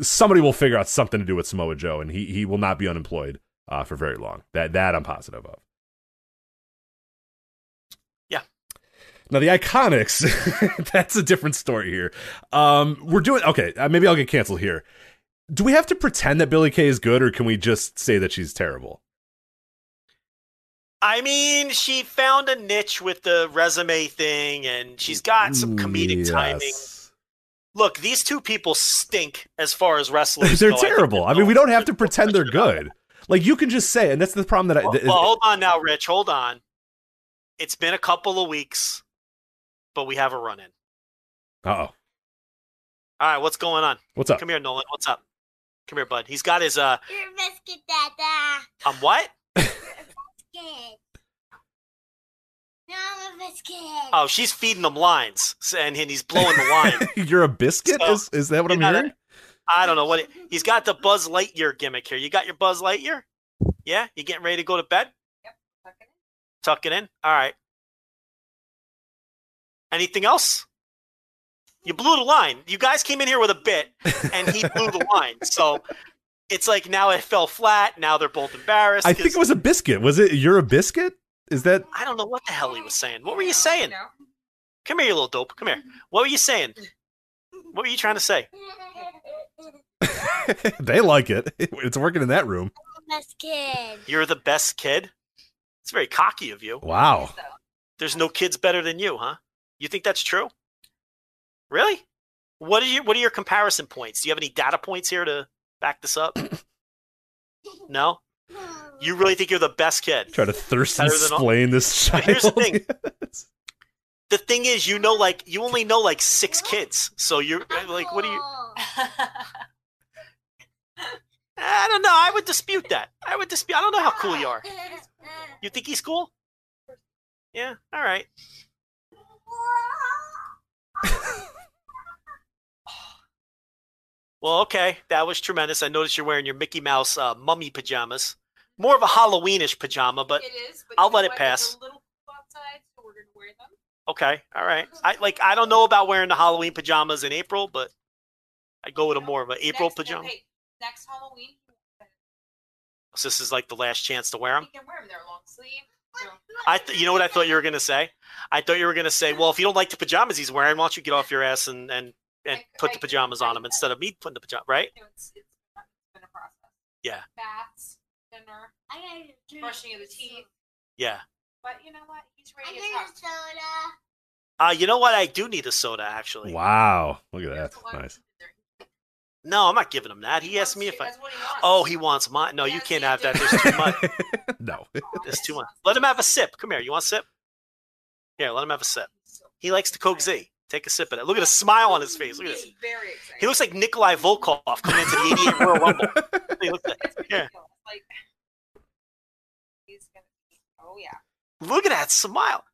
A: Somebody will figure out something to do with Samoa Joe, and he he will not be unemployed uh, for very long. That that I'm positive of. Now the Iconics, *laughs* that's a different story here. Um, we're doing okay. Uh, maybe I'll get canceled here. Do we have to pretend that Billie Kay is good, or can we just say that she's terrible?
B: I mean, she found a niche with the resume thing, and she's got some comedic yes. timing. Look, these two people stink as far as wrestling. *laughs*
A: they're go. terrible. I, I mean, we don't have to pretend they're good. Like you can just say, and that's the problem that I.
B: Well, well, hold on now, Rich. Hold on. It's been a couple of weeks but we have a run in.
A: Uh oh.
B: All right, what's going on?
A: What's up?
B: Come here, Nolan. What's up? Come here, bud. He's got his uh.
C: You're a biscuit, Dada.
B: I'm what? *laughs*
C: biscuit. No, I'm a biscuit.
B: Oh, she's feeding them lines, and he's blowing the line. *laughs*
A: You're a biscuit? So, is, is that what I'm hearing?
B: I don't know what it, he's got. The Buzz Lightyear gimmick here. You got your Buzz Lightyear? Yeah, you getting ready to go to bed?
C: Yep, tuck it in.
B: Tuck it in. All right. Anything else? You blew the line. You guys came in here with a bit, and he blew the *laughs* line. So it's like now it fell flat. Now they're both embarrassed.
A: I think it was a biscuit. Was it? You're a biscuit? Is that?
B: I don't know what the hell he was saying. What were you saying? Come here, you little dope. Come here. What were you saying? What were you trying to say? *laughs*
A: they like it. It's working in that room.
D: Best kid.
B: You're the best kid. It's very cocky of you.
A: Wow.
B: There's no kids better than you, huh? You think that's true? Really? What are your What are your comparison points? Do you have any data points here to back this up? *coughs* No. You really think you're the best kid?
A: Try to thirst and
B: Better all-
A: explain this child.
B: Here's the thing. *laughs* The thing is, you know, like you only know like six kids, so you're uh, like, what are you? *laughs* I don't know. I would dispute that. I would dispute. I don't know how cool you are. You think he's cool? Yeah. All right. Well, okay. That was tremendous. I noticed you're wearing your Mickey Mouse uh, mummy pajamas. More of a Halloweenish pajama, but
E: it is. But
B: I'll let it pass.
E: It's a little cool outside, so we're gonna wear them.
B: okay. All right. I like. I don't know about wearing the Halloween pajamas in April, but I go with a more of an April
E: next,
B: pajama.
E: Hey, next Halloween,
B: So this is like the last chance to wear them.
E: we can wear them. They're long sleeve. So.
B: I, th- you know what I thought you were gonna say? I thought you were gonna say, well, if you don't like the pajamas he's wearing, why don't you get off your ass and and, and
E: I-
B: put
E: I-
B: the pajamas on him instead of me putting the pajama, right?
E: You know, it's, it's been a process.
B: Yeah.
E: Baths, dinner, brushing of the teeth.
B: Yeah.
E: But you know what? He's
D: I
E: to
D: need
E: talk.
D: a soda.
B: Uh, you know what? I do need a soda actually.
A: Wow. Look at that.
E: There's a
A: Nice.
E: Teeth in there.
B: No, I'm not giving him that. He asked me
E: to-
B: if I.
E: That's what he wants.
B: Oh, he wants mine. No, you can't have that. There's too much. *laughs*
A: no.
B: There's too much. Let him have a sip. Come here. You want a sip? Here, let him have a sip. He likes the Coke Z. Take a sip of it. Look at the smile on his face. Look at this.
E: Very excited.
B: He looks like Nikolai Volkov coming into the 88 Royal *laughs* Rumble. He looks like-
E: It's
B: yeah.
E: Like, he's gonna be. Oh yeah.
B: Look at that smile.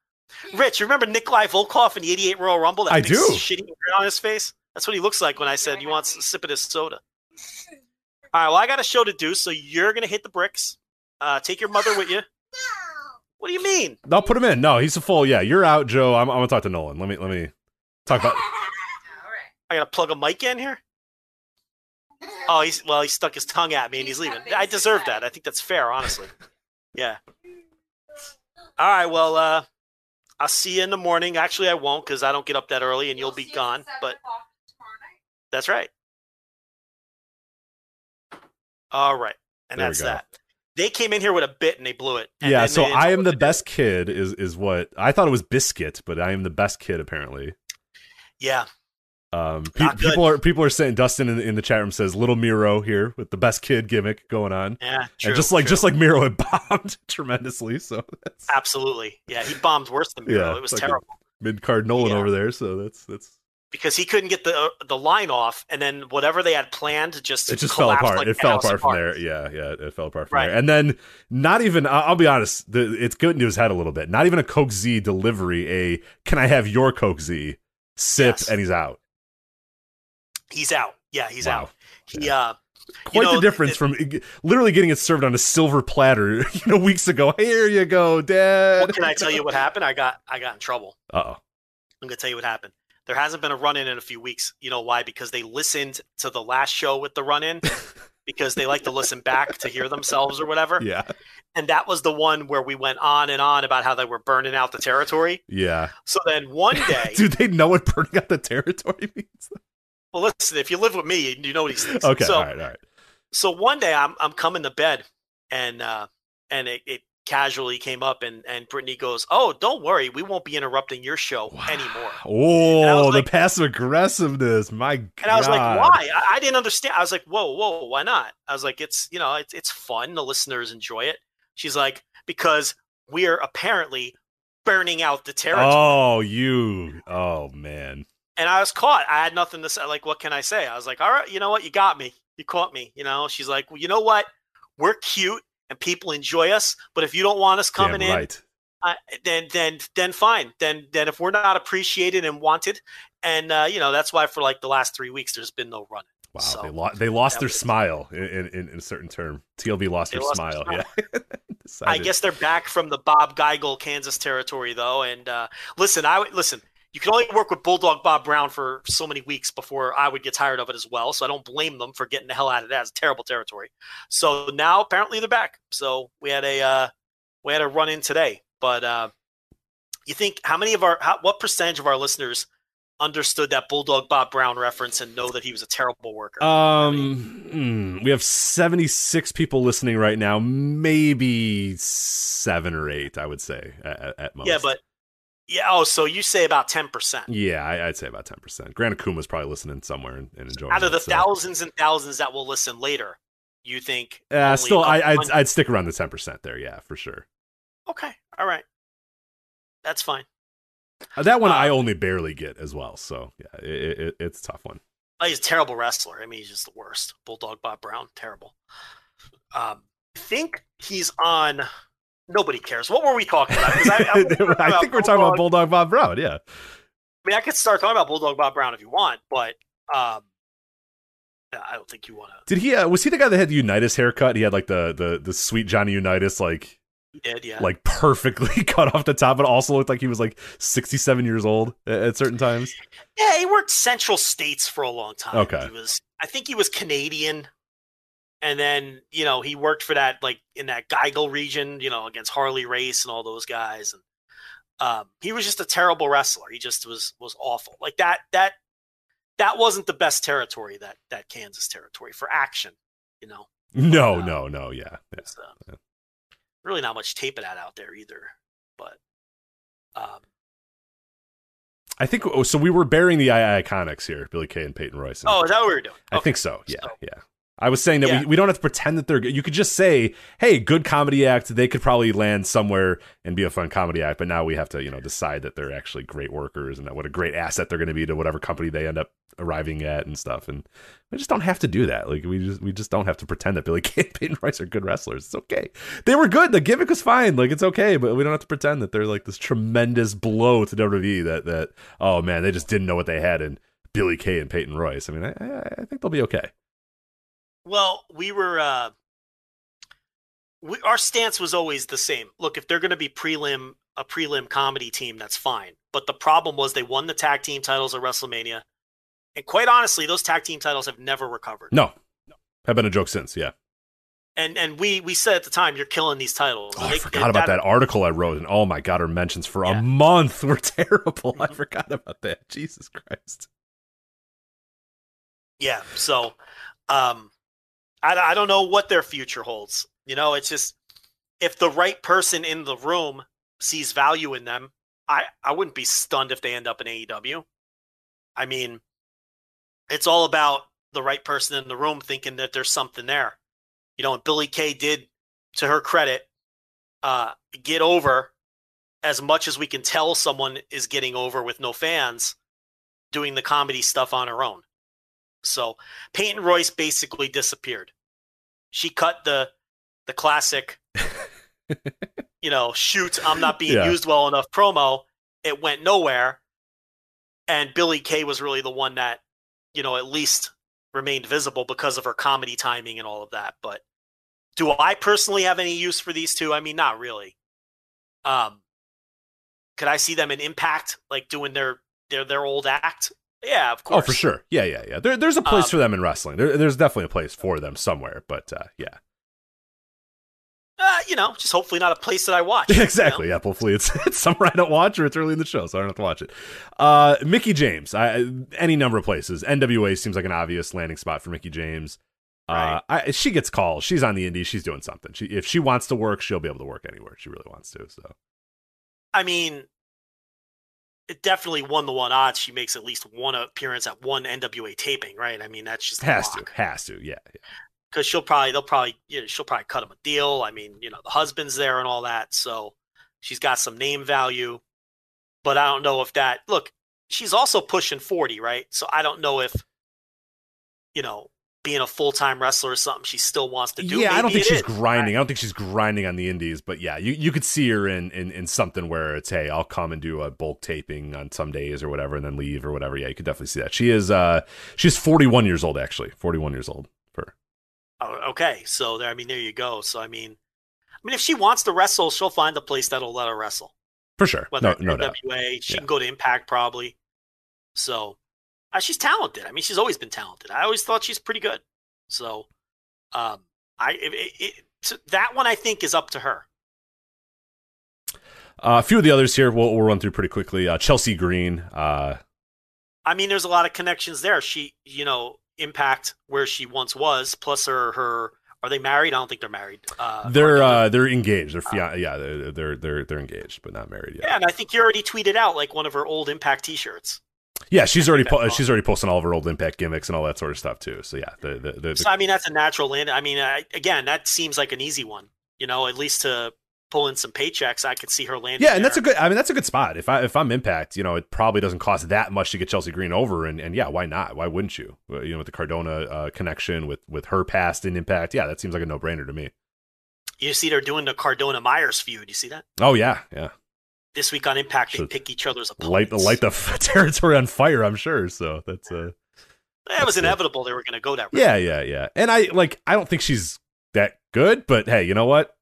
B: Rich, you remember Nikolai Volkov in the 88 Royal Rumble? That
A: I do.
B: shitty grin on his face? That's what he looks like when I said you want a sip of this soda. All right, well, I got a show to do, so you're going to hit the bricks. Uh, take your mother with you. What do you mean?
A: No, put him in. No, he's a full. Yeah, you're out, Joe. I'm, I'm gonna talk to Nolan. Let me let me talk about. *laughs*
E: All right.
B: I got to plug a mic in here? Oh, he's well, he stuck his tongue at me and he's
E: He's
B: leaving. I deserve that. I think that's fair, honestly. *laughs* Yeah. All right, well, uh, I'll see you in the morning. Actually, I won't because I don't get up that early and you'll be
E: see us at
B: gone. But
E: o'clock tomorrow night.
B: That's right. All right. And
A: There
B: that's that. They came in here with a bit and they blew it.
A: Yeah, so I am the best kid. Is is what I thought it was biscuit, but I am the best kid apparently.
B: Yeah.
A: Um, pe- people are people are saying Dustin in, in the chat room says little Miro here with the best kid gimmick going on,
B: Yeah. True,
A: and just like
B: true.
A: just like Miro had *laughs* bombed tremendously. So that's
B: Absolutely. Yeah. He bombed worse than Miro.
A: Yeah,
B: it was terrible
A: mid card Nolan
B: Yeah.
A: over there. So that's that's
B: because he couldn't get the uh, the line off, and then whatever they had planned just
A: it just fell apart.
B: like
A: it fell
B: house
A: apart from there. Yeah, yeah, it fell apart from
B: Right.
A: there. And then not even I'll be honest, the, it's good news head a little bit. Not even a Coke Z delivery. A can I have your Coke Z? Sip
B: Yes.
A: and he's out.
B: He's out. Yeah, he's
A: Wow.
B: out. He uh
A: Quite
B: know,
A: the difference
B: it-
A: from literally getting it served on a silver platter, *laughs* you know, weeks ago. Here you go, Dad.
B: can I tell you what happened? I got I got in trouble.
A: Uh oh.
B: I'm gonna tell you what happened. There hasn't been a run in in a few weeks. You know why? Because they listened to the last show with the run in *laughs* because they like to listen back to hear themselves or whatever.
A: Yeah.
B: And that was the one where we went on and on about how they were burning out the territory.
A: Yeah.
B: So then one *laughs* day,
A: Do they know what burning out the territory *laughs* means?
B: well, listen, if you live with me, you know these things.
A: Okay.
B: So
A: all right. All right.
B: so one day I'm I'm coming to bed and uh and it, it casually came up and and Brittany goes, "Oh, don't worry, we won't be interrupting your show anymore." I
A: Oh,
B: was
A: the passive aggressiveness. My God.
B: And I was like, "Why?" I, I didn't understand. I was like, "Whoa, whoa, why not?" I was like, "It's you know, it's it's fun. The listeners enjoy it." She's like, "Because we're apparently burning out the territory."
A: Oh, you. Oh, man.
B: And I was caught. I had nothing to say. Like, what can I say? I was like, "All right, you know what? You got me. You caught me." You know. She's like, "Well, you know what? We're cute." And people enjoy us, but if you don't want us coming
A: Damn
B: in,
A: right.
B: uh, then then then fine. Then then if we're not appreciated and wanted, and uh, you know that's why for like the last three weeks there's been no running.
A: Wow.
B: So,
A: they, lo- they lost their
B: was-
A: smile in, in, in a certain term. TLB lost their
B: lost their
A: smile.
B: smile.
A: Yeah. *laughs*
B: I guess they're back from the Bob Geigel Kansas territory though. And uh, listen, I listen. You can only work with Bulldog Bob Brown for so many weeks before I would get tired of it as well. So I don't blame them for getting the hell out of that. It's terrible territory. So now apparently they're back. So we had a uh, we had a run in today. But uh, you think how many of our how, what percentage of our listeners understood that Bulldog Bob Brown reference and know that he was a terrible worker?
A: Um, hmm, we have 76 people listening right now. Maybe seven or eight, I would say, at, at most.
B: yeah, but yeah. Oh, so you say about ten percent
A: Yeah, I, I'd say about 10%. Grant Akuma's probably listening somewhere and, and enjoying
B: out of
A: it,
B: the
A: so.
B: thousands and thousands that will listen later. You think?
A: Uh, still, I, I'd,
B: hundred-
A: I'd stick around the 10% there, yeah, for sure.
B: Okay. All right. That's fine.
A: Uh, that one
B: Uh,
A: I only barely get as well, so yeah, it, it, it's a tough one.
B: He's a terrible wrestler. I mean, he's just the worst. Bulldog Bob Brown, terrible. Um, I think he's on. Nobody cares. What were we talking about? I, I, *laughs*
A: I think we're talking about Bulldog Bob Brown, yeah.
B: I mean, I could start talking about Bulldog Bob Brown if you want, but um, I don't think you want to.
A: Did he? Uh, was he the guy that had the Unitas haircut? He had like the the the sweet Johnny Unitas, like
B: did, yeah.
A: like perfectly *laughs* cut off the top, but also looked like he was like sixty seven years old at, at certain times.
B: yeah, he worked Central States for a long time.
A: Okay.
B: He was. I think he was Canadian, and then you know he worked for that like in that Geigel region, you know, against Harley Race and all those guys, and um, he was just a terrible wrestler. He just was was awful. Like that that that wasn't the best territory that that Kansas territory for action. You know,
A: No,
B: Uh,
A: no, no, yeah, yeah.
B: Uh,
A: Yeah.
B: really not much tape of that out there either. But um,
A: I think oh, so. We were burying the II iconics here, Billie Kay and Peyton Royce.
B: oh, is that what we were doing?
A: I
B: Okay.
A: think so. Yeah,
B: So-
A: yeah. I was saying that
B: Yeah.
A: we, we don't have to pretend that they're good. You could just say, hey, good comedy act. They could probably land somewhere and be a fun comedy act. But now we have to, you know, decide that they're actually great workers and that what a great asset they're going to be to whatever company they end up arriving at and stuff. And we just don't have to do that. Like we just we just don't have to pretend that Billie *laughs* Kay and Peyton Royce are good wrestlers. It's okay. They were good. The gimmick was fine. Like it's okay. But we don't have to pretend that they're like this tremendous blow to WWE. That that oh man, they just didn't know what they had in Billie Kay and Peyton Royce. I mean, I, I, I think they'll be okay.
B: Well, we were. Uh, we, our stance was always the same. Look, if they're going to be prelim a prelim comedy team, that's fine. But the problem was they won the tag team titles at WrestleMania, and quite honestly, those tag team titles have never recovered.
A: No, no. have been a joke since. Yeah.
B: And and we we said at the time, you're killing these titles.
A: Oh, I
B: They-
A: forgot about that article I wrote, and oh my god, our mentions for a month were *laughs* terrible. I
B: Mhm.
A: forgot about that. Jesus Christ.
B: Yeah. So, um, I, I don't know what their future holds. You know, it's just if the right person in the room sees value in them, I, I wouldn't be stunned if they end up in AEW. I mean, it's all about the right person in the room thinking that there's something there. You know, and Billie Kay did, to her credit, uh, get over as much as we can tell someone is getting over with no fans doing the comedy stuff on her own. So Peyton Royce basically disappeared. She cut the the classic, *laughs* you know, shoot, I'm not being
A: Yeah.
B: used well enough promo. It went nowhere. And Billie Kay was really the one that, you know, at least remained visible because of her comedy timing and all of that. But do I personally have any use for these two? I mean, not really. Um, could I see them in Impact, like doing their their their old act? Yeah, of course.
A: Oh, for sure. Yeah, yeah, yeah. There, there's a place
B: Um,
A: for them in wrestling. There, there's definitely a place for them somewhere. But uh, yeah,
B: Uh, you know, just hopefully not a place that I watch. *laughs* you know?
A: exactly. Yeah, hopefully it's *laughs* it's somewhere I don't watch or it's early in the show, so I don't have to watch it. Uh, Mickie James. I, any number of places. NWA seems like an obvious landing spot for Mickie James. Uh, I, she gets calls. She's on the indies. She's doing something. She, if she wants to work, she'll be able to work anywhere. She really wants to. So
B: I mean, it definitely won the one odds. She makes at least one appearance at one NWA taping, right? I mean, that's just
A: has to, has to. Yeah, yeah.
B: because she'll probably they'll probably you know, she'll probably cut him a deal. I mean, you know, the husband's there and all that, so she's got some name value. But I don't know if that look. She's also pushing forty, right? So I don't know if you know being a full time wrestler or something she still wants to do.
A: Yeah, I don't think she's
B: is.
A: grinding. I don't think she's grinding on the indies, but yeah, you, you could see her in, in in something where it's hey, I'll come and do a bulk taping on some days or whatever, and then leave or whatever. Yeah, you could definitely see that. She is uh she's forty one years old actually, forty one years old for
B: Oh, okay, so there. I mean, there you go. So I mean, I mean, if she wants to wrestle, she'll find a place that'll let her wrestle.
A: For sure.
B: Whether
A: No,
B: it's
A: no doubt.
B: She
A: Yeah.
B: can go to Impact probably. So uh, she's talented. I mean, she's always been talented. I always thought she's pretty good. So um, I it, it, it, so that one I think is up to her.
A: Uh, a few of the others here we'll, we'll run through pretty quickly. Uh, Chelsea Green. Uh,
B: I mean, there's a lot of connections there. She, you know, Impact where she once was, plus her her. Are they married? I don't think they're married. Uh,
A: they're uh, they're engaged. They're fia- yeah, they're, they're they're they're engaged, but not married yet.
B: yeah, and I think you already tweeted out like one of her old Impact T-shirts.
A: Yeah, she's already po- she's already posting all of her old Impact gimmicks and all that sort of stuff too. So yeah, the the, the,
B: So I mean, that's a natural land. I mean, I, again, that seems like an easy one. You know, at least to pull in some paychecks, I could see her landing.
A: yeah, and that's a good. I mean, that's a good spot. If I if I'm Impact, you know, it probably doesn't cost that much to get Chelsea Green over, and and yeah, why not? Why wouldn't you? You know, with the Cardona uh, connection with with her past in Impact, yeah, that seems like a no brainer to me.
B: You see, they're doing the Cardona Myers feud. You see that
A: Oh yeah, yeah.
B: This week on Impact? They
A: So
B: pick each other's
A: Light
B: opponents.
A: light the f- *laughs* territory on fire. I'm sure. So that's uh.
B: that was inevitable they were going to go that route.
A: Yeah, yeah, yeah. And I like I don't think she's that good, but hey, you know what?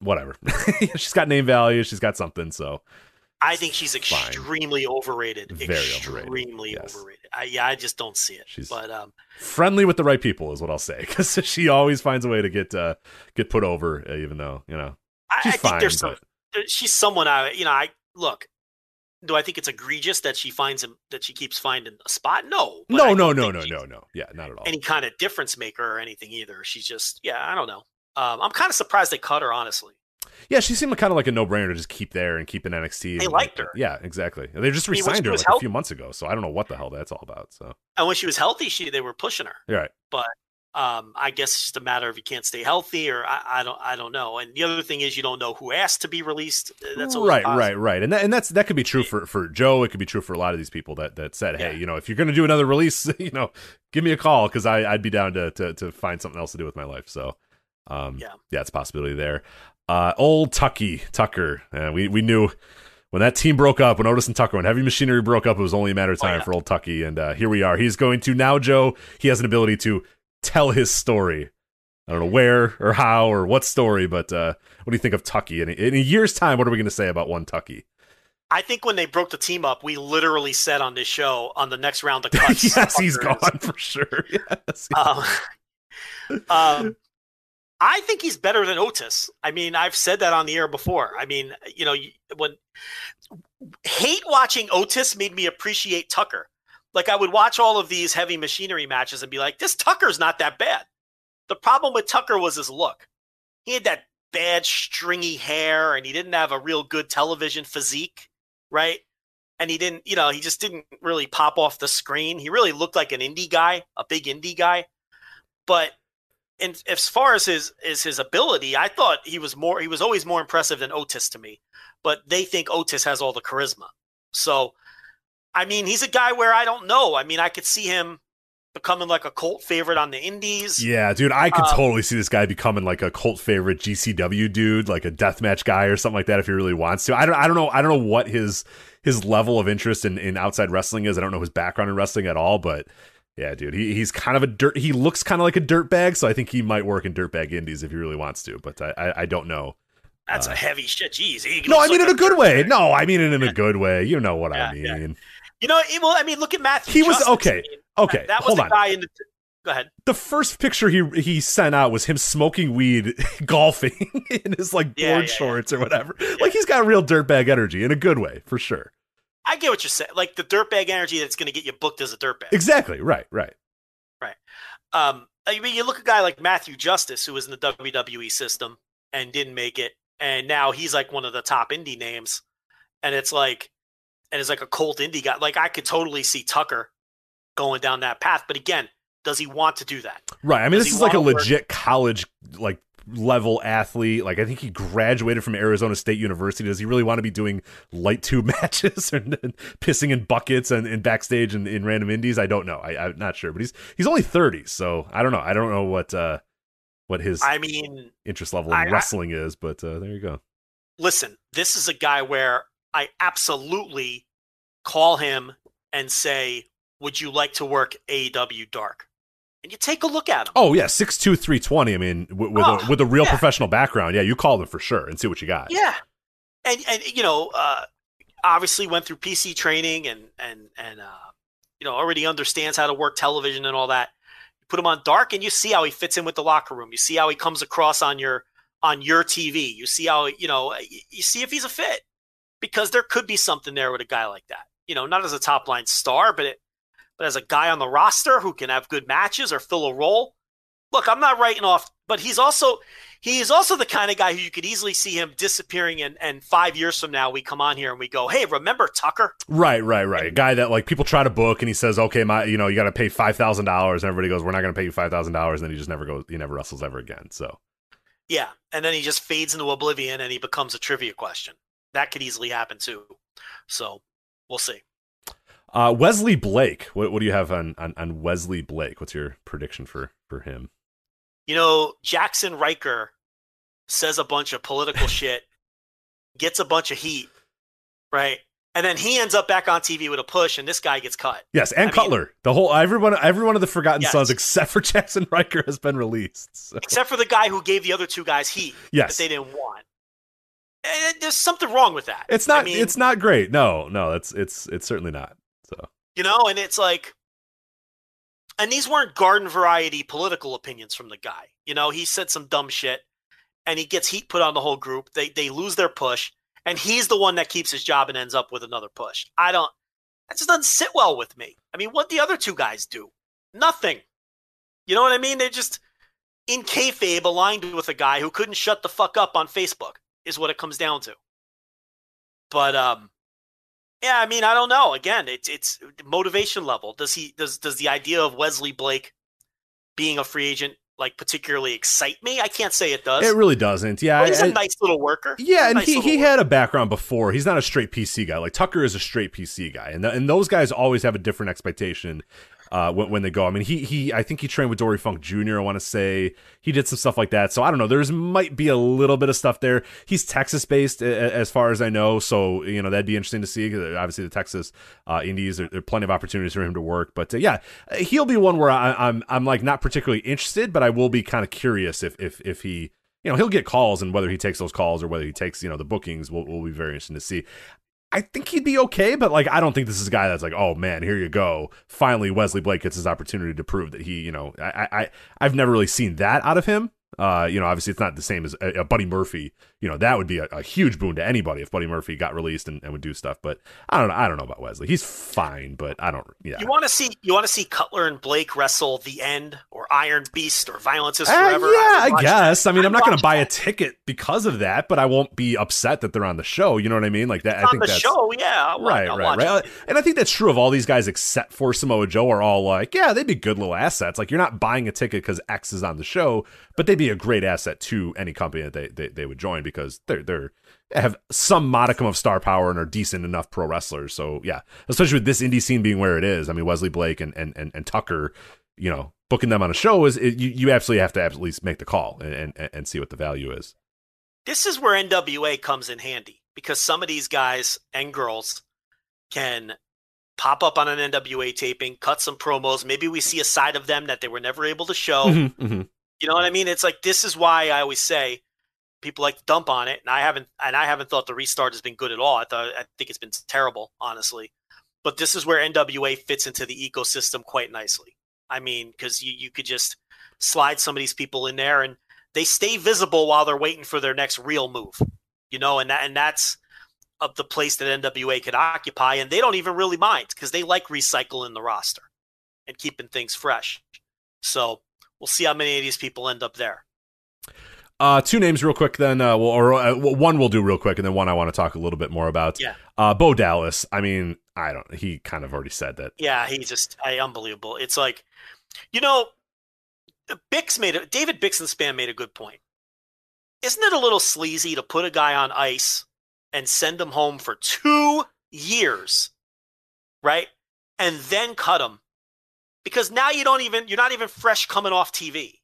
A: Whatever. *laughs* she's got name value, she's got something, so
B: I think she's
A: Fine.
B: extremely overrated.
A: Very overrated,
B: extremely
A: yes.
B: overrated. I, yeah, I just don't see it.
A: She's-
B: but um,
A: friendly with the right people is what I'll say *laughs* cuz she always finds a way to get uh get put over uh, even though, you know. She's
B: I think
A: fine,
B: there's
A: but-
B: there- She's someone I, you know, I look. Do I think it's egregious that she finds him that she keeps finding a spot? No. but
A: No, no, no, no, no, no. Yeah, not at all.
B: Any kind of difference maker or anything either. She's just, yeah, I don't know. Um, I'm kind of surprised they cut her, honestly.
A: Yeah, she seemed kind of like a no-brainer to just keep there and keep in NXT.
B: They liked
A: like,
B: her.
A: Yeah, exactly. They just
B: I mean,
A: re-signed her like a few months ago, so I don't know what the hell that's all about. So,
B: And when she was healthy, she they were pushing her.
A: you're right.
B: Um, I guess it's just a matter of you can't stay healthy, or I, I don't, I don't know. And the other thing is, you don't know who asked to be released. Uh, That's
A: right,
B: possible.
A: right, right, and that, and that's that could be true for for Joe. It could be true for a lot of these people that that said, hey,
B: Yeah.
A: you know, if you're going to do another release, *laughs* you know, give me a call because I I'd be down to, to to find something else to do with my life. So, um,
B: Yeah.
A: yeah, it's a possibility there. Uh, old Tucky Tucker, uh, we we knew. When that team broke up, when Otis and Tucker, when Heavy Machinery broke up, it was only a matter of
B: Oh,
A: time
B: yeah.
A: for old Tucky, and uh, here we are. He's going to now, Joe. He has an ability to tell his story. I don't know where or how or what story, but uh, what do you think of Tucky? In a, in a year's time, what are we going to say about one Tucky?
B: I think when they broke the team up, we literally said on this show on the next round of *laughs* cuts,
A: yes, he's
B: is-
A: gone for sure. *laughs* Yes.
B: Um, *laughs* um, I think he's better than Otis. I mean, I've said that on the air before. I mean, you know, when hate watching Otis made me appreciate Tucker. Like I would watch all of these heavy machinery matches and be like, this Tucker's not that bad. The problem with Tucker was his look. He had that bad stringy hair and he didn't have a real good television physique, right? And he didn't, you know, he just didn't really pop off the screen. He really looked like an indie guy, a big indie guy. But as far as his is his ability, I thought he was more he was always more impressive than Otis to me. But they think Otis has all the charisma. So I mean, he's a guy where I don't know. I mean, I could see him becoming like a cult favorite on the indies.
A: Yeah, dude, I could
B: Um,
A: totally see this guy becoming like a cult favorite GCW dude, like a deathmatch guy or something like that if he really wants to. I don't I don't know I don't know what his his level of interest in, in outside wrestling is. I don't know his background in wrestling at all, but yeah, dude, he, he's kind of a dirt he looks kind of like a dirtbag, so I think he might work in dirtbag indies if he really wants to, but I I, I don't know.
B: That's
A: Uh,
B: a heavy shit. Jeez. he
A: No, I mean
B: like
A: in a good way. No, I mean it in a good way. You know what I
B: mean. yeah. You know, it- well, I mean, look at Matthew.
A: He was-
B: Justice.
A: okay,
B: I mean,
A: Okay,
B: That, that was
A: hold
B: the
A: on.
B: guy in the. Go ahead.
A: the first picture he he sent out was him smoking weed, *laughs* golfing in his like board
B: Yeah, yeah, yeah.
A: shorts or whatever. Like he's got real dirtbag energy in a good way for sure.
B: I get what you're saying. Like the dirtbag energy that's going to get you booked as a dirtbag.
A: Exactly. Right. Right. Right.
B: Um, I mean, you look at a guy like Matthew Justice, who was in the WWE system and didn't make it, and now he's like one of the top indie names, and it's like, and it's like a cult indie guy. Like I could totally see Tucker going down that path, but again, does he want to do that?
A: Right. I mean,
B: Does
A: this is like a
B: work-
A: legit college like level athlete. Like I think he graduated from Arizona State University. Does he really want to be doing light tube *laughs* matches and, and pissing in buckets and, and backstage and in random indies? I don't know. I, I'm not sure. But he's he's only 30, so I don't know. I don't know what uh what his
B: I mean,
A: interest level in
B: I- I-
A: wrestling is, but uh, there you go.
B: listen, this is a guy where I absolutely call him and say, "Would you like to work AEW Dark?" And you take a look at him.
A: Oh yeah, six two three twenty. I mean, with with,
B: Oh,
A: a, with a real
B: yeah.
A: professional background, yeah, you call them for sure and see what you got.
B: Yeah, and and you know, uh, obviously went through PC training and and and uh, you know already understands how to work television and all that. You put him on dark, and you see how he fits in with the locker room. You see how he comes across on your on your TV. You see how you know you see if he's a fit because there could be something there with a guy like that. You know, not as a top line star, but it, but as a guy on the roster who can have good matches or fill a role. Look, I'm not writing off, but he's also he is also the kind of guy who you could easily see him disappearing and, and five years from now we come on here and we go, Hey, remember Tucker?
A: Right, right, right. A guy that like people try to book and he says, Okay, my you know, you gotta pay five thousand dollars and everybody goes, We're not gonna pay you five thousand dollars and then he just never goes he never wrestles ever again. So
B: Yeah. And then he just fades into oblivion and he becomes a trivia question. That could easily happen too. So we'll see.
A: uh, Wesley Blake, what, what do you have on, on, on Wesley Blake? What's your prediction for for him?
B: You know, Jaxson Ryker says a bunch of political *laughs* shit, gets a bunch of heat, right? And then he ends up back on TV with a push, and this guy gets cut.
A: Yes, and
B: I mean-
A: Cutler. the whole everyone every one of the Forgotten
B: Yes.
A: Sons except for *laughs* Jaxson Ryker has been released. So,
B: Except for the guy who gave the other two guys heat
A: yes.
B: that they didn't want. And there's something wrong with that.
A: It's not
B: I mean,
A: it's not great. No, no, that's it's it's certainly not. So
B: you know, and it's like, and these weren't garden variety political opinions from the guy. You know, he said some dumb shit, and he gets heat put on the whole group. They they lose their push, and he's the one that keeps his job and ends up with another push. I don't. That just doesn't sit well with me. I mean, what the other two guys do? Nothing. You know what I mean? They're just in kayfabe aligned with a guy who couldn't shut the fuck up on Facebook. Is what it comes down to. But um, yeah, I mean, I don't know. Again, it's it's motivation level. Does he does does the idea of Wesley Blake being a free agent like particularly excite me? I can't say it does.
A: it really doesn't. Yeah,
B: But he's
A: I-
B: a nice little worker.
A: Yeah, and
B: Nice
A: he, he
B: worker.
A: had a background before. He's not a straight PC guy. Like Tucker is a straight PC guy, and th- and those guys always have a different expectation uh, when, when they go. I mean, he he I think he trained with Dory Funk Jr. I want to say he did some stuff like that. So I don't know. There's might be a little bit of stuff there. He's Texas based as far as I know, so you know that'd be interesting to see. 'cause Obviously, the Texas uh, Indies there, there are plenty of opportunities for him to work. But uh, yeah, he'll be one where I, I'm I'm like not particularly interested, but I will be kind of curious if if if he you know he'll get calls and whether he takes those calls or whether he takes you know the bookings will, will be very interesting to see i think he'd be okay but like i don't think this is a guy that's like oh man here you go finally wesley blake gets his opportunity to prove that he you know i i i've never really seen that out of him uh, you know, obviously it's not the same as a, a Buddy Murphy. You know, that would be a, a huge boon to anybody if Buddy Murphy got released and, and would do stuff. But I don't know. I don't know about Wesley. He's fine, but I don't. Yeah.
B: You want to see you want to see Cutler and Blake wrestle the end or Iron Beast or Violence is
A: Uh,
B: Forever.
A: yeah,
B: would
A: I guess.
B: that.
A: I mean, I'm not going to buy a ticket because of that, but I won't be upset that they're on the show. You know what I mean? Like that. I
B: on
A: think
B: the
A: that's
B: show. Yeah, I'll,
A: right,
B: I'll
A: right, right.
B: it.
A: And I think that's true of all these guys except for Samoa Joe. Are all like, yeah, they'd be good little assets. Like you're not buying a ticket because X is on the show, but they'd be a great asset to any company that they, they, they would join because they're they're have some modicum of star power and are decent enough pro wrestlers. So yeah, especially with this indie scene being where it is. I mean, Wesley Blake and and and, and Tucker, you know, booking them on a show is it, you you absolutely have to at least make the call and, and and see what the value is.
B: This is where NWA comes in handy because some of these guys and girls can pop up on an NWA taping, cut some promos. Maybe we see a side of them that they were never able to show.
A: Mhm, mhm.
B: You know what I mean? It's like this is why I always say people like to dump on it, and I haven't and I haven't thought the restart has been good at all. I thought I think it's been terrible, honestly. But this is where NWA fits into the ecosystem quite nicely. I mean, because you you could just slide some of these people in there, and they stay visible while they're waiting for their next real move. You know, and that and that's of the place that NWA could occupy, and they don't even really mind because they like recycling the roster and keeping things fresh. So we'll see how many of these people end up there.
A: Uh, two names real quick, then. Uh, well, or uh, one we'll do real quick, and then one I want to talk a little bit more about.
B: Yeah.
A: Uh, Bo Dallas. I mean, I don't. He kind of already said that.
B: Yeah, he's just I, unbelievable. It's like, you know, Bix made a David Bixenspan made a good point. Isn't it a little sleazy to put a guy on ice and send him home for two years, right? And then cut him because now you don't even you're not even fresh coming off TV.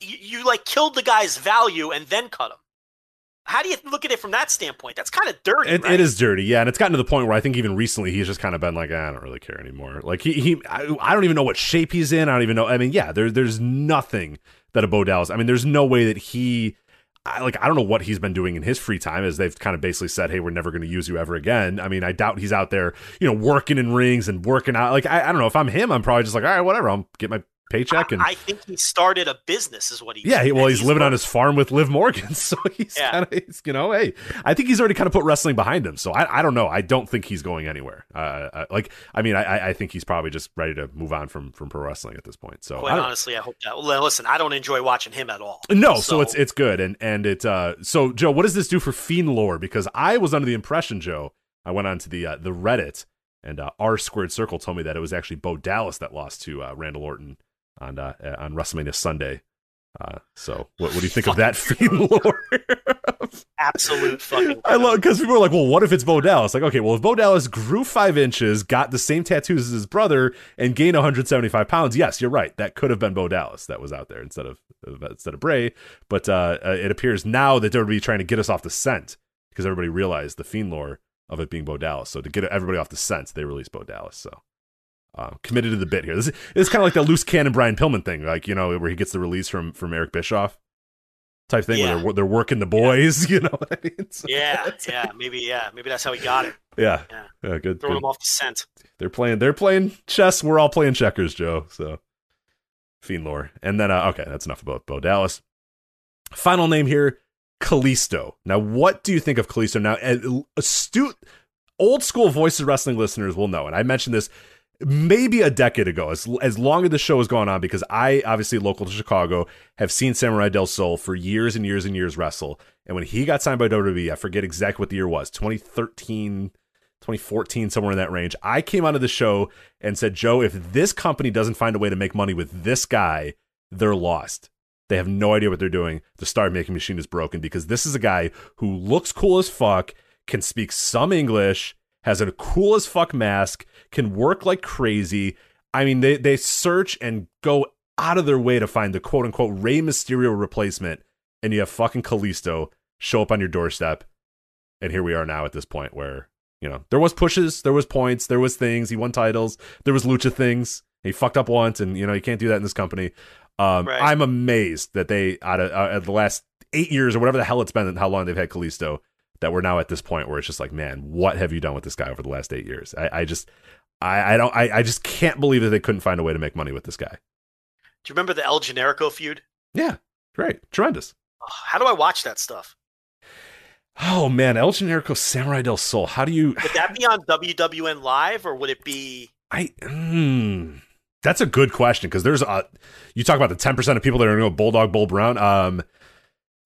B: You, you like killed the guy's value and then cut him. How do you look at it from that standpoint? That's kind of dirty.
A: It,
B: right?
A: it is dirty, yeah, and it's gotten to the point where I think even recently he's just kind of been like, "Ah, I don't really care anymore. Like he, he, I, I don't even know what shape he's in. I don't even know. I mean, yeah, there, there's nothing that a Bo Dallas. I mean, there's no way that he. I, like I don't know what he's been doing in his free time as they've kind of basically said, "Hey, we're never going to use you ever again." I mean, I doubt he's out there, you know, working in rings and working out. Like I, I don't know if I'm him, I'm probably just like, all right, whatever. I'll get my paycheck and
B: I think he started a business, is what he.
A: yeah. He, well,
B: and
A: he's, living on his farm with Liv Morgan, *laughs* so he's
B: Yeah.
A: kind of, you know, hey, I think he's already kind of put wrestling behind him. So I, I don't know. I don't think he's going anywhere. Uh, uh, like, I mean, I- I, I think he's probably just ready to move on from from pro wrestling at this point. So
B: Quite
A: don't-
B: honestly, I hope that. Well, listen, I don't enjoy watching him at all.
A: No, so, it's it's good, and and it. Uh, so Joe, what does this do for Fiend lore? Because I was under the impression, Joe, I went onto the uh, the Reddit, and uh, R Squared Circle told me that it was actually Bo Dallas that lost to uh, Randall Orton on uh, uh, on WrestleMania Sunday. Uh, so what, what do you think of that *laughs* Fiend lore?
B: absolute fucking.
A: I love because people are like, well, what if it's Bo Dallas? Like, okay, well, if Bo Dallas grew five inches, got the same tattoos as his brother, and gained 175 pounds, yes, you're right. That could have been Bo Dallas that was out there instead of instead of Bray. But uh, uh, it appears now that they're be trying to get us off the scent because everybody realized the fiend lore of it being Bo Dallas. So to get everybody off the scent, they released Bo Dallas. So. Uh, committed to the bit here. This is, it's kind of like the loose cannon Brian Pillman thing, like you know, where he gets the release from from Eric Bischoff type thing, where they're, they're working the boys. *laughs* You know what I mean? So-
B: Yeah, yeah, maybe, yeah, maybe that's how he got it.
A: yeah,
B: Yeah.
A: yeah, good.
B: Throwing
A: good.
B: him off the scent.
A: They're playing. They're playing chess. We're all playing checkers, Joe. So, fiend lore, and then uh, okay, that's enough about Bo Dallas. Final name here, Kalisto. Now, what do you think of Kalisto? Now, astute, old school voices Wrestling listeners will know, and I mentioned this maybe a decade ago, as as long as the show has gone on, because I obviously local to Chicago have seen Samurai Del Sol for years and years and years wrestle, and when he got signed by WWE, I forget exactly what the year was, 2013. 2014, somewhere in that range. I came onto the show and said, Joe, if this company doesn't find a way to make money with this guy, they're lost. They have no idea what they're doing. The star making machine is broken because this is a guy who looks cool as fuck, can speak some English, has a cool as fuck mask, can work like crazy. I mean, they, they search and go out of their way to find the quote unquote Rey Mysterio replacement, and you have fucking Kalisto show up on your doorstep. And here we are now at this point where you know, there was pushes, there was points, there was things. He won titles. There was lucha things. He fucked up once, and you know you can't do that in this company. Um,
B: Right.
A: I'm amazed that they out of uh, the last eight years or whatever the hell it's been, and how long they've had Kalisto, that we're now at this point where it's just like, man, what have you done with this guy over the last eight years? I, I just, I, I don't, I, I just can't believe that they couldn't find a way to make money with this guy.
B: Do you remember the El Generico feud?
A: Yeah, great, tremendous.
B: How do I watch that stuff?
A: Oh man, El Generico Samurai del Sol. How do you?
B: Would that be on WWN Live or would it be?
A: I hmm, that's a good question because there's a you talk about the ten percent of people that are going to go Bulldog Bull Brown. Um,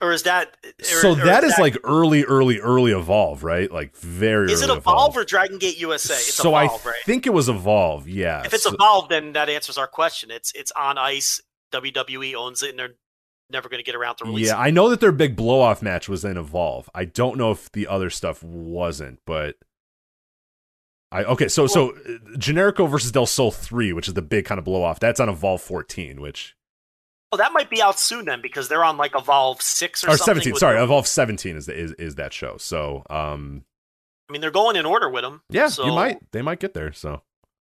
B: Or is that? Or,
A: so that is like early, early, early evolve, right? Like very.
B: Is it
A: early
B: Evolve or Dragon Gate USA? It's
A: so
B: Evolve,
A: I
B: right?
A: think it was evolve. Yeah.
B: If it's
A: So-
B: Evolve, then that answers our question. It's it's on ice. WWE owns it, and they're never going to get around to releasing.
A: yeah, I know that their big blow off match was in evolve. I don't know if the other stuff wasn't, but. I, okay, so so uh, Generico versus Del Sol three, which is the big kind of blow off. That's on Evolve fourteen, which
B: Oh, that might be out soon then because they're on like Evolve six or,
A: or
B: something.
A: seventeen. Sorry,
B: them.
A: Evolve seventeen is, the, is is that show. So um,
B: I mean, they're going in order with them.
A: Yeah,
B: so
A: you might. They might get there. So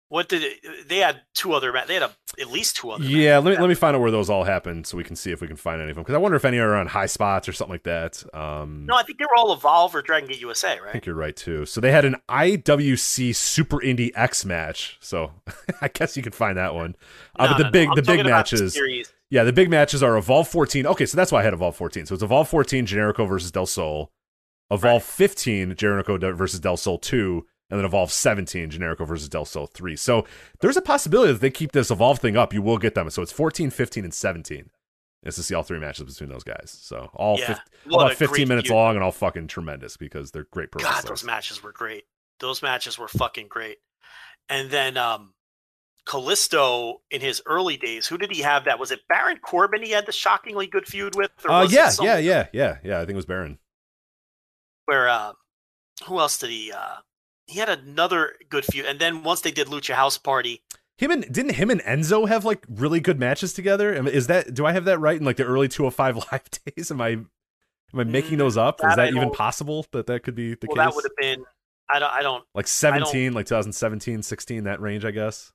B: What did it, they had two other? They had a, at least two other.
A: yeah, let me let me find out where those all happened so we can see if we can find any of them. Because I wonder if any are on Highspots or something like that. Um,
B: No, I think they were all Evolve or Dragon Gate USA, right I
A: think you're right too. So they had an IWC Super Indie X match. So *laughs* I guess you could find that one. Uh, but the
B: no, no.
A: big
B: I'm
A: the big matches.
B: series.
A: Yeah, the big matches are Evolve 14. Okay, so that's why I had Evolve 14. So it's Evolve 14, Generico versus Del Sol. Evolve 15, Generico versus Del Sol 2. And then Evolve 17, Generico versus Del Sol 3. So there's a possibility that they keep this Evolve thing up. You will get them. So it's 14, 15, and 17. Is to see all three matches between those guys. So all
B: Yeah.
A: fif-
B: What
A: about 15 minutes
B: feud.
A: long and all fucking tremendous because they're great
B: God, those matches were great. Those matches were fucking great. And then um Kalisto in his early days, who did he have that? Was it Baron Corbin he had the shockingly good feud with? Or
A: Uh, yeah, yeah, yeah, yeah, yeah. I think it was Baron.
B: Where uh who else did he uh he had another good feud. And then once they did Lucha House Party,
A: Him and didn't him and Enzo have like really good matches together? Is that do I have that right in like the early 205 *laughs* live days? Am I am I making those up?
B: that
A: Is that even
B: don't-
A: possible that that could be the
B: well
A: case?
B: that would have been I don't I don't
A: like 17, like 2017, 16, that range, I guess.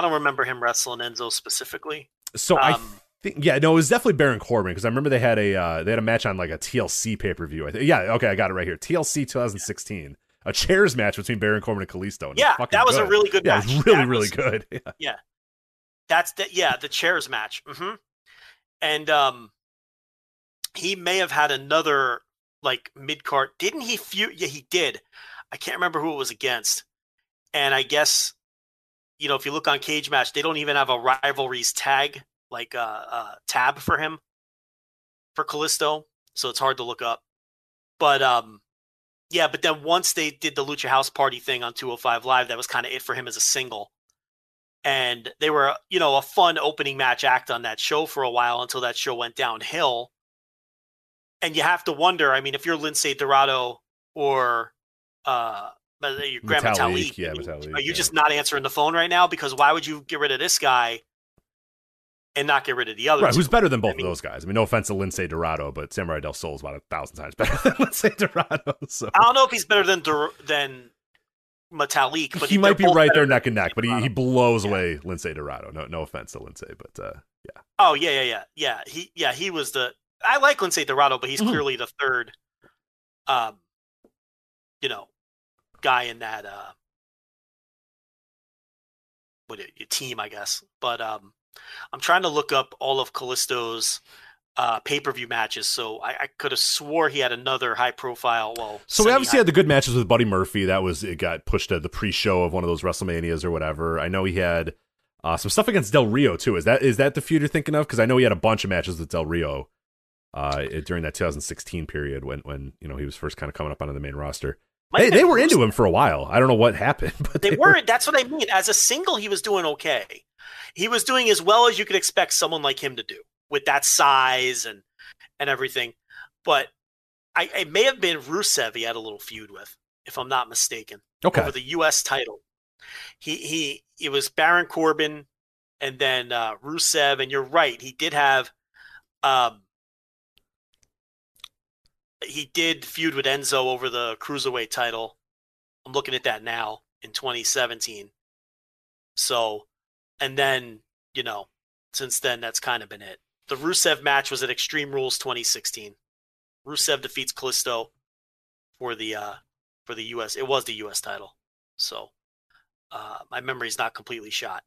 B: I don't remember him wrestling Enzo specifically.
A: So I
B: Um,
A: think, yeah, no, it was definitely Baron Corbin because I remember they had a uh, they had a match on like a TLC pay per view. I think. Yeah, okay, I got it right here. TLC 2016, a chairs match between Baron Corbin and Kalisto. and
B: Yeah,
A: fucking
B: that was a really good
A: Yeah,
B: match.
A: it was really
B: That
A: really
B: was-
A: good. *laughs* Yeah.
B: That's the yeah, the chairs match. hmm And um he may have had another like mid card. Didn't he feud? Yeah, he did. I can't remember who it was against. And I guess you know if you look on Cagematch, they don't even have a rivalries tag like uh, uh tab for him for Kalisto, so it's hard to look up. But um yeah, but then once they did the Lucha House Party thing on 205 Live, that was kind of it for him as a single and they were you know a fun opening match act on that show for a while until that show went downhill and you have to wonder i mean if you're lince dorado or uh, your Grand
A: Metalik,
B: Metalik,
A: yeah, Metalik,
B: are you
A: yeah.
B: just not answering the phone right now because why would you get rid of this guy and not get rid of the other
A: Right,
B: two?
A: who's better than both
B: I mean-
A: of those guys? I mean, no offense to Lince Dorado, but Samurai Del Sol is about a thousand times *laughs* better than Lince Dorado. So
B: i don't know if he's better than Dor- than Metalik, but
A: he
B: they're
A: might be right there neck and neck, but he, he blows
B: Yeah.
A: away Lince Dorado. No, no offense to Lince, but uh, yeah,
B: Oh yeah, yeah, yeah, yeah. He yeah he was the. I like Lince Dorado, but he's
A: Mhm.
B: clearly the third, um, you know, guy in that uh, what your team, I guess. But um, I'm trying to look up all of Kalisto's uh pay per view matches. So I, I could have swore he had another high profile. Well,
A: So we obviously had the good matches with Buddy Murphy. That was it got pushed to the pre-show of one of those WrestleManias or whatever. I know he had uh, some stuff against Del Rio too. Is that is that the feud you're thinking of? Because I know he had a bunch of matches with Del Rio uh, during that 2016 period when when you know he was first kind of coming up onto the main roster.
B: Might
A: They, they were into him for a while. I don't know what happened, *laughs* but
B: They
A: they,
B: weren't. That's what I mean. As a single, he was doing okay. He was doing as well as you could expect someone like him to do with that size and and everything. But I it may have been Rusev he had a little feud with, if I'm not mistaken,
A: okay.
B: over the U.S. title. He he it was Baron Corbin and then uh, Rusev, and you're right. He did have um he did feud with Enzo over the cruiserweight title. I'm looking at that now in 2017. So, and then you know, since then that's kind of been it. The Rusev match was at Extreme Rules 2016. Rusev defeats Kalisto for the uh for the US. It was the US title. So, uh my memory's not completely shot.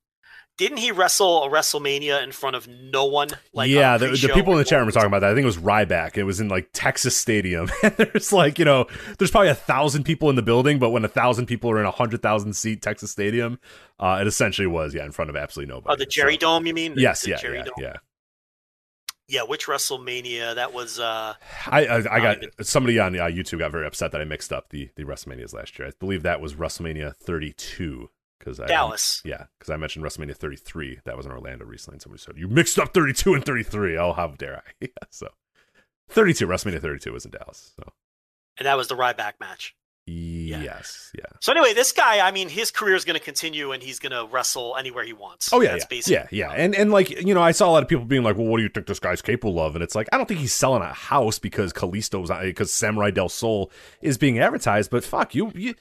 B: Didn't he wrestle a WrestleMania in front of no one? Like
A: yeah, the, the people in the chat room were talking about that. I think it was Ryback. It was in like Texas Stadium. *laughs* And there's like, you know, there's probably a thousand people in the building, but when a thousand people are in a hundred thousand seat Texas Stadium, uh, it essentially was, yeah, in front of absolutely nobody.
B: Oh, the Jerry
A: So-
B: Dome, you mean? The-
A: Yes,
B: the
A: yeah,
B: Jerry
A: yeah,
B: Dome.
A: yeah.
B: Yeah, which WrestleMania? That was uh
A: I I, I got somebody on uh, YouTube got very upset that I mixed up the the WrestleManias last year. I believe that was WrestleMania 32 because I um,
B: Dallas.
A: Yeah, because I mentioned WrestleMania 33. That was in Orlando recently. And somebody said you mixed up 32 and 33. Oh, how dare I? *laughs* Yeah, so 32 WrestleMania 32 was in Dallas. So
B: And that was the Ryback match. Yeah.
A: yes, yeah.
B: So anyway, this guy, I mean, his career is going to continue, and he's going to wrestle anywhere he wants.
A: Oh yeah,
B: That's
A: yeah,
B: basically
A: yeah, yeah, and and like you know, I saw a lot of people being like, "Well, what do you think this guy's capable of?" And it's like, I don't think he's selling a house because Kalisto's uh, because Samurai Del Sol is being advertised. But fuck you, you.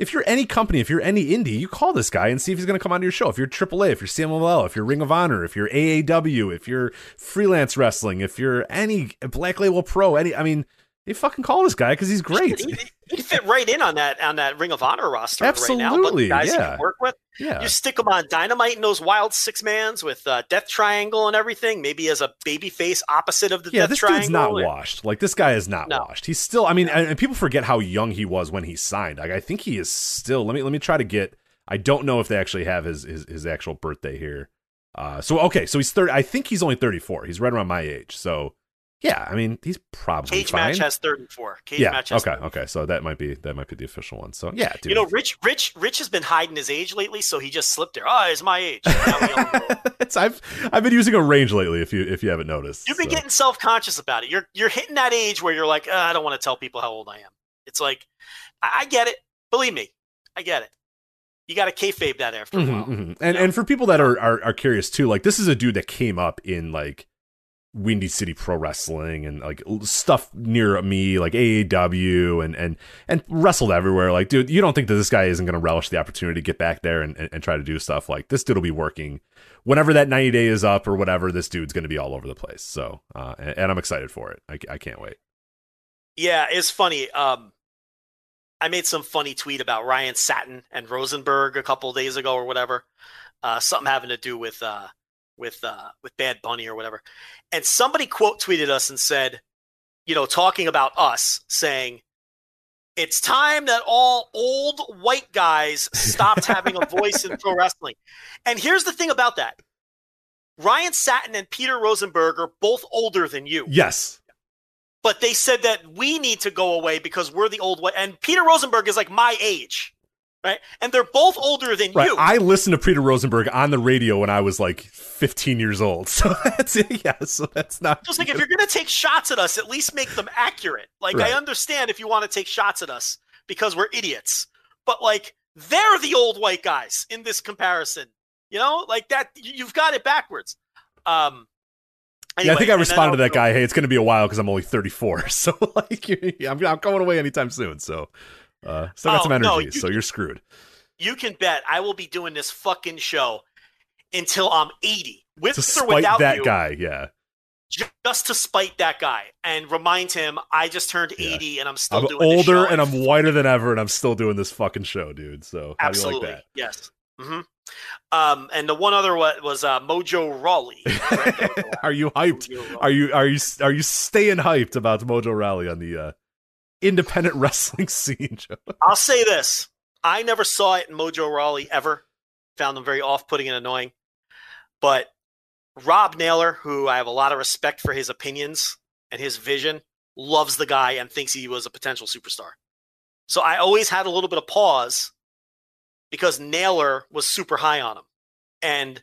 A: If you're any company, if you're any indie, you call this guy and see if he's going to come onto your show. If you're AAA, if you're CMLL, if you're Ring of Honor, if you're AAW, if you're freelance wrestling, if you're any Black Label Pro, any, I mean, you fucking call this guy because he's great.
B: He'd, he'd fit right in on that on that Ring of Honor roster right now.
A: Absolutely,
B: But guys
A: yeah.
B: work with.
A: Yeah,
B: You stick him on Dynamite in those wild six mans with uh, Death Triangle and everything. Maybe as a baby face opposite of the
A: yeah,
B: Death
A: this
B: Triangle.
A: dude's not washed. Like this guy is not
B: No.
A: washed. He's still. I mean, and, and people forget how young he was when he signed. Like I think he is still. Let me let me try to get. I don't know if they actually have his his, his actual birthday here. Uh, so okay, so he's thirty. I think he's only thirty four. He's right around my age. So yeah, I mean, he's probably
B: Cage
A: fine.
B: match has 34. Cage
A: yeah.
B: match has
A: Okay.
B: 34.
A: Okay. So that might be that might be the official one. So yeah, dude.
B: You know, Rich, Rich, Rich has been hiding his age lately, so he just slipped there. Oh, it's my age. Now we all know. *laughs*
A: it's, I've I've been using a range lately. If you if you haven't noticed,
B: You've been
A: so.
B: getting self conscious about it. You're you're hitting that age where you're like, "Uh, I don't want to tell people how old I am. It's like, I, I get it. Believe me, I get it. You got to kayfabe that after a
A: Mhm,
B: while.
A: mhm. And and for people that are, are are curious too, like this is a dude that came up in like Windy City Pro Wrestling and like stuff near me, like AAW and and and wrestled everywhere. Like, dude, you don't think that this guy isn't going to relish the opportunity to get back there and, and, and try to do stuff? Like, this dude will be working whenever that 90 day is up or whatever. This dude's going to be all over the place. So, uh, and, and I'm excited for it. I, I can't wait.
B: Yeah, it's funny. Um, I made some funny tweet about Ryan Satin and Rosenberg a couple days ago or whatever. Uh, something having to do with uh, with uh, with Bad Bunny or whatever. And somebody quote tweeted us and said, you know, talking about us, saying, "It's time that all old white guys stopped having a voice in pro wrestling." And here's the thing about that: Ryan Satin and Peter Rosenberg are both older than you
A: Yes.
B: but they said that we need to go away because we're the old one. And Peter Rosenberg is like my age, right? And they're both older than
A: Right.
B: you.
A: I listened to Peter Rosenberg on the radio when I was like 15 years old. *laughs* So that's it. yeah. So that's not.
B: Just like if you're going to take shots at us, at least make them accurate. Like
A: Right.
B: I understand if you want to take shots at us because we're idiots, but like they're the old white guys in this comparison. You know, like that. you- You've got it backwards. Um.
A: yeah, I think I
B: anyway,
A: responded to that guy. Hey, it's going to be a while because I'm only 34. *laughs* So like, *laughs* I'm, I'm going away anytime soon. So uh, still got
B: Oh,
A: some energy.
B: no, you-
A: so you're screwed.
B: You can bet I will be doing this fucking show until I'm 80, with
A: To
B: or
A: spite
B: without
A: that
B: you.
A: guy. Yeah.
B: just to spite that guy and remind him I just turned
A: Yeah.
B: 80 and I'm still
A: I'm
B: doing this
A: older
B: show.
A: and I'm whiter than ever, and I'm still doing this fucking show, dude. So how
B: absolutely
A: do you like
B: yes. hmm Um, and the one other wa- was uh, Mojo Rawley. *laughs*
A: are you hyped? Are you are you are you staying hyped about Mojo Rawley on the uh, independent *laughs* wrestling scene?
B: I'll say this: I never saw it in Mojo Rawley ever. Found them very off-putting and annoying. But Rob Naylor, who I have a lot of respect for his opinions and his vision, loves the guy and thinks he was a potential superstar. So I always had a little bit of pause because Naylor was super high on him. And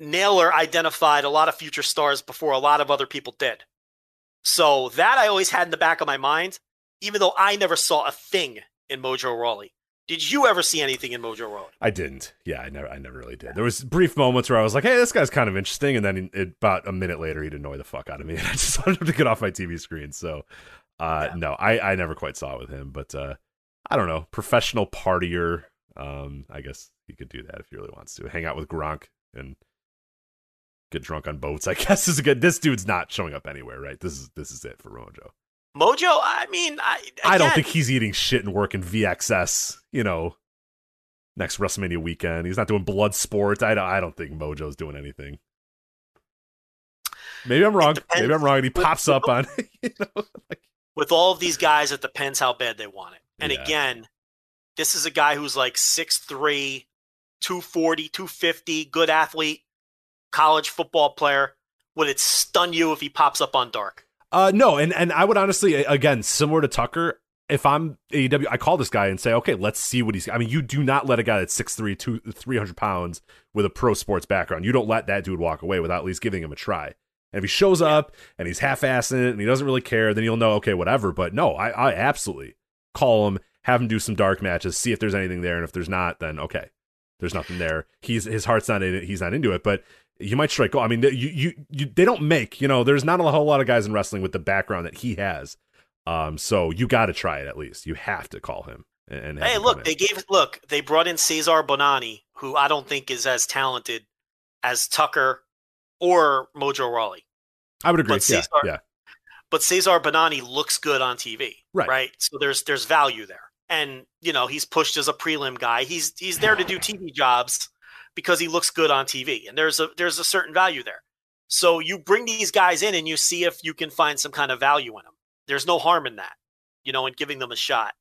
B: Naylor identified a lot of future stars before a lot of other people did. So that I always had in the back of my mind, even though I never saw a thing in Mojo Rawley. Did you ever see anything in Mojo Rawley?
A: I didn't. Yeah, I never I never really did. There was brief moments where I was like, "Hey, this guy's kind of interesting," and then in, about a minute later, he'd annoy the fuck out of me, *laughs* and I just wanted him to get off my TV screen. So, uh,
B: Yeah.
A: no, I I never quite saw it with him, but uh, I don't know, professional partier. Um, I guess he could do that if he really wants to. Hang out with Gronk and get drunk on boats. I *laughs* guess is a good. This dude's not showing up anywhere, right? This is this is it for Mojo.
B: Mojo, I mean, I
A: I don't think he's eating shit and working VXS. You know, next WrestleMania weekend, he's not doing blood sports. I don't. I don't think Mojo's doing anything. Maybe I'm wrong. Maybe I'm wrong. And he pops up on. *laughs* You know, like,
B: with all of these guys, it depends how bad they want it. And
A: Yeah.
B: again, this is a guy who's like 6'3, 240, 250, good athlete, college football player. Would it stun you if he pops up on Dark?
A: uh, no, and and I would honestly, again, similar to Tucker. If I'm AEW, I call this guy and say, okay, let's see what he's. I mean, you do not let a guy that's 6'3", two, 300 pounds with a pro sports background. You don't let that dude walk away without at least giving him a try. And if he shows up and he's half-assing it and he doesn't really care, then you'll know, okay, whatever. But no, I, I absolutely call him, have him do some dark matches, see if there's anything there, and if there's not, then okay, there's nothing there. He's his heart's not in it. He's not into it, but you might strike gold. I mean, you, you, you, they don't make, you know, there's not a whole lot of guys in wrestling with the background that he has. Um, so you got to try it at least. You have to call him. And, and
B: Hey, look,
A: in.
B: they gave look, they brought in Cezar Bononi, who I don't think is as talented as Tucker or Mojo Rawley.
A: I would agree.
B: but
A: Yeah,
B: Cezar-
A: yeah.
B: But Cezar Bononi looks good on TV.
A: Right.
B: Right. So there's there's value there. And, you know, he's pushed as a prelim guy. He's he's there to do TV jobs because he looks good on TV. And there's a there's a certain value there. So you bring these guys in and you see if you can find some kind of value in them. There's no harm in that, you know, in giving them a shot.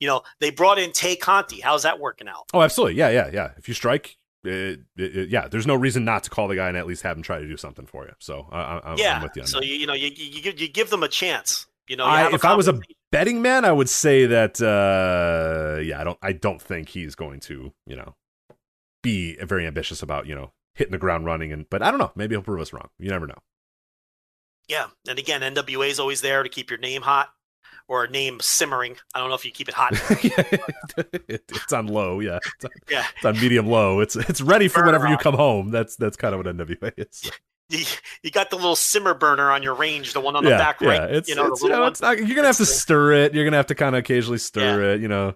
B: You know, they brought in Tay Conti. How's that working out?
A: Oh, absolutely. Yeah, yeah, yeah. If you strike, it, it, it- yeah, there's no reason not to call the guy and at least have him try to do something for you. So I, I, I'm
B: yeah.
A: with you on
B: so
A: that.
B: you, you know, you, you give- you give them a chance. You know, you
A: I- if I was a betting man, I would say that uh yeah, I don't I don't think he's going to, you know, be very ambitious about, you know, hitting the ground running and but I don't know, maybe he'll prove us wrong. You never know.
B: Yeah, and again, NWA is always there to keep your name hot or name simmering. I don't know if you keep it hot. *laughs*
A: It- it's on low, yeah. It's on,
B: yeah,
A: it's on medium low. It's it's ready for
B: Burn
A: whenever you come home. That's that's kind of what NWA is. *laughs*
B: you, you got the little simmer burner on your range, the one on the
A: yeah,
B: back
A: yeah.
B: right.
A: It's,
B: you know,
A: it's, you know, it's not, you're gonna have to stir it. You're gonna have to kind of occasionally stir it. You know,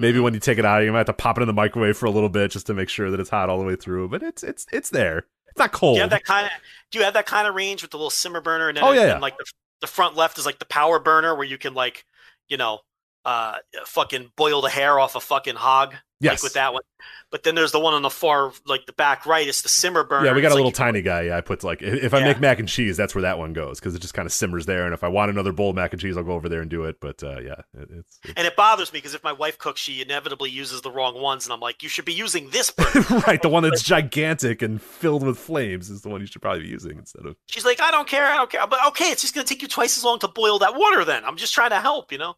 A: maybe when you take it out, you might have to pop it in the microwave for a little bit just to make sure that it's hot all the way through. But it's it's it's there. It's not cold.
B: Do you have that kind of? Do you have that kind of range with the little simmer burner? And then
A: Oh, yeah,
B: and
A: yeah.
B: like the, the front left is like the power burner where you can like, you know, uh, fucking boil the hair off a fucking hog.
A: yes.
B: Like with that one. But then there's the one on the far, like the back right. It's the simmer burner.
A: Yeah, we got
B: It's
A: a little
B: you-
A: tiny guy. Yeah, I put like if if I
B: Yeah.
A: make mac and cheese, that's where that one goes because it just kind of simmers there. And if I want another bowl of mac and cheese, I'll go over there and do it. But uh, yeah, it, it's, it's
B: And it bothers me because if my wife cooks, she inevitably uses the wrong ones, and I'm like, you should be using this *laughs* burner.
A: right. The one that's gigantic and filled with flames is the one you should probably be using instead of.
B: She's like, I don't care, I don't care. But okay, it's just gonna take you twice as long to boil that water. Then I'm just trying to help, you know.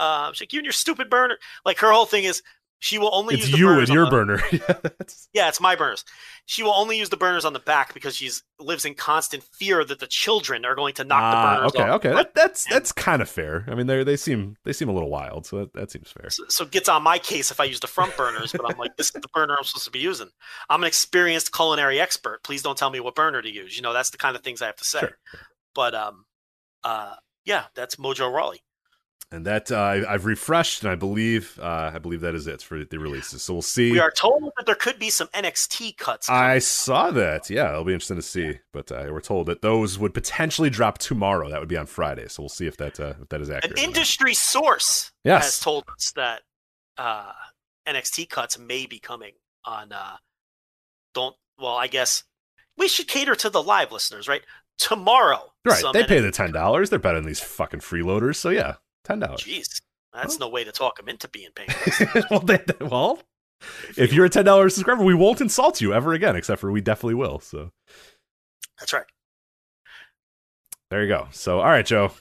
B: Uh, she's like, you and your stupid burner. Like her whole thing is, she will only
A: It's
B: use the
A: you and your
B: the-
A: burner. *laughs* yeah,
B: it's my burners. She will only use the burners on the back because she's lives in constant fear that the children are going to knock
A: Ah,
B: the burners
A: okay,
B: off.
A: okay. That, that's that's kind of fair. I mean, they they seem they seem a little wild, so that, that seems fair.
B: So, so it gets on my case if I use the front burners, but I'm like, this is the burner I'm supposed to be using. I'm an experienced culinary expert. Please don't tell me what burner to use. You know, that's the kind of things I have to say.
A: Sure.
B: But um, uh, yeah, that's Mojo Rawley.
A: And that uh, I, I've refreshed, and I believe uh, I believe that is it for the releases. So we'll see.
B: We are told that there could be some NXT cuts.
A: I saw that. Yeah, it'll be interesting to see. But uh, we're told that those would potentially drop tomorrow. That would be on Friday. So we'll see if that uh, if that is
B: An
A: accurate. not.
B: industry source
A: Yes.
B: has told us that uh, NXT cuts may be coming on. Uh, don't well, I guess we should cater to the live listeners, right? Tomorrow,
A: Right. They pay the ten dollars. They're better than these fucking freeloaders. So yeah, ten dollars.
B: Jeez, that's no way to talk them into being paid. *laughs*
A: well, they, well, if you're a ten dollars subscriber, we won't insult you ever again. Except for we definitely will. So
B: That's right.
A: there you go. So all right, Joe.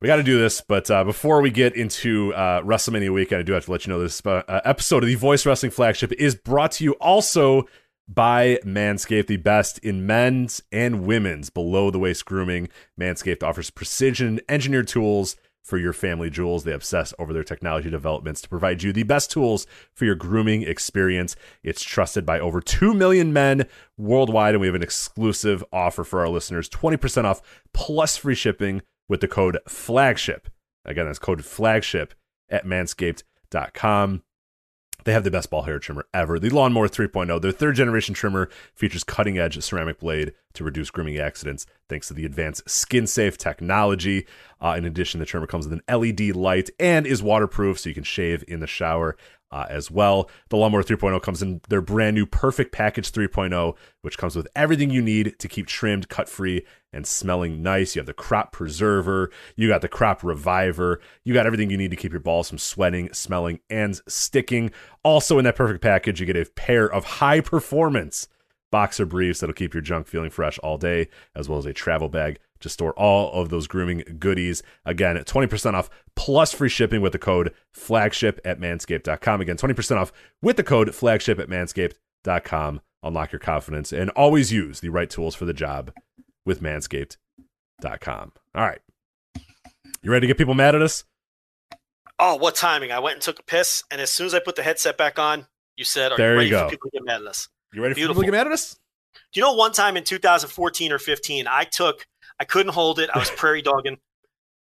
A: We got to do this, but uh, before we get into uh, WrestleMania weekend, I do have to let you know this uh, episode of the Voice Wrestling Flagship is brought to you also by Manscaped, the best in men's and women's below the waist grooming. Manscaped offers precision engineered tools for your family jewels. They obsess over their technology developments to provide you the best tools for your grooming experience. It's trusted by over 2 million men worldwide, and we have an exclusive offer for our listeners 20% off plus free shipping with the code FLAGSHIP. Again, that's code FLAGSHIP at manscaped.com. They have the best ball hair trimmer ever. The Lawnmower 3.0, their third generation trimmer, features cutting edge ceramic blade to reduce grooming accidents thanks to the advanced skin safe technology. Uh, in addition, the trimmer comes with an LED light and is waterproof so you can shave in the shower uh, as well. The Lawnmower 3.0 comes in their brand new Perfect Package 3.0, which comes with everything you need to keep trimmed, cut free, and smelling nice. You have the crop preserver, you got the crop reviver, you got everything you need to keep your balls from sweating, smelling, and sticking. Also, in that perfect package, you get a pair of high performance boxer briefs that'll keep your junk feeling fresh all day, as well as a travel bag to store all of those grooming goodies. Again, 20% off plus free shipping with the code flagship at manscaped.com. Again, 20% off with the code flagship at manscaped.com. Unlock your confidence and always use the right tools for the job with manscaped.com. All right. You ready to get people mad at us?
B: Oh, what timing! I went and took a piss, and as soon as I put the headset back on, you said, "Are
A: There
B: you
A: you go.
B: for people to get mad at us?"
A: You ready for people to get mad at us?
B: Do you know one time in 2014 or 15, I took, I couldn't hold it. I was prairie dogging.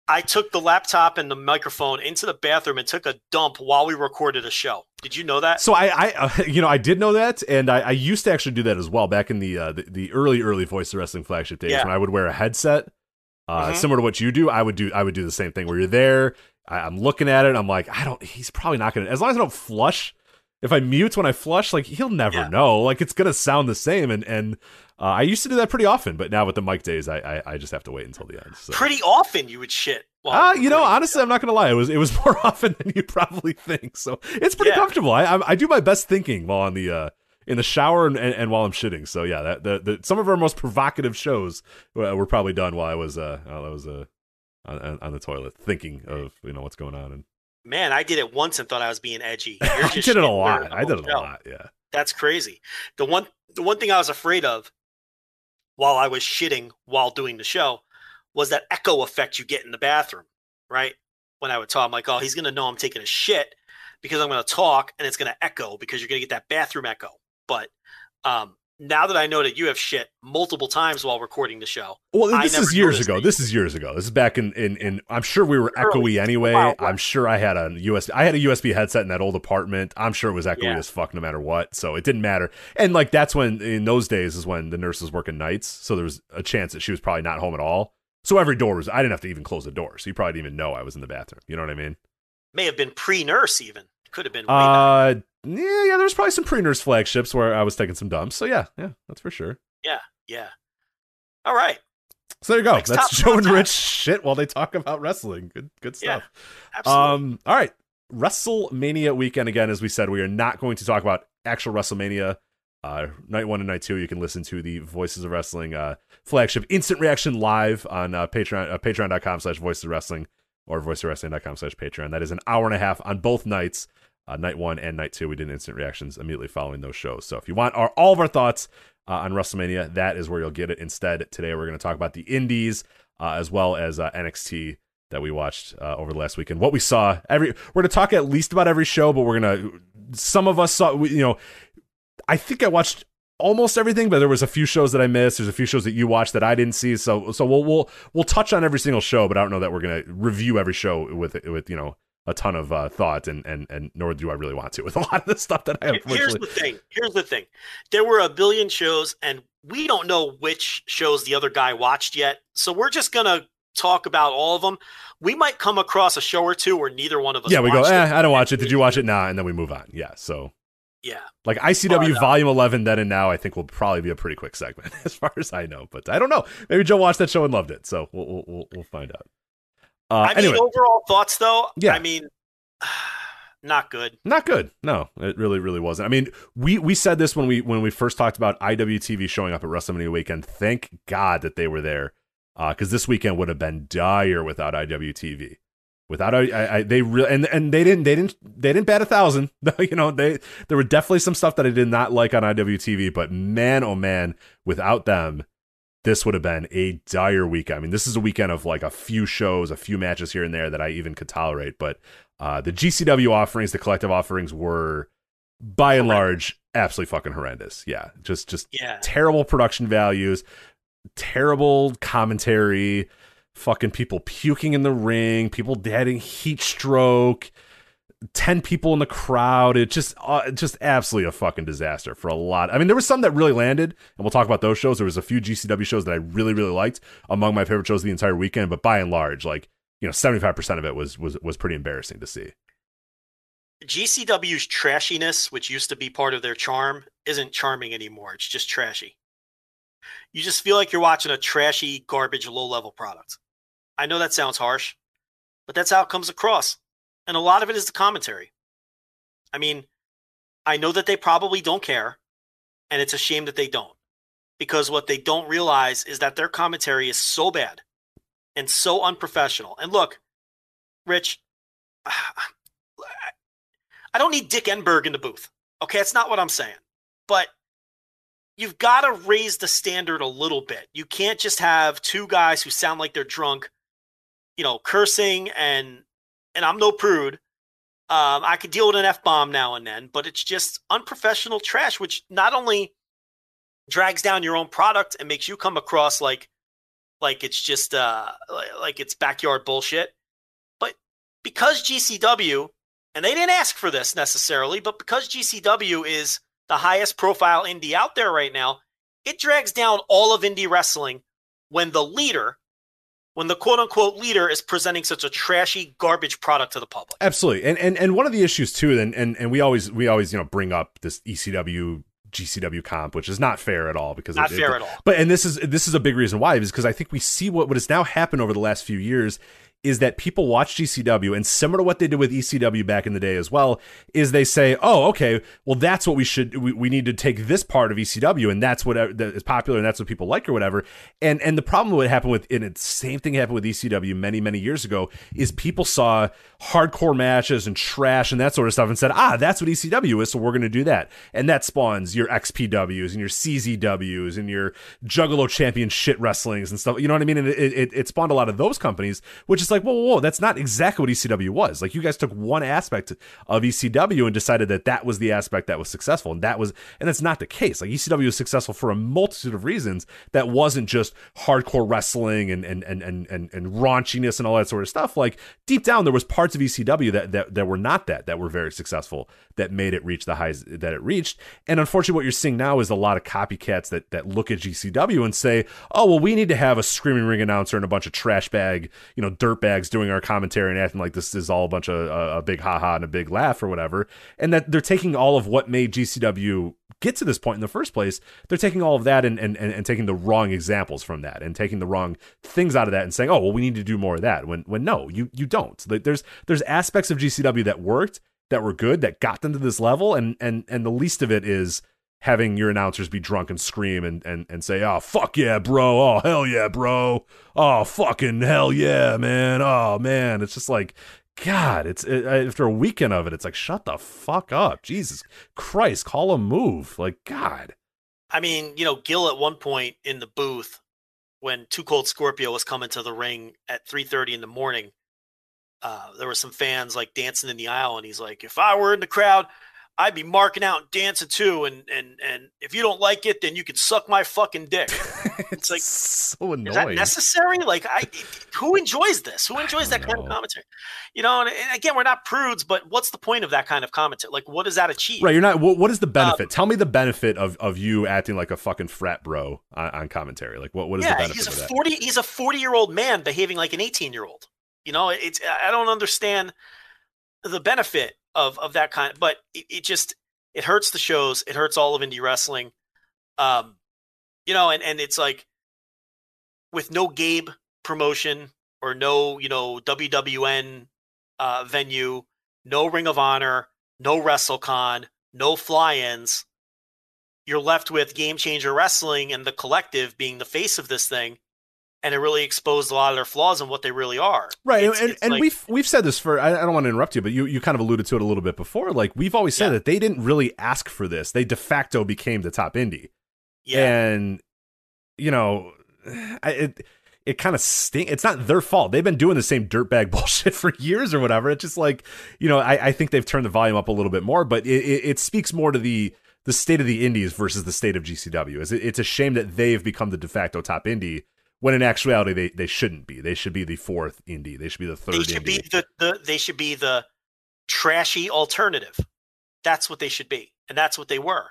B: I took the laptop and the microphone into the bathroom and took a dump while we recorded a show. Did you know that?
A: So I, I, uh, *laughs* you know, I did know that, and I, I used to actually do that as well back in the uh, the, the early, early Voice of Wrestling flagship days
B: Yeah.
A: when I would wear a headset, uh,
B: Mhm.
A: similar to what you do. I would do, I would do the same thing where you're there. I, I'm looking at it. I'm like, I don't. He's probably not gonna. As long as I don't flush. If I mute when I flush, like he'll never
B: Yeah.
A: know. Like it's gonna sound the same. And and uh, I used to do that pretty often, but now with the mic days, I I, I just have to wait until the end. So.
B: Pretty often you would shit.
A: Ah, you know, honestly, I'm not gonna lie. It was it was *laughs* more often than you probably think. So it's pretty
B: Yeah.
A: comfortable. I, I I do my best thinking while on the uh in the shower and, and, and while I'm shitting. So yeah, that the, the some of our most provocative shows uh, were probably done while I was uh while I was uh on, on the toilet thinking of you know what's going on. And
B: Man, I did it once and thought I was being edgy. *laughs*
A: I did it a lot. I did it a lot. Yeah.
B: That's crazy. The one the one thing I was afraid of while I was shitting while doing the show was that echo effect you get in the bathroom, right? When I would talk, I'm like, oh, he's gonna know I'm taking a shit because I'm gonna talk and it's gonna echo because you're gonna get that bathroom echo. But um, now that I know that you have shit multiple times while recording the show,
A: Well, this is years ago. This is years ago. This is back in in, in I'm sure we were
B: Early.
A: echoey anyway.
B: Wow.
A: I'm sure I had a USB I had a USB headset in that old apartment. I'm sure it was echoey
B: Yeah.
A: as fuck no matter what. So it didn't matter. And like that's when in those days is when the nurse was working nights, so there was a chance that she was probably not home at all. So every door was I didn't have to even close the door. So you probably didn't even know I was in the bathroom. You know what I mean?
B: may have been pre-nurse even. Could have been. way back.
A: Uh, Yeah, yeah, there was probably some pre-nurse flagships where I was taking some dumps. So yeah, yeah, that's for sure.
B: yeah. Yeah. All right.
A: So there you go.
B: Next
A: That's
B: topic
A: Joe and
B: top.
A: Rich shit while they talk about wrestling. Good good
B: Yeah.
A: stuff.
B: Absolutely.
A: Um, all right. WrestleMania weekend again, as we said, we are not going to talk about actual WrestleMania. Uh, night one and night two, you can listen to the Voices of Wrestling uh, flagship instant reaction live on uh, Patreon, uh, patreon.com slash voices of wrestling or voicesofwrestling.com slash Patreon. That is an hour and a half on both nights, uh, night one and night two. We did instant reactions immediately following those shows. So if you want our, all of our thoughts uh, on WrestleMania, that is where you'll get it. Instead, today we're going to talk about the indies uh, as well as uh, NXT that we watched uh, over the last weekend. What we saw every we're going to talk at least about every show, but we're going to some of us saw you know I think I watched almost everything, but there was a few shows that I missed. There's a few shows that you watched that I didn't see. So so we'll we'll we'll touch on every single show, but I don't know that we're going to review every show with with you know a ton of uh, thought and and and nor do I really want to with *laughs* a lot of the stuff that I
B: have. Here's the thing. Here's the thing. There were a billion shows, and we don't know which shows the other guy watched yet. So we're just gonna talk about all of them. We might come across a show or two where neither one of us.
A: Yeah, we go. Eh. I don't watch it. Did you watch it? Nah, and then we move on. Yeah, so
B: Yeah.
A: Like ICW
B: But, uh,
A: Volume 11, then and now, I think will probably be a pretty quick segment, *laughs* as far as I know. But I don't know. Maybe Joe watched that show and loved it, so we'll we'll, we'll find out. Uh,
B: I
A: anyway,
B: mean, overall thoughts though.
A: Yeah.
B: I mean, *sighs* not good.
A: not good. No, it really really wasn't. I mean, we we said this when we when we first talked about IWTV showing up at WrestleMania weekend. Thank God that they were there, because this weekend would have been dire without IWTV. Without I, I, I they really and and they didn't they didn't they didn't bat a thousand. *laughs* you know they there were definitely some stuff that I did not like on IWTV, but man oh man, without them, this would have been a dire weekend. I mean, this is a weekend of like a few shows, a few matches here and there that I even could tolerate. But uh, the GCW offerings, the collective offerings, were by and large absolutely fucking horrendous. Yeah, just just
B: Yeah.
A: terrible production values, terrible commentary, fucking people puking in the ring, people having heat stroke. 10 people in the crowd it just uh, just absolutely a fucking disaster for a lot i mean there was some that really landed and we'll talk about those shows there was a few gcw shows that i really really liked among my favorite shows of the entire weekend but by and large like you know 75% of it was was was pretty embarrassing to see
B: GCW's trashiness, which used to be part of their charm, isn't charming anymore. It's just trashy. You just feel like you're watching a trashy, garbage, low level product. I know that sounds harsh, but that's how it comes across. And a lot of it is the commentary. I mean, I know that they probably don't care, and it's a shame that they don't. Because what they don't realize is that their commentary is so bad and so unprofessional. And look, Rich, *sighs* I don't need Dick Enberg in the booth. Okay, that's not what I'm saying. But you've got to raise the standard a little bit. You can't just have two guys who sound like they're drunk, you know, cursing and and I'm no prude. Um, I could deal with an f bomb now and then, but it's just unprofessional trash, which not only drags down your own product and makes you come across like like it's just uh like- it's backyard bullshit, but because GCW and they didn't ask for this necessarily, but because GCW is the highest profile indie out there right now, it drags down all of indie wrestling when the leader, when the quote unquote leader is presenting such a trashy garbage product to the public.
A: Absolutely, and and and one of the issues too, and and and we always we always you know bring up this ECW GCW comp, which is not fair at all because
B: Not
A: it-
B: fair
A: it-
B: at all.
A: But and this is this is a big reason why is because I think we see what what has now happened over the last few years is that people watch GCW and similar to what they did with ECW back in the day as well is they say oh okay well that's what we should we, we need to take this part of ECW and that's what uh, that is popular and that's what people like or whatever. And and the problem what happened with and same thing happened with ECW many many years ago is people saw hardcore matches and trash and that sort of stuff and said ah that's what ECW is so we're going to do that. And that spawns your XPWs and your CZWs and your Juggalo Championship Wrestlings and stuff you know what I mean? And it, it, it spawned a lot of those companies which just like, whoa, whoa, whoa, that's not exactly what ECW was. Like you guys took one aspect of ECW and decided that that was the aspect that was successful, and that was, and that's not the case. Like ECW was successful for a multitude of reasons. That wasn't just hardcore wrestling and and and and and, and raunchiness and all that sort of stuff. Like deep down, there was parts of ECW that that that were not that that were very successful that made it reach the highs that it reached. And unfortunately, what you're seeing now is a lot of copycats that that look at GCW and say, oh well, we need to have a screaming ring announcer and a bunch of trash bag, you know, dirt bags doing our commentary and acting like this is all a bunch of uh, a big haha and a big laugh or whatever. And that they're taking all of what made GCW get to this point in the first place. They're taking all of that and and, and, taking the wrong examples from that and taking the wrong things out of that and saying, oh well, we need to do more of that. When when no, you you don't. There's there's aspects of GCW that worked that were good that got them to this level and and and the least of it is having your announcers be drunk and scream and and, and say oh fuck yeah bro. Oh hell yeah bro. Oh fucking hell yeah man. Oh man. It's just like god it's it, after a weekend of it it's like shut the fuck up. Jesus christ call a move. Like god.
B: I mean, you know, Gill at one point in the booth when Too Cold Scorpio was coming to the ring at 3:30 in the morning, uh, there were some fans like dancing in the aisle, and he's like, "If I were in the crowd, I'd be marking out and dancing too, and and and if you don't like it, then you can suck my fucking dick." *laughs*
A: it's
B: like,
A: so annoying.
B: Is that necessary? Like, I who enjoys this? Who enjoys that kind of commentary? You know, and, and again, we're not prudes, but what's the point of that kind of commentary? Like, what does that achieve?
A: right you're not what, what is the benefit
B: Um,
A: tell me the benefit of of you acting like a fucking frat bro on, on commentary like what what is the
B: yeah,
A: benefit
B: he's a forty. He's a forty-year-old man behaving like an eighteen-year-old. You know, it's I don't understand the benefit of of that kind. But it, it just it hurts the shows. It hurts all of indie wrestling. Um, you know, and and it's like with no Gabe promotion or no you know WWN uh, venue, no Ring of Honor, no WrestleCon, no fly-ins. You're left with Game Changer Wrestling and the collective being the face of this thing, and it really exposed a lot of their flaws and what they really are.
A: Right,
B: It's-
A: and,
B: it's
A: and
B: like-
A: we've we've said this for I, don't want to interrupt you, but you you kind of alluded to it a little bit before. Like we've always said
B: Yeah.
A: that they didn't really ask for this; they de facto became the top indie,
B: yeah,
A: and you know, I, it it kind of stink. It's not their fault. They've been doing the same dirtbag *laughs* bullshit for years or whatever. It's just like you know, I, I think they've turned the volume up a little bit more, but it, it, it speaks more to the the state of the indies versus the state of GCW. Is it, it's a shame that they've become the de facto top indie. When in actuality they, they shouldn't be. They should be the fourth indie. They should be the third
B: they should
A: indie.
B: be the, the they should be the trashy alternative. That's what they should be, and that's what they were.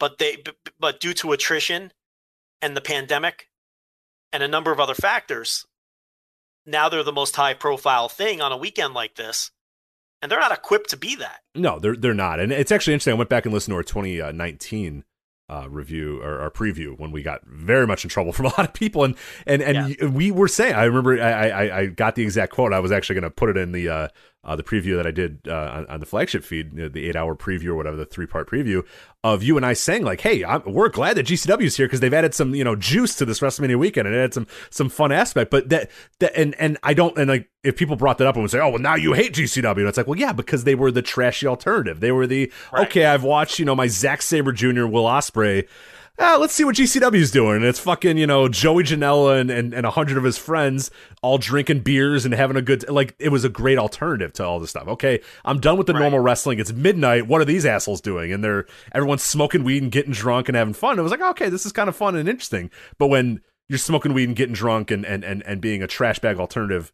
B: But they but due to attrition and the pandemic and a number of other factors, now they're the most high profile thing on a weekend like this, and they're not equipped to be that.
A: No, they're they're not, and it's actually interesting. I went back and listened to our 2019 uh, review or our preview when we got very much in trouble *laughs* from a lot of people, and and and y we were saying. I remember I, I I got the exact quote. I was actually going to put it in the uh, uh, the preview that I did uh, on, on the flagship feed, you know, the eight hour preview or whatever, the three part preview of you and I saying like, "Hey, I'm, we're glad that GCW is here because they've added some you know juice to this WrestleMania weekend and it added some some fun aspect." But that that and and I don't and like if people brought that up and would say, "Oh, well, now you hate GCW," and it's like, well, yeah, because they were the trashy alternative. They were the
B: Right.
A: okay. I've watched you know my Zack Sabre Jr. Will Ospreay. Ah, let's see what GCW is doing. And it's fucking, you know, Joey Janela and, and, and a hundred of his friends all drinking beers and having a good, like, it was a great alternative to all this stuff. Okay, I'm done with the
B: Right.
A: normal wrestling. It's midnight. What are these assholes doing? And they're, everyone's smoking weed and getting drunk and having fun. It was like, okay, this is kind of fun and interesting. But when you're smoking weed and getting drunk and, and, and, and being a trash bag alternative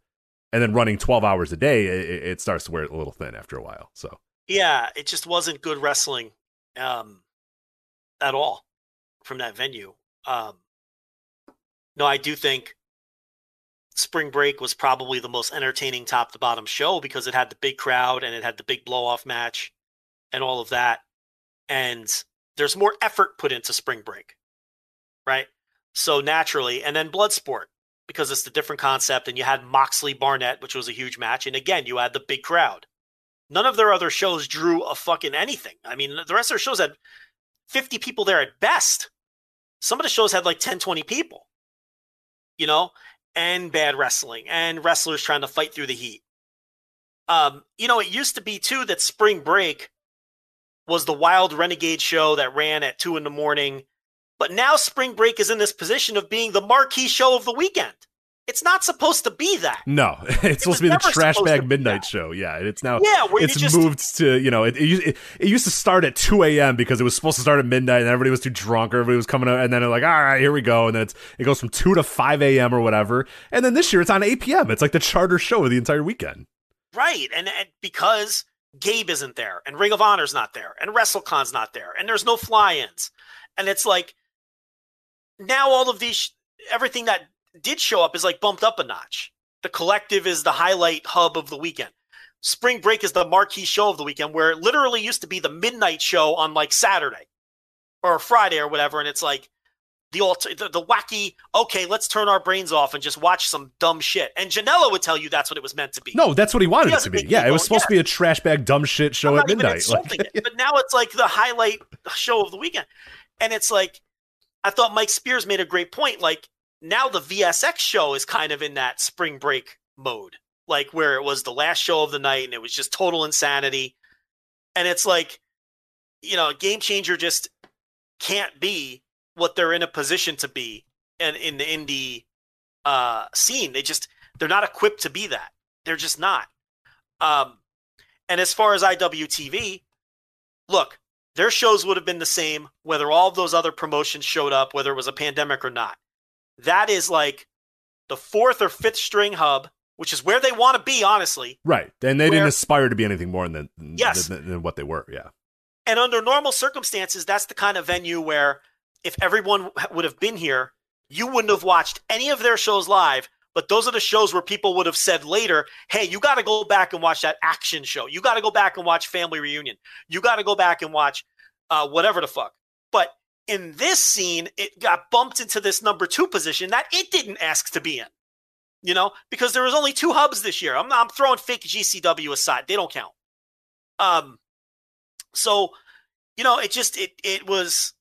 A: and then running 12 hours a day, it, it starts to wear a little thin after a while. So,
B: Yeah, it just wasn't good wrestling um, at all from that venue. Um, no, I do think Spring Break was probably the most entertaining top to bottom show because it had the big crowd and it had the big blow off match and all of that. And there's more effort put into Spring Break, right? So naturally, and then Bloodsport because it's the different concept. And you had Moxley Barnett, which was a huge match. And again, you had the big crowd none of their other shows drew a fucking anything. I mean, the rest of their shows had 50 people there at best. Some of the shows had like 10, 20 people, you know, and bad wrestling and wrestlers trying to fight through the heat. Um, you know, it used to be too that Spring Break was the wild renegade show that ran at two in the morning. But now Spring Break is in this position of being the marquee show of the weekend. It's not supposed to be that.
A: No, *laughs* it's supposed to be the trash bag midnight show. Yeah, it's now
B: Yeah,
A: it's
B: just-
A: moved to you know it, it, it, it used to start at two a.m. because it was supposed to start at midnight and everybody was too drunk or everybody was coming out and then they're like all right here we go and then it's it goes from two to five a.m. or whatever and then this year it's on eight p.m. It's like the charter show of the entire weekend.
B: Right. And, and because Gabe isn't there and Ring of Honor's not there and WrestleCon's not there and there's no fly-ins. And it's like now all of these everything that did show up is like bumped up a notch. The collective is the highlight hub of the weekend. Spring break is the marquee show of the weekend where it literally used to be the midnight show on like Saturday or Friday or whatever and it's like the, the the wacky okay let's turn our brains off and just watch some dumb shit and Janela would tell you that's what it was meant to be
A: No, that's what he wanted
B: He
A: it to be. Yeah, it was supposed to be a trash bag dumb shit show at midnight. Like,
B: it, *laughs* but now it's like the highlight show of the weekend, and it's like I thought Mike Spears made a great point. Like now the VSX show is kind of in that spring break mode, like where it was the last show of the night and it was just total insanity, and it's like you know, Game Changer just can't be what they're in a position to be and in the indie uh, scene. They just they're not equipped to be that. They're just not. Um, and as far as IWTV, look, their shows would have been the same whether all of those other promotions showed up, whether it was a pandemic or not. That is like the fourth or fifth string hub, which is where they want to be, honestly.
A: right, and they
B: Where-
A: didn't aspire to be anything more than
B: Yes.
A: than, than what they were. Yeah,
B: And under normal circumstances, that's the kind of venue where if everyone would have been here, you wouldn't have watched any of their shows live. But those are the shows where people would have said later, hey, you got to go back and watch that action show. You got to go back and watch Family Reunion. You got to go back and watch uh, whatever the fuck. But in this scene, it got bumped into this number two position that it didn't ask to be in. You know, because there was only two hubs this year. I'm, I'm throwing fake GCW aside; they don't count. Um, so you know, it just it it was.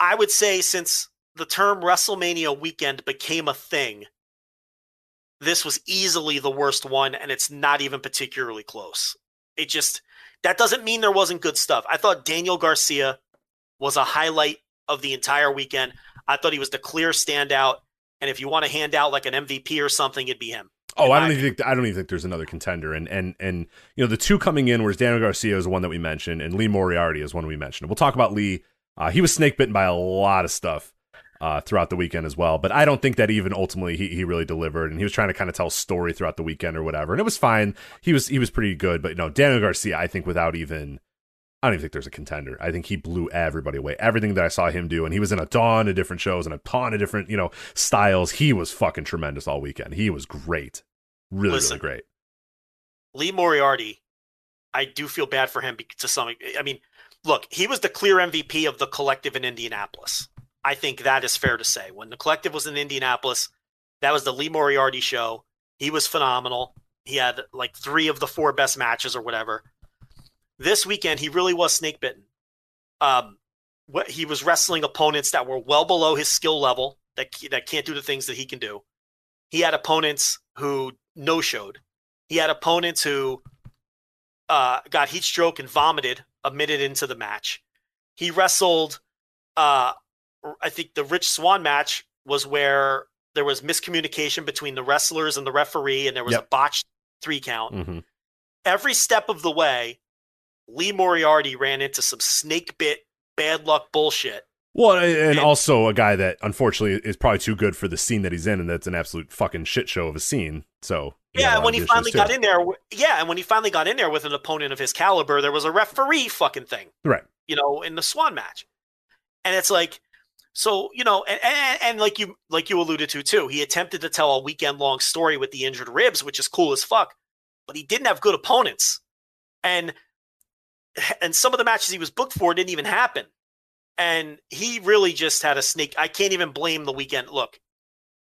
B: I would say since the term WrestleMania weekend became a thing, this was easily the worst one, and it's not even particularly close. It just that doesn't mean there wasn't good stuff. I thought Daniel Garcia was a highlight of the entire weekend. I thought he was the clear standout, and if you want to hand out like an MVP or something, it'd be him.
A: Oh, I don't even think I don't even think there's another contender. And and and you know the two coming in was Daniel Garcia is one that we mentioned, and Lee Moriarty is one we mentioned. We'll talk about Lee. Uh, he was snake bitten by a lot of stuff uh, throughout the weekend as well, but I don't think that even ultimately he, he really delivered. And he was trying to kind of tell a story throughout the weekend or whatever, and it was fine. He was he was pretty good, but no, Daniel Garcia, I think without even. I don't even think there's a contender. I think he blew everybody away. Everything that I saw him do, and he was in a ton of different shows and a ton of different, you know, styles. He was fucking tremendous all weekend. He was great. Really,
B: Listen.
A: really great.
B: Lee Moriarty, I do feel bad for him to some. I mean, look, he was the clear MVP of the collective in Indianapolis. I think that is fair to say. When the collective was in Indianapolis, that was the Lee Moriarty show. He was phenomenal. He had like three of the four best matches or whatever. This weekend, he really was snake bitten. Um, what he was wrestling opponents that were well below his skill level that that can't do the things that he can do. He had opponents who no showed. He had opponents who uh, got heat stroke and vomited a minute into the match. He wrestled. Uh, I think the Rich Swann match was where there was miscommunication between the wrestlers and the referee, and there was a botched three count.
A: hmm
B: Every step of the way, Lee Moriarty ran into some snake bit bad luck bullshit.
A: Well, and
B: And-
A: also a guy that unfortunately is probably too good for the scene that he's in, and that's an absolute fucking shit show of a scene. So he had a
B: Yeah, and when he finally
A: too.
B: got in there, yeah, and when he finally got in there with an opponent of his caliber, there was a referee fucking thing.
A: right?
B: you know, in the Swann match. And it's like, so you know, and, and, and like you like you alluded to too, he attempted to tell a weekend long story with the injured ribs, which is cool as fuck, but he didn't have good opponents, and and some of the matches he was booked for didn't even happen, and he really just had a snake. I can't even blame the weekend. Look,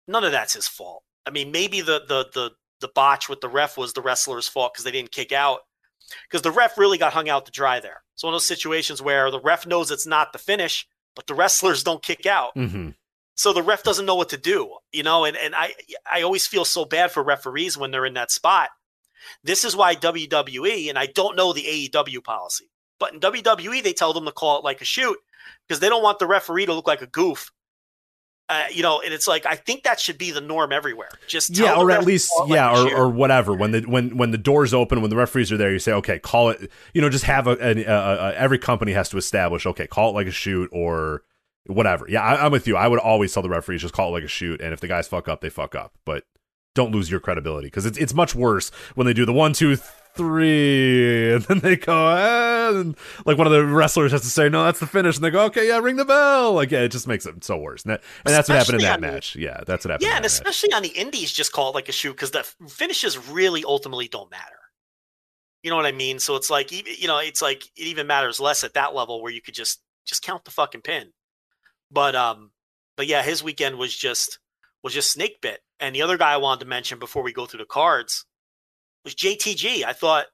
B: none of that's his fault. I mean, maybe the the the the botch with the ref was the wrestler's fault because they didn't kick out because the ref really got hung out to dry there. It's one of those situations where the ref knows it's not the finish, but the wrestlers don't kick out.
A: hmm
B: So the ref doesn't know what to do, you know, and, and I I always feel so bad for referees when they're in that spot. This is why WWE, and I don't know the AEW policy, but in WWE they tell them to call it like a shoot because they don't want the referee to look like a goof Uh, you know, and it's like I think that should be the norm everywhere. Just
A: yeah, or at least yeah,
B: like
A: or, or whatever. When the when when the doors open, when the referees are there, you say, okay, call it. You know, just have a, an a, a, every company has to establish, okay, call it like a shoot or whatever. Yeah, I, I'm with you. I would always tell the referees just call it like a shoot, and if the guys fuck up, they fuck up, but don't lose your credibility because it's it's much worse when they do the one two three and then they go ah, and like one of the wrestlers has to say no that's the finish and they go okay yeah ring the bell like yeah it just makes it so worse and, that, and that's what happened in that
B: on the-
A: match yeah that's what happened
B: yeah, and
A: that match.
B: especially on the indies, just call it like a shoot because the finishes really ultimately don't matter. You know what I mean? So it's like you know, it's like it even matters less at that level where you could just just count the fucking pin. But um, but yeah, his weekend was just was just snake bit. And the other guy I wanted to mention before we go through the cards was JTG. I thought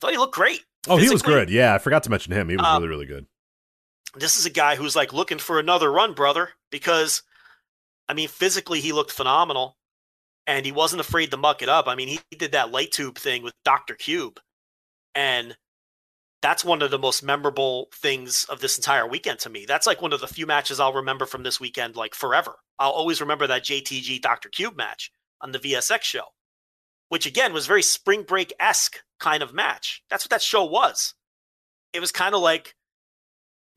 B: thought he looked great.
A: oh he was good yeah I forgot to mention him he was
B: Um,
A: really really good
B: this is a guy who's like looking for another run, brother, because I mean, physically he looked phenomenal and he wasn't afraid to muck it up. I mean, he did that light tube thing with Dr. Cube. And that's one of the most memorable things of this entire weekend to me. That's like one of the few matches I'll remember from this weekend like forever. I'll always remember that JTG Dr. Cube match on the VSX show, which again was very spring break esque kind of match. That's what that show was. It was kind of like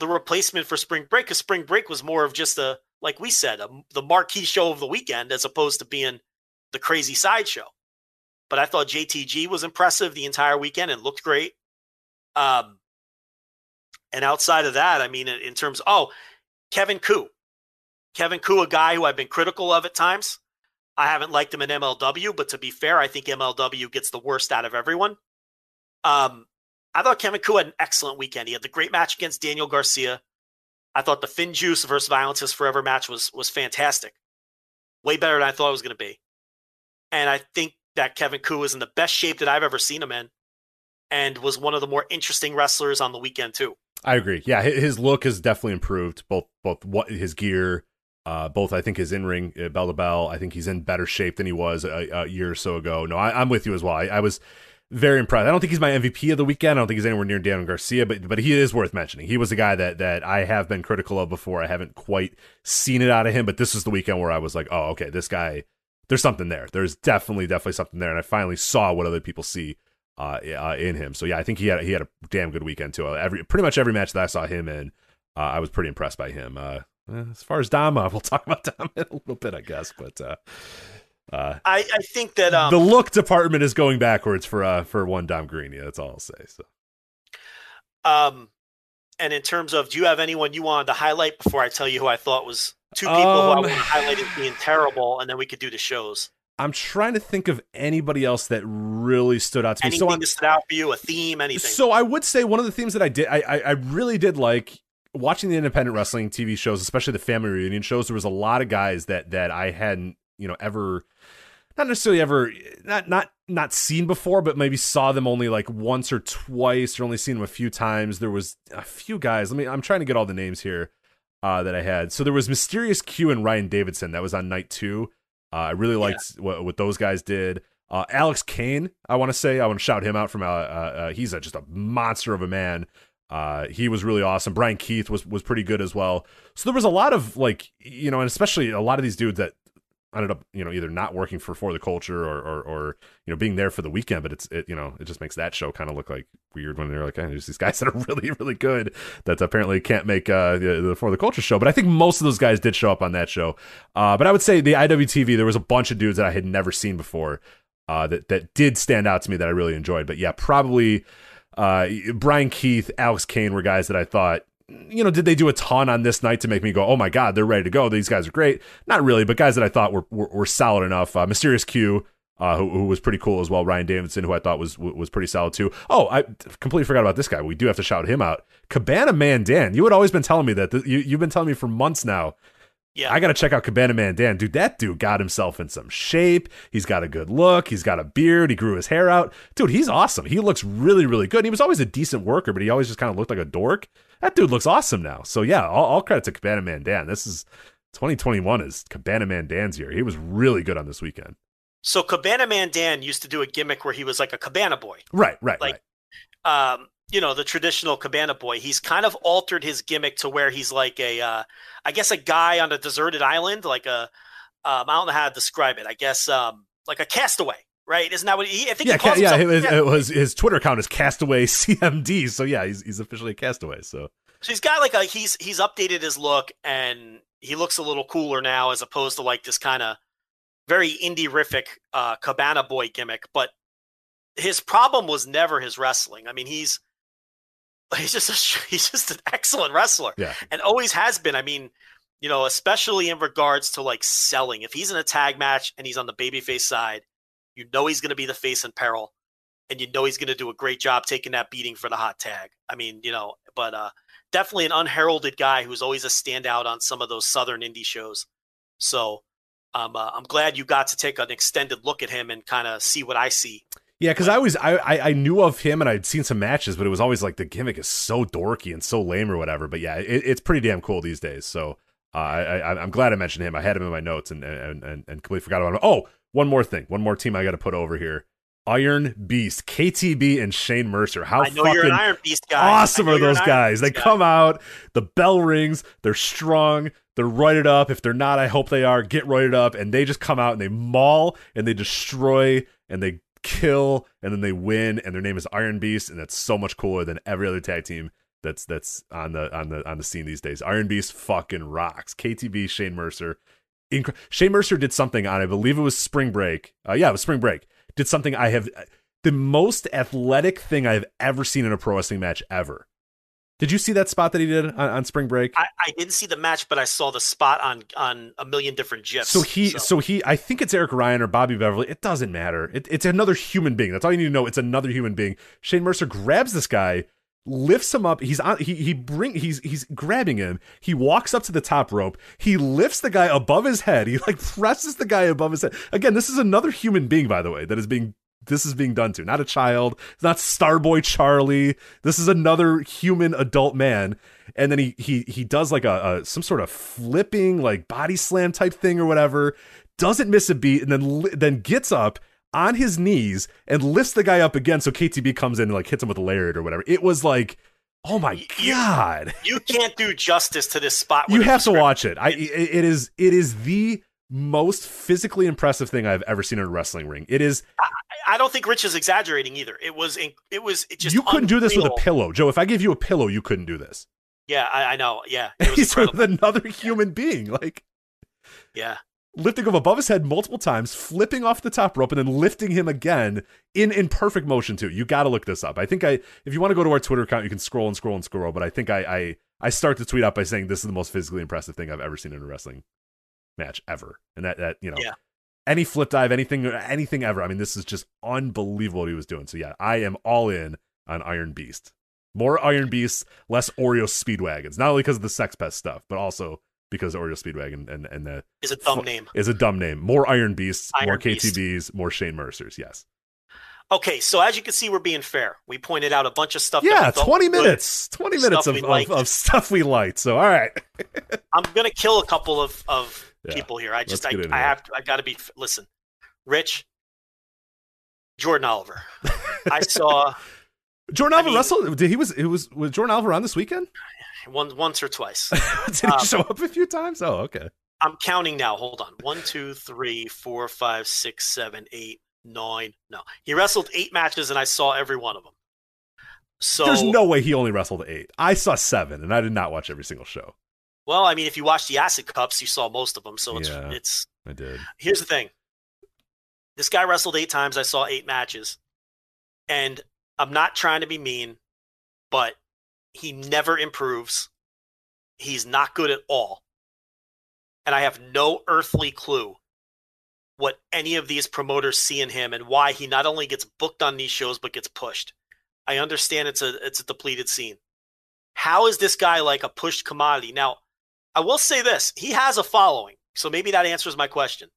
B: the replacement for spring break because spring break was more of just a like we said a, the marquee show of the weekend as opposed to being the crazy sideshow but i thought jtg was impressive the entire weekend and looked great um and outside of that i mean in, in terms oh kevin ku kevin ku a guy who i've been critical of at times i haven't liked him in mlw but to be fair i think mlw gets the worst out of everyone um I thought Kevin Ku had an excellent weekend. He had the great match against Daniel Garcia. I thought the FinJuice versus Violence is Forever match was was fantastic. Way better than I thought it was going to be. And I think that Kevin Ku is in the best shape that I've ever seen him in and was one of the more interesting wrestlers on the weekend too.
A: I agree. Yeah, his look has definitely improved. Both both what his gear, uh, both I think his in ring uh, bell to bell. I think he's in better shape than he was a, a year or so ago. No, I, I'm with you as well. I, I was very impressed. I don't think he's my MVP of the weekend. I don't think he's anywhere near Daniel Garcia, but but he is worth mentioning. He was a guy that that I have been critical of before. I haven't quite seen it out of him, but this is the weekend where I was like, oh, okay, this guy. There's something there. There's definitely definitely something there, and I finally saw what other people see uh, uh, in him. So yeah, I think he had he had a damn good weekend too. Every pretty much every match that I saw him in, uh, I was pretty impressed by him. Uh, eh, as far as Dom, uh, *laughs* we'll talk about Dom in a little bit, I guess. But uh,
B: I, I think that um,
A: the look department is going backwards for uh, for one Dom Garrini. That's all I'll say. So
B: um and in terms of do you have anyone you wanted to highlight before I tell you who I thought was two people who I
A: Um,
B: want to highlight as being *sighs* terrible and then we could do the shows.
A: I'm trying to think of anybody else that really stood out to me.
B: Anything
A: So
B: that stood out for you, a theme, anything.
A: So I would say one of the themes that I did, I, I, I really did like watching the independent wrestling TV shows, especially the family reunion shows. There was a lot of guys that that I hadn't, you know, ever, not necessarily ever, not not not seen before, but maybe saw them only like once or twice, or only seen them a few times. There was a few guys. Let me, I'm trying to get all the names here uh, that I had. So there was Mysterious Q and Ryan Davidson. That was on night two. Uh, I really liked what, what those guys did. Uh, Alex Kane, I want to say, I want to shout him out from. Uh, uh, uh, he's a, just a monster of a man. Uh, he was really awesome. Bryan Keith was was pretty good as well. So there was a lot of like you know, and especially a lot of these dudes that ended up you know either not working for for the culture or or, or you know being there for the weekend. But it's it you know it just makes that show kind of look like weird when they're like, hey, there's these guys that are *laughs* really really good that apparently can't make uh the, the for the culture show. But I think most of those guys did show up on that show. Uh, but I would say the IWTV there was a bunch of dudes that I had never seen before. Uh, that that did stand out to me that I really enjoyed. But yeah, probably uh, Bryan Keith, Alex Kane were guys that I thought, you know, did they do a ton on this night to make me go, oh my god, they're ready to go? These guys are great. Not really, but guys that I thought were were, were solid enough. Uh, Mysterious Q. Uh, who, who was pretty cool as well. Ryan Davidson, who I thought was was pretty solid too. Oh, I completely forgot about this guy. We do have to shout him out. Cabana Man Dan. You had always been telling me that. Th- you, you've been telling me for months now
B: yeah,
A: I got to check out Cabana Man Dan. Dude, that dude got himself in some shape. He's got a good look. He's got a beard. He grew his hair out. Dude, he's awesome. He looks really, really good. He was always a decent worker, but he always just kind of looked like a dork. That dude looks awesome now. So, yeah, all, all credit to Cabana Man Dan. This is 2021 is Cabana Man Dan's year. He was really good on this weekend.
B: So Cabana Man Dan used to do a gimmick where he was like a cabana boy.
A: Right, right,
B: Like,
A: right.
B: Um, you know, the traditional Cabana boy. He's kind of altered his gimmick to where he's like a, uh, I guess, a guy on a deserted island, like a, um, I don't know how to describe it. I guess, um, like a castaway, right? Isn't that what he? I think
A: Yeah, ca- yeah.
B: himself-
A: It was, it was his Twitter account is Castaway *laughs* CMD. So yeah, he's he's officially a Castaway. So
B: So he's got like a he's he's updated his look and he looks a little cooler now as opposed to like this kind of very indie rific uh, Cabana boy gimmick. But his problem was never his wrestling. I mean, he's he's just a, *laughs* he's just an excellent wrestler
A: yeah,
B: and always has been. I mean, you know, especially in regards to like selling. If he's in a tag match and he's on the babyface side, you know he's going to be the face in peril, and you know he's going to do a great job taking that beating for the hot tag. I mean, you know, but uh, definitely an unheralded guy who's always a standout on some of those southern indie shows. So. Um, uh, I'm glad you got to take an extended look at him and kind of see what I see.
A: yeah. Because I always I, I I knew of him and I'd seen some matches, but it was always like the gimmick is so dorky and so lame or whatever. But yeah, it, it's pretty damn cool these days. So uh, I, I I'm glad I mentioned him. I had him in my notes and and and, and completely forgot about him. Oh, one more thing, one more team I got to put over here. Iron Beast, KTB, and Shane Mercer. How
B: I know
A: fucking
B: you're an Iron Beast guy.
A: Awesome are those guys? They
B: guy.
A: come out, the bell rings, they're strong, they're roided up. If they're not, I hope they are. Get roided up, and they just come out and they maul and they destroy and they kill and then they win. And their name is Iron Beast, and that's so much cooler than every other tag team that's that's on the on the on the scene these days. Iron Beast fucking rocks. KTB, Shane Mercer. Shane Mercer did something on, I believe it was Spring Break. Uh, yeah, it was Spring Break. Did something I have the most athletic thing I've ever seen in a pro wrestling match ever. Did you see that spot that he did on, on Spring Break?
B: I, I didn't see the match, but I saw the spot on on a million different gifs.
A: so he, so. he, I think it's Eric Ryan or Bobby Beverly. It doesn't matter. It, it's another human being. That's all you need to know. It's another human being. Shane Mercer grabs this guy, lifts him up. He's on. He he bring. He's he's grabbing him. He walks up to the top rope. He lifts the guy above his head. He like presses the guy above his head. Again, this is another human being, by the way, that is being this is being done to. Not a child. It's not Starboy Charlie. This is another human adult man. And then he he he does like a, a some sort of flipping like body slam type thing or whatever. Doesn't miss a beat and then then gets up on his knees and lifts the guy up again. So KTB comes in and like hits him with a lariat or whatever. It was like, oh my
B: You-
A: god!
B: you can't do justice to this spot.
A: You have to watch it. I it, is it is the most physically impressive thing I've ever seen in a wrestling ring. It is
B: I don't think Rich is exaggerating either. It was it was it just
A: you couldn't do this with a pillow, Joe. If I gave you a pillow, you couldn't do this.
B: Yeah, I, I know. Yeah, it *laughs* was
A: He's with another human being, like
B: yeah.
A: Lifting him above his head multiple times, flipping off the top rope, and then lifting him again in in perfect motion too. You got to look this up. I think I, if you want to go to our Twitter account, you can scroll and scroll and scroll. But I think I I I start the tweet out by saying this is the most physically impressive thing I've ever seen in a wrestling match ever, and that that you know.
B: Yeah.
A: Any flip dive, anything, anything ever. I mean, this is just unbelievable what he was doing. So yeah, I am all in on Iron Beast. More Iron Beasts, less Oreo Speedwagons. Not only because of the Sex Pest stuff, but also because Oreo Speedwagon and and the
B: Is a dumb name.
A: is a dumb name. More Iron Beasts, more
B: Beast.
A: KTBs, more Shane Mercers. Yes.
B: Okay, so as you can see, we're being fair. We pointed out a bunch of stuff.
A: Yeah,
B: we
A: twenty
B: was good.
A: minutes. Twenty minutes of, of, of stuff we liked. So all right. *laughs*
B: I'm gonna kill a couple of of
A: Yeah,
B: people here. I just I, I have to, I got to be listen. Rich, Jordan Oliver. *laughs* I saw
A: Jordan
B: I
A: Alva
B: mean-
A: wrestled. Did he was it was was Jordan Oliver on this weekend?
B: One once or twice. *laughs*
A: Did he
B: Um,
A: show up a few times? Oh, okay.
B: I'm counting now. Hold on. One, two, three, four, five, six, seven, eight, nine. No, he wrestled eight matches, and I saw every one of them. So
A: There's no way he only wrestled eight. I saw seven, and I did not watch every single show.
B: well, I mean, if you watch the Acid Cups, you saw most of them. So it's
A: Yeah.
B: it's
A: I did.
B: here's the thing. This guy wrestled eight times. I saw eight matches. And I'm not trying to be mean, but he never improves. He's not good at all. And I have no earthly clue what any of these promoters see in him and why he not only gets booked on these shows but gets pushed. I understand it's a it's a depleted scene. How is this guy like a pushed commodity? Now, I will say this, he has a following. So maybe that answers my question.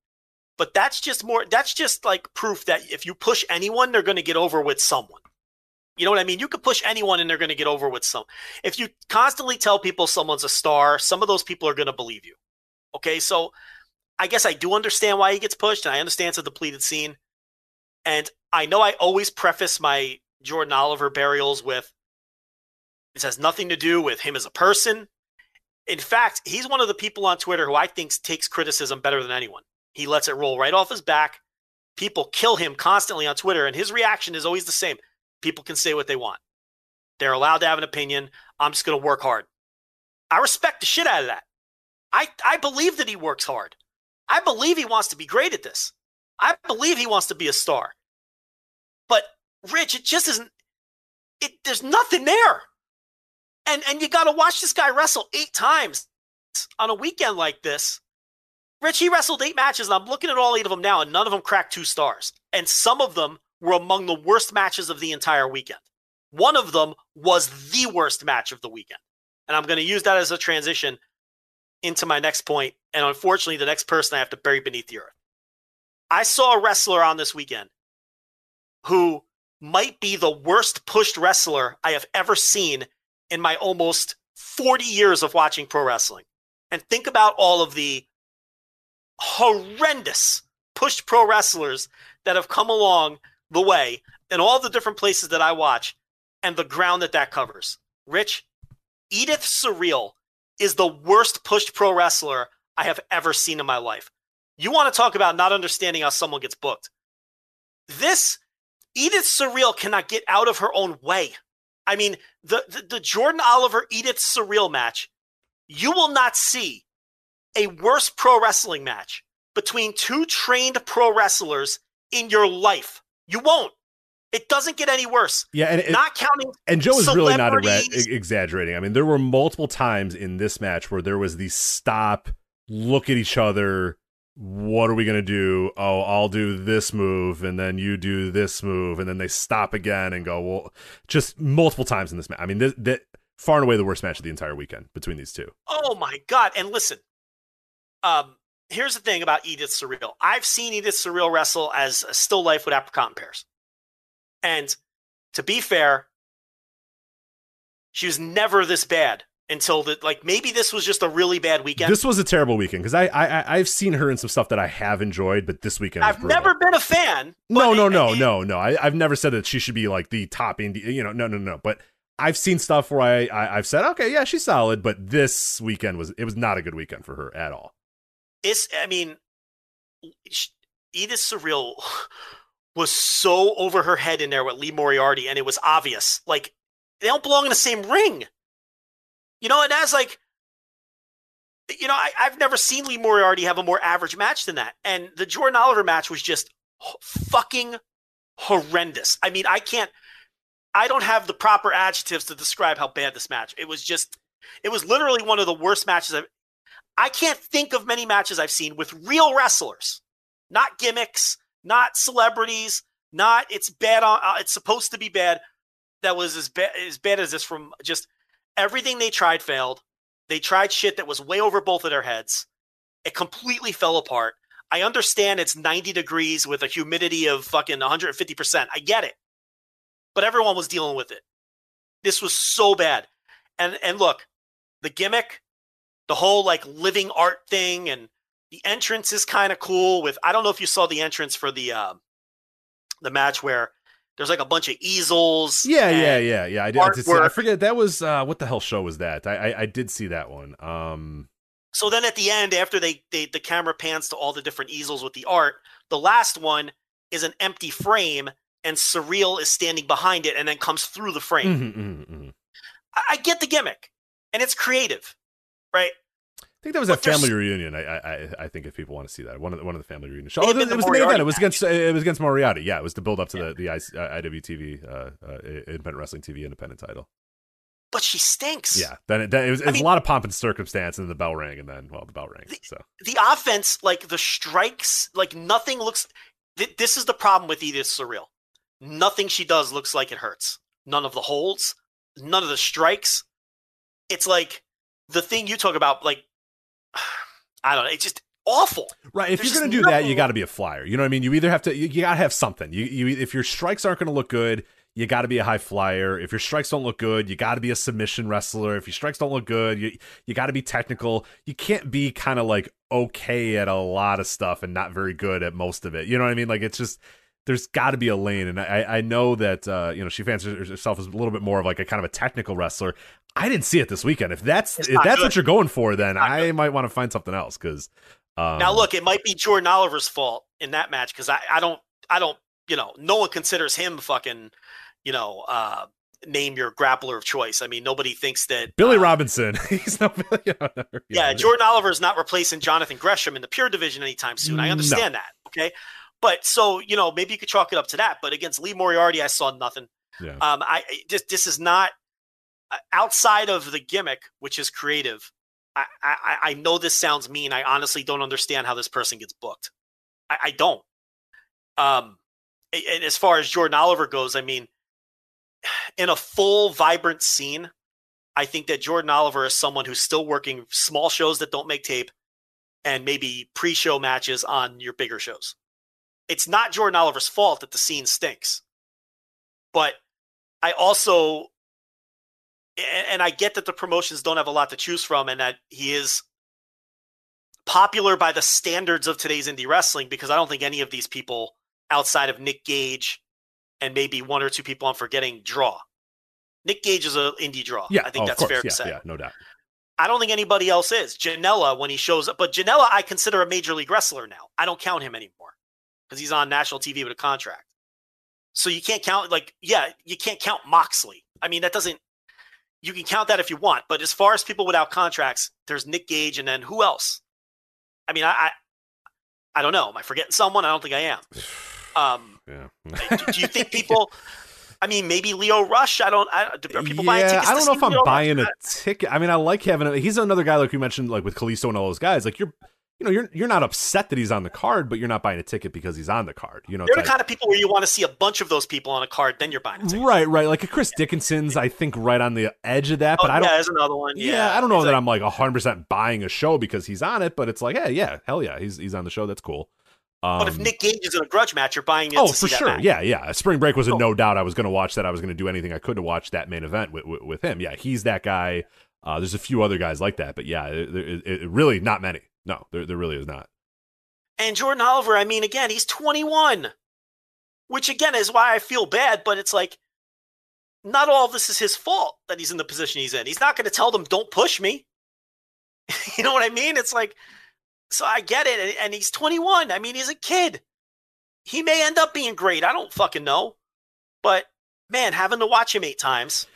B: But that's just more that's just like proof that if you push anyone, they're going to get over with someone. You know what I mean? You could push anyone and they're going to get over with some. If you constantly tell people someone's a star, some of those people are going to believe you. Okay? So I guess I do understand why he gets pushed and I understand it's a depleted scene. And I know I always preface my Jordan Oliver burials with This has nothing to do with him as a person. In fact, he's one of the people on Twitter who I think takes criticism better than anyone. He lets it roll right off his back. People kill him constantly on Twitter, and his reaction is always the same. People can say what they want. They're allowed to have an opinion. I'm just going to work hard. I respect the shit out of that. I, I believe that he works hard. I believe he wants to be great at this. I believe he wants to be a star. But Rich, it just isn't. It there's nothing there, and and you got to watch this guy wrestle eight times on a weekend like this. Rich, he wrestled eight matches, and I'm looking at all eight of them now, and none of them cracked two stars, and some of them were among the worst matches of the entire weekend. One of them was the worst match of the weekend, and I'm going to use that as a transition into my next point, and unfortunately, the next person I have to bury beneath the earth. I saw a wrestler on this weekend who might be the worst pushed wrestler I have ever seen in my almost 40 years of watching pro wrestling. And think about all of the horrendous pushed pro wrestlers that have come along the way in all the different places that I watch and the ground that that covers. Rich, Edith Surreal is the worst pushed pro wrestler I have ever seen in my life. You want to talk about not understanding how someone gets booked. This Edith Surreal cannot get out of her own way. I mean, the, the, the Jordan Oliver Edith Surreal match, you will not see a worse pro wrestling match between two trained pro wrestlers in your life. You won't. It doesn't get any worse.
A: Yeah, and it,
B: not counting.
A: And Joe is really not exaggerating. I mean, there were multiple times in this match where there was the stop, look at each other. What are we gonna do? Oh, I'll do this move, and then you do this move, and then they stop again and go. Well, just multiple times in this match. I mean, this, far and away the worst match of the entire weekend between these two.
B: Oh my god! And listen, um, here's the thing about Edith Surreal. I've seen Edith Surreal wrestle as a still life with apricot and pears, and to be fair, she was never this bad until the like maybe this was just a really bad weekend.
A: This was a terrible weekend because I, I I've seen her in some stuff that I have enjoyed, but this weekend
B: I've
A: brutal.
B: never been a fan.
A: No, no, no,
B: it-
A: no, no. I, I've never said that she should be like the top indie. You know, no, no, no. But I've seen stuff where I, I I've said, okay, yeah, she's solid. But this weekend was it was not a good weekend for her at all.
B: It's I mean, Edith Surreal *laughs* was so over her head in there with Lee Moriarty, and it was obvious. Like they don't belong in the same ring. You know, and that's like, you know, I, I've never seen Lee Moriarty have a more average match than that. And the Jordan Oliver match was just fucking horrendous. I mean, I can't, I don't have the proper adjectives to describe how bad this match. It was just, it was literally one of the worst matches I've, I can't think of many matches I've seen with real wrestlers, not gimmicks, not celebrities, not it's bad on, uh, it's supposed to be bad. That was as bad as bad as this from just everything they tried failed. They tried shit that was way over both of their heads. It completely fell apart. I understand it's 90 degrees with a humidity of fucking 150%. I get it. But everyone was dealing with it. This was so bad. And and look, the gimmick, the whole like living art thing and the entrance is kind of cool with I don't know if you saw the entrance for the uh, the match where there's like a bunch of easels.
A: Yeah, yeah, yeah, yeah. I did, I did see. I forget that was uh, what the hell show was that? I, I I did see that one. Um,
B: So then at the end, after they, they the camera pans to all the different easels with the art, the last one is an empty frame and Surreal is standing behind it and then comes through the frame.
A: mhm, mhm, mhm.
B: I, I get the gimmick and it's creative, right?
A: I think that was
B: But
A: a family reunion. I, I I- think if people want to see that, one of the, one of the family reunion shows. Oh, it
B: the
A: was the main event. It was against it was against Moriarty. Yeah, it was to build up to the the I, uh, IWTV uh, uh, Independent Wrestling TV independent title.
B: But she stinks.
A: Yeah, then it, then it was, it was
B: mean-
A: a lot of pomp and circumstance, and then the bell rang, and then well, the bell rang. So
B: The offense, like the strikes, like nothing looks. Th- this is the problem with Edith Surreal. Nothing she does looks like it hurts. None of the holds, none of the strikes. It's like the thing you talk about, like I don't know. It's just awful.
A: Right. If
B: There's
A: you're going to do that, you got to be a flyer. You know what I mean? You either have to, you, you got to have something. You, you, if your strikes aren't going to look good, you got to be a high flyer. If your strikes don't look good, you got to be a submission wrestler. If your strikes don't look good, you, you got to be technical. You can't be kind of like okay at a lot of stuff and not very good at most of it. You know what I mean? Like it's just, there's got to be a lane, and I I know that uh, you know she fancies herself as a little bit more of like a kind of a technical wrestler. I didn't see it this weekend. If that's
B: It's
A: if that's
B: good.
A: what you're going for, then I might want to find something else because. Um,
B: Now look, it might be Jordan Oliver's fault in that match because I, I don't I don't you know no one considers him fucking you know uh name your grappler of choice. I mean nobody thinks that
A: Billy
B: uh,
A: Robinson, *laughs* he's not. You *laughs* know,
B: Yeah, Jordan Oliver is not replacing Jonathan Gresham in the pure division anytime soon. I
A: No.
B: understand that. Okay. But so, you know, maybe you could chalk it up to that. But against Lee Moriarty, I saw nothing.
A: Yeah.
B: Um, I I- this this is not outside of the gimmick, which is creative. I, I I know this sounds mean. I honestly don't understand how this person gets booked. I, I don't. Um, and as far as Jordan Oliver goes, I mean, *sighs* in a full vibrant scene, I think that Jordan Oliver is someone who's still working small shows that don't make tape and maybe pre-show matches on your bigger shows. It's not Jordan Oliver's fault that the scene stinks. But I also and, and I get that the promotions don't have a lot to choose from and that he is popular by the standards of today's indie wrestling because I don't think any of these people outside of Nick Gage and maybe one or two people I'm forgetting draw. Nick Gage is an indie draw.
A: Yeah,
B: I think
A: oh,
B: that's fair
A: yeah,
B: to say.
A: Yeah, no doubt.
B: I don't think anybody else is. Janela when he shows up, but Janela I consider a major league wrestler now. I don't count him anymore because he's on national TV with a contract. So you can't count like yeah, you can't count Moxley. I mean that doesn't. You can count that if you want, but as far as people without contracts, there's Nick Gage and then who else? I mean I I, I don't know. Am I forgetting someone? I don't think I am. *sighs* Um,
A: Yeah.
B: do, you think *laughs* people? I mean, maybe Leo Rush. I don't. I, are people buying
A: yeah,
B: tickets?
A: I don't know if I'm
B: Leo Rush?
A: buying a ticket. I mean, I like having. A, he's another guy like we mentioned, like with Kalisto and all those guys. Like you're, you know, you're you're not upset that he's on the card, but you're not buying a ticket because he's on the card. You know,
B: They're the kind of people where you want to see a bunch of those people on a card, then you're buying a ticket.
A: right, right. Like a Chris Dickinson's, I think right on the edge of that, but
B: oh,
A: I don't.
B: yeah, there's another one.
A: Yeah,
B: Yeah,
A: I don't know that I'm like 100 percent buying a show because he's on it, but it's like, hey, yeah, hell yeah, he's he's on the show. That's cool. Um,
B: But if Nick Gage is in a grudge match, you're buying it
A: Oh,
B: to
A: for
B: see
A: sure.
B: match.
A: Yeah, yeah. Spring Break was a
B: Oh.
A: no doubt. I was going to watch that. I was going to do anything I could to watch that main event with, with, with him. Yeah, he's that guy. Uh, there's a few other guys like that, but yeah, it, it, it- really not many. No, there, there really is not.
B: And Jordan Oliver, I mean, again, he's 21, which again is why I feel bad. But it's like, not all this is his fault that he's in the position he's in. He's not going to tell them, "Don't push me." *laughs* you know what I mean? It's like, so I get it, and, and he's 21. I mean, he's a kid. He may end up being great. I don't fucking know, but man, having to watch him eight times.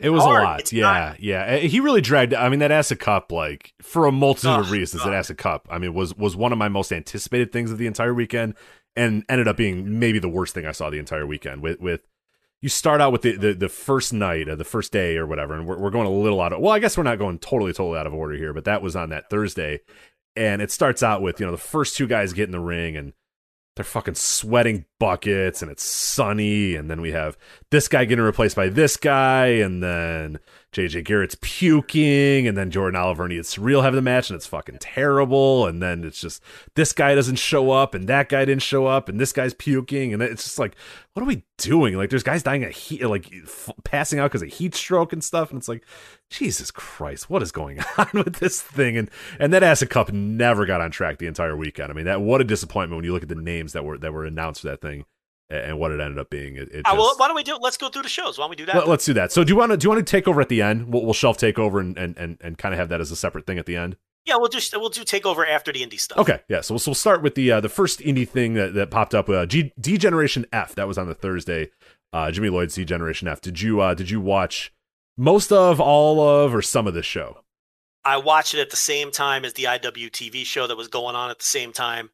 A: It was
B: hard.
A: a lot.
B: It's
A: Yeah,
B: not-
A: yeah. Uh, He really dragged. I mean, that Acid Cup, like for a multitude of
B: Oh,
A: reasons,
B: God.
A: that Acid Cup. I mean, was was one of my most anticipated things of the entire weekend, and ended up being maybe the worst thing I saw the entire weekend. With with you start out with the the, the first night, uh, the first day or whatever, and we're, we're going a little out of. Well, I guess we're not going totally totally out of order here, but that was on that Thursday, and it starts out with you know the first two guys get in the ring and they're fucking sweating buckets and it's sunny. And then we have this guy getting replaced by this guy. And then JJ Garrett's puking and then Jordan Oliver and Ian Surreal have the match and it's fucking terrible and then it's just this guy doesn't show up and that guy didn't show up and this guy's puking and it's just like what are we doing like there's guys dying of heat like f- passing out because of heat stroke and stuff and it's like Jesus Christ, what is going *laughs* on with this thing? And and that Acid Cup never got on track the entire weekend. I mean, that what a disappointment when you look at the names that were that were announced for that thing and, what it ended up being. It, it
B: well, why don't we do? Let's go through the shows. Why don't we do that?
A: let, us do that. So do you want to do you want to take over at the end? We'll, we'll shelf take over and and and, and kind of have that as a separate thing at the end.
B: yeah, we'll do. We'll do takeover after the indie stuff.
A: Okay, yeah. So, we'll- so we'll start with the uh, the first indie thing that, that popped up. Uh, G Generation F. That was on the Thursday. Uh, Jimmy Lloyd's Generation F. Did you uh, did you watch most of, all of, or some of this show?
B: I watched it at the same time as the IWTV show that was going on at the same time.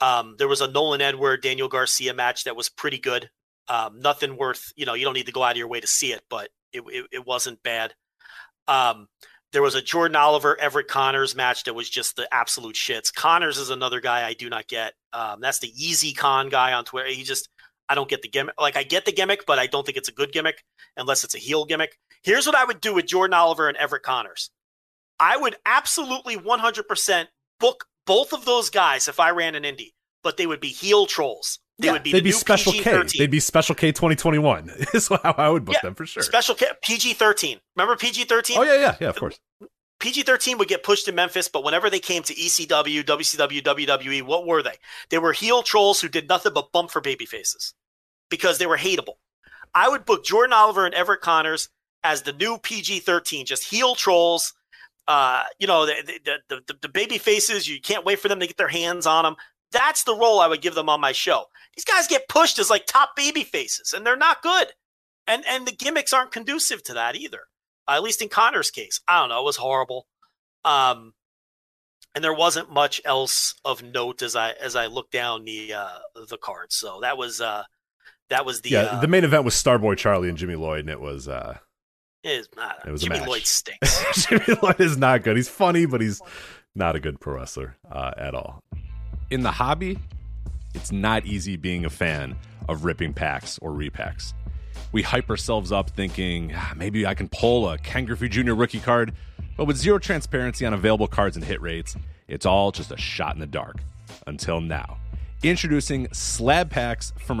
B: Um, there was a Nolan Edward Daniel Garcia match that was pretty good. Um, nothing worth, you know, you don't need to go out of your way to see it, but it, it, it wasn't bad. Um, there was a Jordan Oliver Everett Connors match that was just the absolute shits. Connors is another guy I do not get. Um, that's the Easy Con guy on Twitter. He just, I don't get the gimmick. Like I get the gimmick, but I don't think it's a good gimmick unless it's a heel gimmick. Here's what I would do with Jordan Oliver and Everett Connors. I would absolutely 100% book both of those guys if I ran an indie, but they would be heel trolls. They would be
A: they'd
B: the
A: be special K.
B: PG-13.
A: They'd be special K 2021. *laughs* Is how I would book
B: Yeah,
A: them for sure.
B: Special K, PG 13. Remember PG 13?
A: Oh yeah, yeah, yeah. Of course.
B: PG 13 would get pushed in Memphis, but whenever they came to ECW, WCW, WWE, what were they? They were heel trolls who did nothing but bump for baby faces because they were hateable. I would book Jordan Oliver and Everett Connors as the new PG 13, just heel trolls. Uh, you know, the, the, the, the, the baby faces, you can't wait for them to get their hands on them. That's the role I would give them on my show. These guys get pushed as like top baby faces, and they're not good. And and the gimmicks aren't conducive to that either. Uh, at least in Connor's case. I don't know, it was horrible. Um and there wasn't much else of note as I as I looked down the uh the cards. So that was uh that was the
A: yeah,
B: uh,
A: the main event was Starboy Charlie and Jimmy Lloyd, and it was uh,
B: is, don't
A: it
B: know,
A: was a
B: Jimmy
A: match.
B: Lloyd *laughs* stinks.
A: Jimmy Lloyd is not good. He's funny, but he's not a good pro wrestler uh, at all. In the hobby, it's not easy being a fan of ripping packs or repacks. We hype ourselves up thinking "Ah, maybe I can pull a Ken Griffey Jr. rookie card, but with zero transparency on available cards and hit rates, it's all just a shot in the dark. Until now. Introducing slab packs from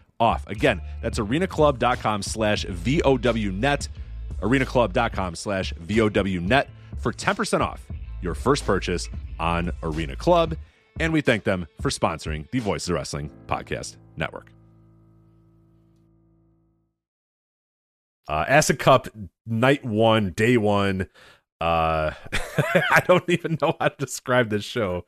A: off. Again, that's arenaclub.com slash VOW VOWnet. arenaclub.com slash VOWnet for 10% off your first purchase on Arena Club. And we thank them for sponsoring the Voices of Wrestling Podcast Network. Uh, Acid Cup, night one, day one. Uh, *laughs* I don't even know how to describe this show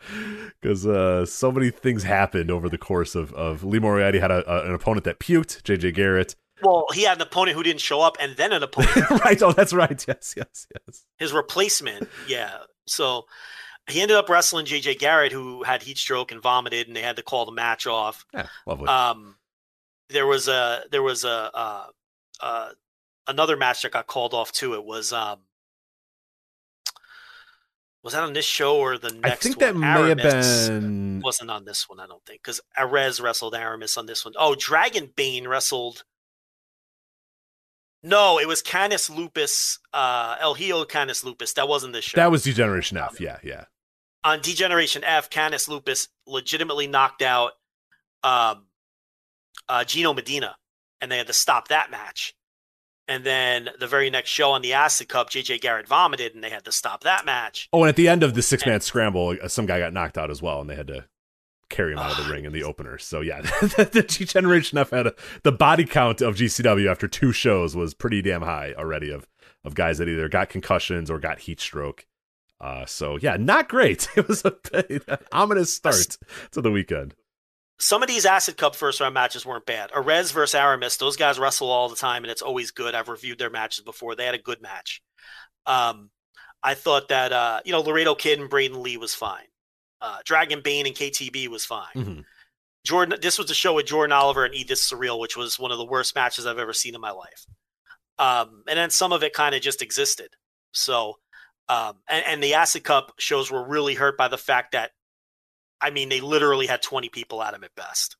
A: because uh, so many things happened over the course of, of Lee Moriarty had a, a, an opponent that puked, JJ Garrett.
B: well, he had an opponent who didn't show up, and then an opponent, *laughs*
A: right. Oh, that's right. Yes, yes, yes.
B: his replacement. Yeah. So he ended up wrestling JJ Garrett, who had heat stroke and vomited, and they had to call the match off.
A: Yeah, lovely.
B: Um, there was a there was a uh, uh, another match that got called off too. It was um, was that on this show or the next? One?
A: I think that
B: one?
A: may have been.
B: wasn't on this one. I don't think because Arez wrestled Aramis on this one. Oh, Dragon Bane wrestled. No, it was Canis Lupus, uh, El Hijo Canis Lupus. That wasn't this show.
A: That was Degeneration F. Yeah, yeah.
B: on Degeneration F, Canis Lupus legitimately knocked out um, uh, Gino Medina, and they had to stop that match. And then the very next show on the Acid Cup, JJ Garrett vomited, and they had to stop that match.
A: Oh, and at the end of the six man scramble, uh, some guy got knocked out as well, and they had to carry him out of the ring in the opener. So yeah, *laughs* the, G Generation F had a, the body count of GCW after two shows was pretty damn high already of of guys that either got concussions or got heat stroke. Uh, so yeah, not great. *laughs* It was a *laughs* ominous start to the weekend.
B: Some of these Acid Cup first round matches weren't bad. Arez versus Aramis, those guys wrestle all the time, and it's always good. I've reviewed their matches before. They had a good match. Um, I thought that uh, you know Laredo Kid and Braden Lee was fine. Uh, Dragon Bane and KTB was fine.
A: Mhm.
B: Jordan, this was a show with Jordan Oliver and Edith Surreal, which was one of the worst matches I've ever seen in my life. Um, and then some of it kind of just existed. So, um, and, and the Acid Cup shows were really hurt by the fact that, I mean, they literally had 20 people at them at best.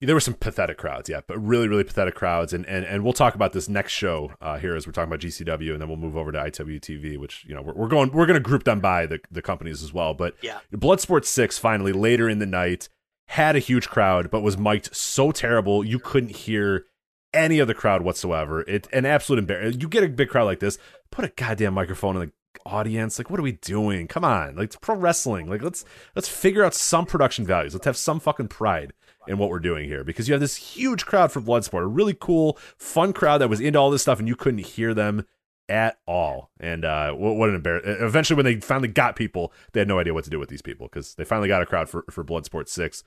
A: there were some pathetic crowds, yeah, but really, really pathetic crowds, and and and we'll talk about this next show uh, here as we're talking about GCW, and then we'll move over to IWTV, which you know we're, we're going we're going to group them by the the companies as well. But
B: Yeah.
A: Bloodsport Six finally later in the night had a huge crowd, but was mic'd so terrible you couldn't hear any of the crowd whatsoever. It an absolute embarrassment. You get a big crowd like this, put a goddamn microphone in the audience. Like, what are we doing? Come on, like it's pro wrestling. Like let's let's figure out some production values. Let's have some fucking pride in what we're doing here because you have this huge crowd for Bloodsport, a really cool, fun crowd that was into all this stuff, and you couldn't hear them at all. And uh, what, an embarrassment! Eventually, when they finally got people, they had no idea what to do with these people because they finally got a crowd for for Bloodsport Six,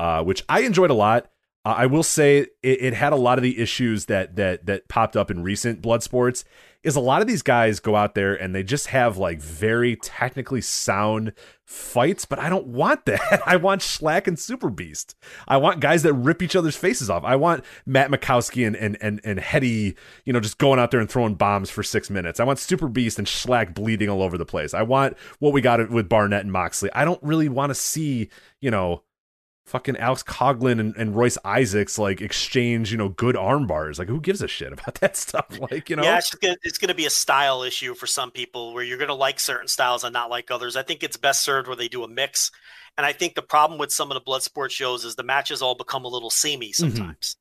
A: uh, which I enjoyed a lot. I will say it, it had a lot of the issues that that that popped up in recent blood sports. Is a lot of these guys go out there and they just have like very technically sound fights, but I don't want that. *laughs* I want Schlack and Super Beast. I want guys that rip each other's faces off. I want Matt Makowski and and and and Hetty, you know, just going out there and throwing bombs for six minutes. I want Super Beast and Schlack bleeding all over the place. I want what we got with Barnett and Moxley. I don't really want to see, you know, fucking Alex Coughlin and, and Royce Isaacs like exchange, you know, good arm bars. Like, who gives a shit about *laughs* that stuff? Like, you know,
B: Yeah, it's gonna, it's going to be a style issue for some people where you're going to like certain styles and not like others. I think it's best served where they do a mix. And I think the problem with some of the blood sport shows is the matches all become a little samey mm-hmm. sometimes.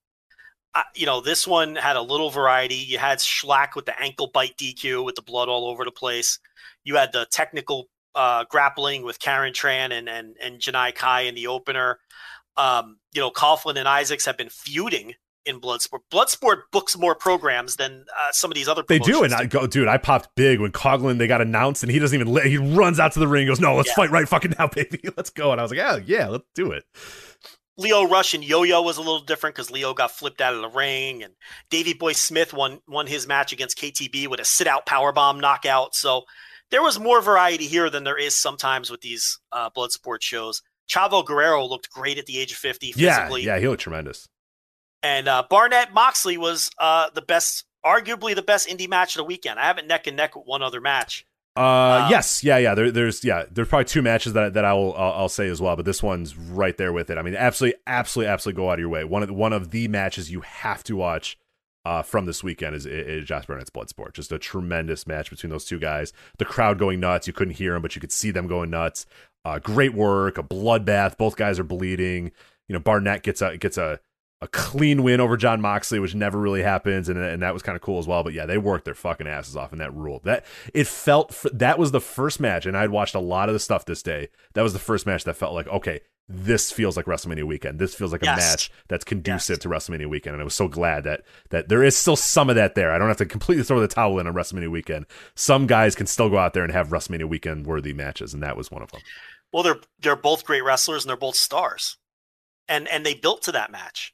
B: I, you know, this one had a little variety. You had Schlack with the ankle bite DQ with the blood all over the place. You had the technical uh, grappling with Karen Tran and and and Janai Kai in the opener. Um, you know, Coughlin and Isaacs have been feuding in Bloodsport. Bloodsport books more programs than uh, some of these other.
A: They do, and I go, dude. I popped big when Coughlin they got announced, and he doesn't even. Let, he runs out to the ring, and goes, "No, let's
B: Yeah.
A: fight right fucking now, *laughs* baby. Let's go." And I was like, "Yeah, yeah, let's do it."
B: Leo Rush and Yo-Yo was a little different because Leo got flipped out of the ring, and Davey Boy Smith won won his match against KTB with a sit out power bomb knockout. So there was more variety here than there is sometimes with these uh, blood sport shows. Chavo Guerrero looked great at the age of fifty
A: Yeah,
B: physically,
A: yeah, he looked tremendous.
B: and uh, Barnett Moxley was uh, the best, arguably the best indie match of the weekend. I have it neck and neck with one other match.
A: Uh,
B: Um,
A: yes, yeah, yeah. There, there's, yeah, there's probably two matches that that I'll, I'll I'll say as well, but this one's right there with it. I mean, absolutely, absolutely, absolutely, go out of your way. One of the, one of the matches you have to watch uh, from this weekend is, is Josh Barnett's Bloodsport. Just a tremendous match between those two guys. The crowd going nuts. You couldn't hear them, but you could see them going nuts. Uh, great work, a bloodbath. Both guys are bleeding. You know, Barnett gets a gets a a clean win over Jon Moxley, which never really happens, and and that was kind of cool as well. But yeah, they worked their fucking asses off and that ruled. That it felt that was the first match, and I'd watched a lot of the stuff this day. That was the first match that felt like okay, this feels like WrestleMania weekend. This feels like a match that's conducive
B: Yes.
A: to WrestleMania weekend, and I was so glad that that there is still some of that there. I don't have to completely throw the towel in on WrestleMania weekend. Some guys can still go out there and have WrestleMania weekend worthy matches, and that was one of them.
B: Well, they're they're both great wrestlers and they're both stars, and and they built to that match.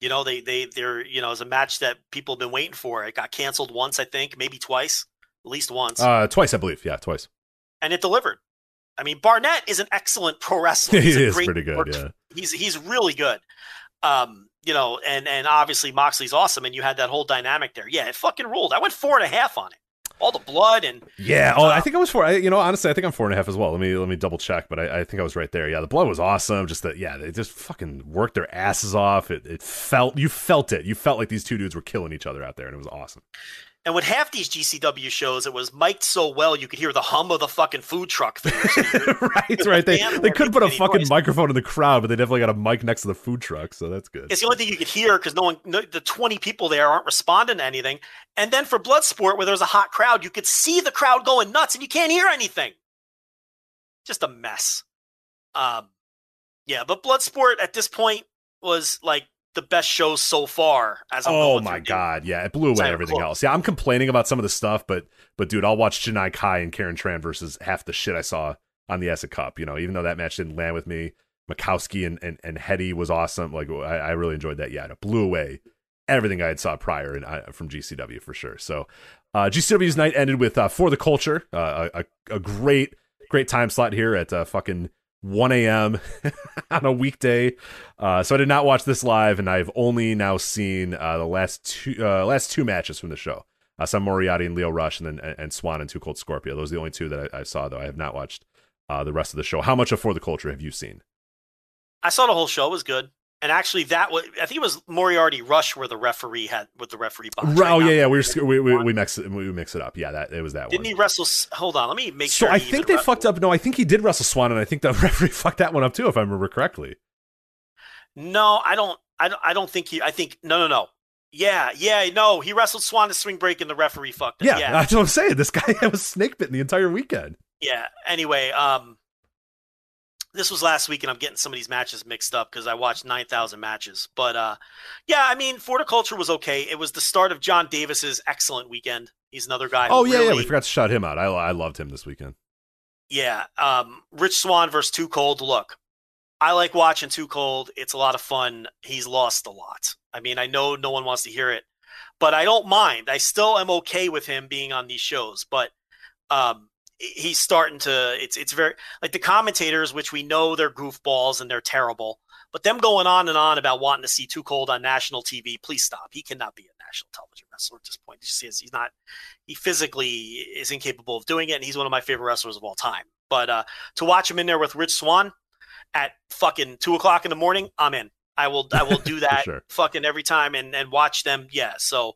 B: You know, they they they're you know it's a match that people have been waiting for. It got canceled once, I think, maybe twice, at least once,
A: Uh, twice, I believe. Yeah, twice.
B: and it delivered. I mean, Barnett is an excellent pro wrestler.
A: he *laughs*
B: He's a
A: is pretty good.
B: work-
A: Yeah.
B: he's he's really good. Um, you know, and and obviously Moxley's awesome, and you had that whole dynamic there. Yeah, it fucking ruled. I went four and a half on it. All the blood and
A: Yeah. Oh, I think I was four. I, you know, honestly, I think I'm four and a half as well. Let me let me double check, but I, I think I was right there. Yeah, the blood was awesome. Just that, yeah, they just fucking worked their asses off. It, it felt you felt it. You felt like these two dudes were killing each other out there, and it was awesome.
B: And with half these GCW shows, it was mic'd so well you could hear the hum of the fucking food truck. *laughs*
A: right, right. They they couldn't put a fucking
B: noise.
A: microphone in the crowd, but they definitely got a mic next to the food truck, so that's good.
B: it's the only thing you could hear because no one, no, the twenty people there aren't responding to anything. And then for Bloodsport, where there's a hot crowd, you could see the crowd going nuts, and you can't hear anything. Just a mess. Um, yeah, but Bloodsport at this point was like the best shows so far. As I'm
A: Oh my god, yeah, it blew away everything else. Yeah, I'm complaining about some of the stuff, but but dude, I'll watch Janai Kai and Karen Tran versus half the shit I saw on the Acid Cup. You know, even though that match didn't land with me, Makowski and, and, and Hetty was awesome. Like I, I really enjoyed that. Yeah, it blew away everything I had saw prior and I, from GCW for sure. So uh, GCW's night ended with uh, for the culture, uh, a, a great great time slot here at uh, fucking 1 a.m. *laughs* on a weekday. Uh, so I did not watch this live, and I've only now seen uh, the last two uh, last two matches from the show. Uh, Sam Moriarty and Leo Rush, and then and Swann and Too Cold Scorpio. Those are the only two that I, I saw, though. I have not watched uh, the rest of the show. How much of For the Culture have you seen?
B: I saw the whole show. It was good. And actually, that was I think it was Moriarty Rush where the referee had with the referee box.
A: Right, oh yeah, yeah. We, were, we we we mix it we mix it up. Yeah, that it was that one.
B: Didn't
A: one.
B: he wrestle? Hold on, let me make
A: so
B: sure.
A: I
B: he
A: think they fucked up. No, I think he did wrestle Swann, and I think the *laughs* referee fucked that one up too, if I remember correctly.
B: No, I don't. I don't. I don't think he. I think no, no, no. Yeah, yeah, no. He wrestled Swann to swing break, and the referee fucked.
A: Yeah,
B: yeah,
A: that's what I'm saying. This guy *laughs* was snake bitten the entire weekend.
B: yeah. Anyway, um, this was last week, and I'm getting some of these matches mixed up because I watched nine thousand matches. But uh, yeah, I mean, For the Culture was okay. It was the start of John Davis's excellent weekend. He's another guy.
A: Oh yeah, yeah.
B: really-
A: We forgot to shout him out. I I loved him this weekend.
B: Yeah. Um, Rich Swann versus Too Cold. Look, I like watching Too Cold. It's a lot of fun. He's lost a lot. I mean, I know no one wants to hear it, but I don't mind. I still am okay with him being on these shows. But um, he's starting to. It's it's very like the commentators, which we know they're goofballs and they're terrible. But them going on and on about wanting to see Too Cold on national TV, please stop. He cannot be a national television wrestler at this point. He just is, he's not. He physically is incapable of doing it, and he's one of my favorite wrestlers of all time. But uh, to watch him in there with Rich Swann at fucking two o'clock in the morning, I'm in. I will I will do *laughs* that
A: sure.
B: fucking every time and and watch them. Yeah, so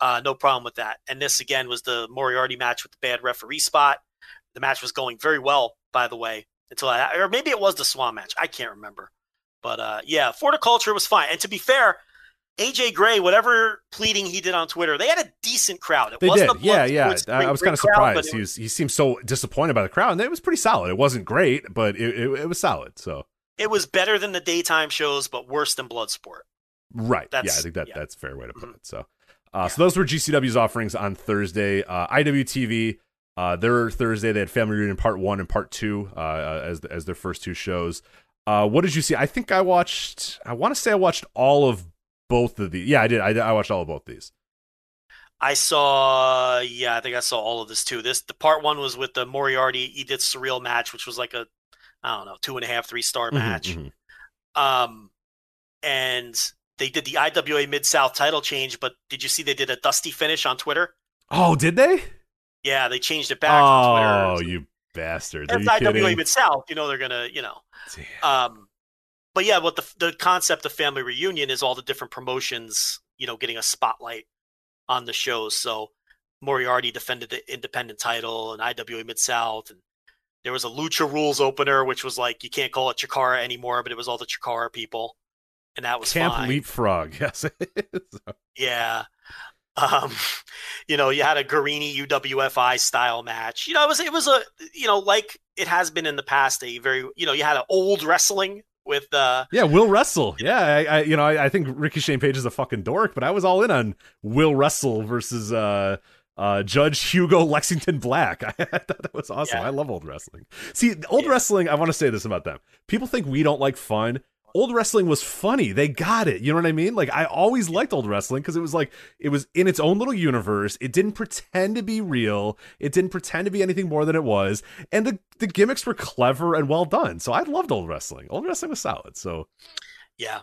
B: uh, no problem with that. And this again was the Moriarty match with the bad referee spot. The match was going very well, by the way, until I or maybe it was the Swann match. I can't remember. But uh, yeah, For the Culture was fine. And to be fair, AJ Gray, whatever pleading he did on Twitter, they had a decent crowd. It
A: They
B: wasn't
A: did. Yeah, yeah. I, I was kind of surprised.
B: it
A: He was he seemed so disappointed by the crowd, and it was pretty solid. It wasn't great, but it, it, it was solid. So
B: it was better than the daytime shows, but worse than Bloodsport.
A: right. yeah, I think that
B: yeah.
A: that's a fair way to put
B: Mhm.
A: it. So uh, so those were GCW's offerings on Thursday. Uh, IWTV. Uh, their Thursday they had Family Reunion Part One and Part Two uh, as as their first two shows. Uh, what did you see? I think I watched. I want to say I watched all of both of these. Yeah, I did. I, I watched all of both these.
B: I saw, yeah, I think I saw all of this too. This the part one was with the Moriarty Edith Surreal match, which was like a, I don't know, two and a half, three star
A: Mhm,
B: match.
A: mhm.
B: Um, and they did the IWA Mid South title change, but did you see they did a dusty finish on Twitter?
A: Oh, did they?
B: Yeah, they changed it back
A: Oh, you bastards! Are
B: It's
A: kidding?
B: Mid South, you know they're gonna, you know. Um, but yeah, what the the concept of family reunion is all the different promotions, you know, getting a spotlight on the shows. So Moriarty defended the independent title and IWA Mid South, and there was a Lucha Rules opener, which was like you can't call it Chikara anymore, but it was all the Chikara people, and that was
A: Camp
B: fine.
A: Leapfrog. *laughs* Yes.
B: Yeah. Um, *laughs* you know, you had a Garrini UWFI style match. You know, it was it was a you know like it has been in the past a very you know you had an old wrestling with uh
A: yeah, Will Wrestle. Yeah, I, I you know I, I think Ricky Shane Page is a fucking dork, but I was all in on Will Wrestle versus uh uh Judge Hugo Lexington Black. *laughs* I, thought that was awesome.
B: Yeah.
A: I love old wrestling. See, old
B: Yeah.
A: wrestling. I want to say this about them. People think we don't like fun. Old wrestling was funny. They got it. You know what I mean? Like I always liked old wrestling because it was like it was in its own little universe. It didn't pretend to be real. It didn't pretend to be anything more than it was. And the the gimmicks were clever and well done. So I loved old wrestling. Old wrestling was solid. So
B: yeah.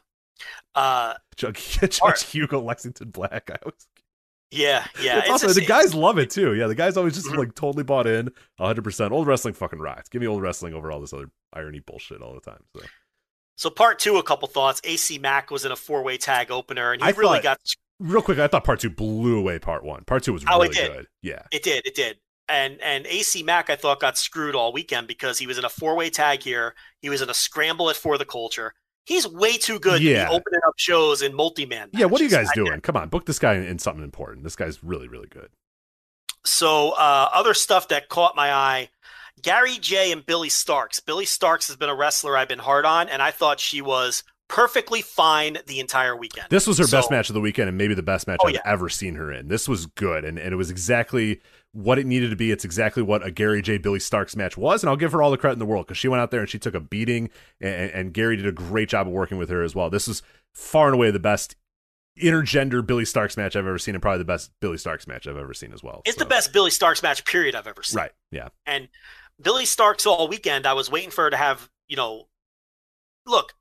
B: Uh *laughs*
A: Judge, Judge. Hugo Lexington Black. *laughs* I was,
B: yeah, yeah.
A: it's awesome.
B: just-
A: the guys love it too. Yeah, the guys always just
B: Mhm.
A: like totally bought in 100%. Old wrestling fucking rocks. Give me old wrestling over all this other irony bullshit all the time. So
B: So part two, a couple thoughts. AC Mack was in a four way tag opener, and he
A: I
B: really
A: thought-
B: got
A: real quick, I thought part two blew away part one. Part two was
B: Oh,
A: really good. Yeah.
B: It did. It did. And and AC Mack, I thought, got screwed all weekend because he was in a four way tag here. He was in a scramble at For the Culture. He's way too good
A: Yeah.
B: to be opening up shows in multi man.
A: Yeah, what are you guys doing? Come on, book this guy in, in something important. This guy's really, really good.
B: So uh, other stuff that caught my eye: Gary Jay and Billie Starkz. Billie Starkz has been a wrestler I've been hard on, and I thought she was perfectly fine the entire weekend.
A: This was her best match of the weekend and maybe the best match
B: Oh,
A: I've
B: yeah.
A: ever seen her in. This was good and, and it was exactly what it needed to be. It's exactly what a Gary Jay. Billie Starkz match was, and I'll give her all the credit in the world because she went out there and she took a beating, and, and Gary did a great job of working with her as well. This is far and away the best intergender Billie Starkz match I've ever seen, and probably the best Billie Starkz match I've ever seen as well.
B: It's
A: So-
B: the best Billie Starkz match period I've ever seen.
A: right? Yeah,
B: And Billie Starkz all weekend, I was waiting for her to have, you know, look,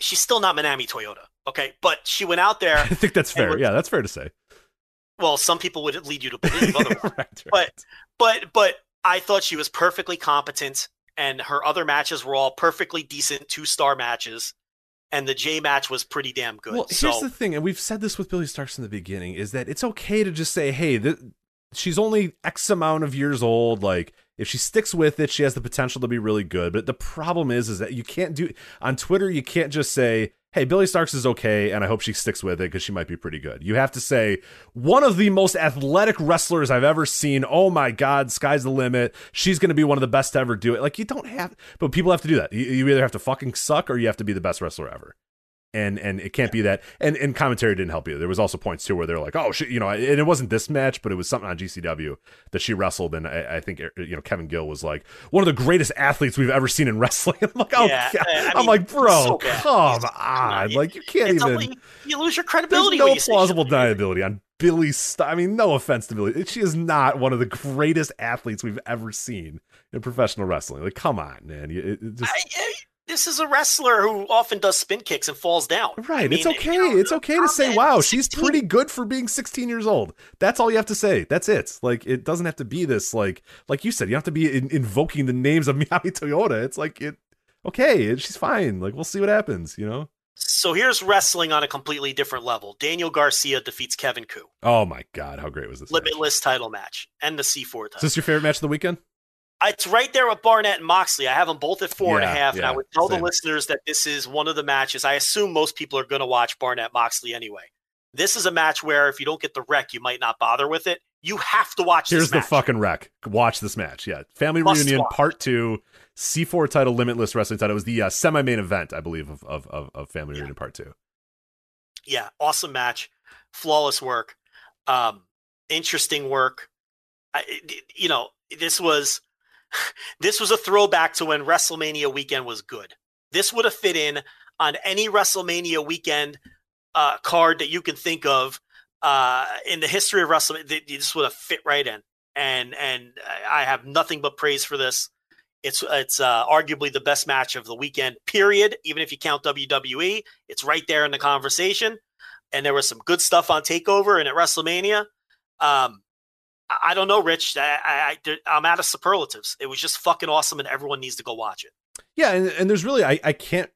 B: she's still not Manami Toyota, okay? But she went out there. *laughs*
A: I think that's fair. Yeah, that's fair to say.
B: well, some people would lead you to *laughs* believe otherwise.
A: right, right.
B: But but but I thought she was perfectly competent, and her other matches were all perfectly decent two star matches, and the Jay match was pretty damn good.
A: Well, here's
B: so
A: the thing, and we've said this with Billie Starkz in the beginning, is that it's okay to just say, "Hey, th- she's only X amount of years old. Like, if she sticks with it, she has the potential to be really good." But the problem is, is that you can't do on Twitter. You can't just say, "Hey, Billie Starkz is okay, and I hope she sticks with it because she might be pretty good." You have to say, "One of the most athletic wrestlers I've ever seen. Oh my God, sky's the limit. She's going to be one of the best to ever do it." Like, you don't have, but people have to do that. You, you either have to fucking suck or you have to be the best wrestler ever and and it can't be that and and commentary didn't help you there was also points too where they're like oh she, you know and it wasn't this match but it was something on gcw that she wrestled and i, I think you know kevin gill was like one of the greatest athletes we've ever seen in wrestling *laughs* i'm like oh
B: Yeah. I
A: i'm
B: mean,
A: like bro
B: so
A: come on
B: it-
A: like you can't even
B: only- you lose your credibility.
A: no
B: you
A: plausible deniability on Billie. St- I mean, no offense to Billie, she is not one of the greatest athletes we've ever seen in professional wrestling. Like, come on, man. It, it just,
B: I, I, this is a wrestler who often does spin kicks and falls down.
A: Right.
B: I
A: it's okay.
B: you know,
A: it's okay to say, wow, she's pretty good for being 16 years old. That's all you have to say. That's it. Like, it doesn't have to be this, like, like you said, you have to be in- invoking the names of *laughs* Manami Toyota. It's like, it, okay, she's fine. Like, we'll see what happens, you know?
B: So here's wrestling on a completely different level. Daniel Garcia defeats Kevin Ku.
A: Oh my God. How great was this? match?
B: Limitless title match and the C4
A: Is this your favorite match of the weekend?
B: It's right there with Barnett and Moxley. I have them both at four and a
A: Yeah,
B: and I would tell
A: same.
B: the listeners that this is one of the matches. I assume most people are going to watch Barnett Moxley anyway. This is a match where if you don't get the rec, you might not bother with it. You have to watch
A: Here's the fucking rec. Watch this match. Yeah. Family
B: Must
A: Reunion
B: watch.
A: Part 2, C4 title, Limitless Wrestling title. It was the uh, semi main event, I believe, of, of, of, of Family
B: Yeah.
A: Reunion Part 2.
B: yeah, awesome match, flawless work, um, interesting work. I, you know, this was *laughs* this was a throwback to when WrestleMania weekend was good. This would have fit in on any WrestleMania weekend uh, card that you can think of uh, in the history of WrestleMania. This would have fit right in, and and I have nothing but praise for this. It's it's uh, arguably the best match of the weekend. Period. Even if you count WWE, it's right there in the conversation. And there was some good stuff on Takeover and at WrestleMania. Um, I, don't know, Rich. I, I, I, I'm out of superlatives. It was just fucking awesome, and everyone needs to go watch it.
A: Yeah, and, and there's really I, I can't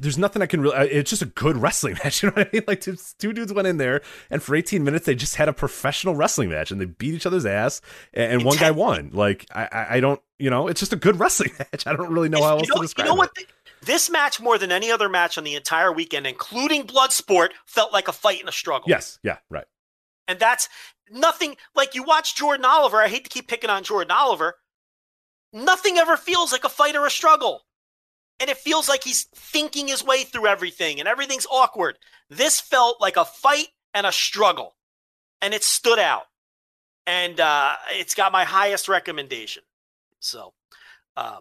A: there's nothing I can really it's just a good wrestling *laughs* match, you know what I mean? Like two, two dudes went in there and for 18 minutes they just had a professional wrestling match and they beat each other's ass and, and one guy won. Like I, I don't, you know, it's just a good *laughs* wrestling match. I don't really know how else
B: you know,
A: to describe
B: you know
A: it.
B: what? This match, more than any other match on the entire weekend, including Bloodsport, felt like a fight and a struggle.
A: Yes, yeah, right.
B: And that's nothing like you watch Jordan Oliver. I hate to keep picking on Jordan Oliver. Nothing ever feels like a fight or a struggle. And it feels like he's thinking his way through everything and everything's awkward. This felt like a fight and a struggle. And it stood out. And uh, it's got my highest recommendation. So um,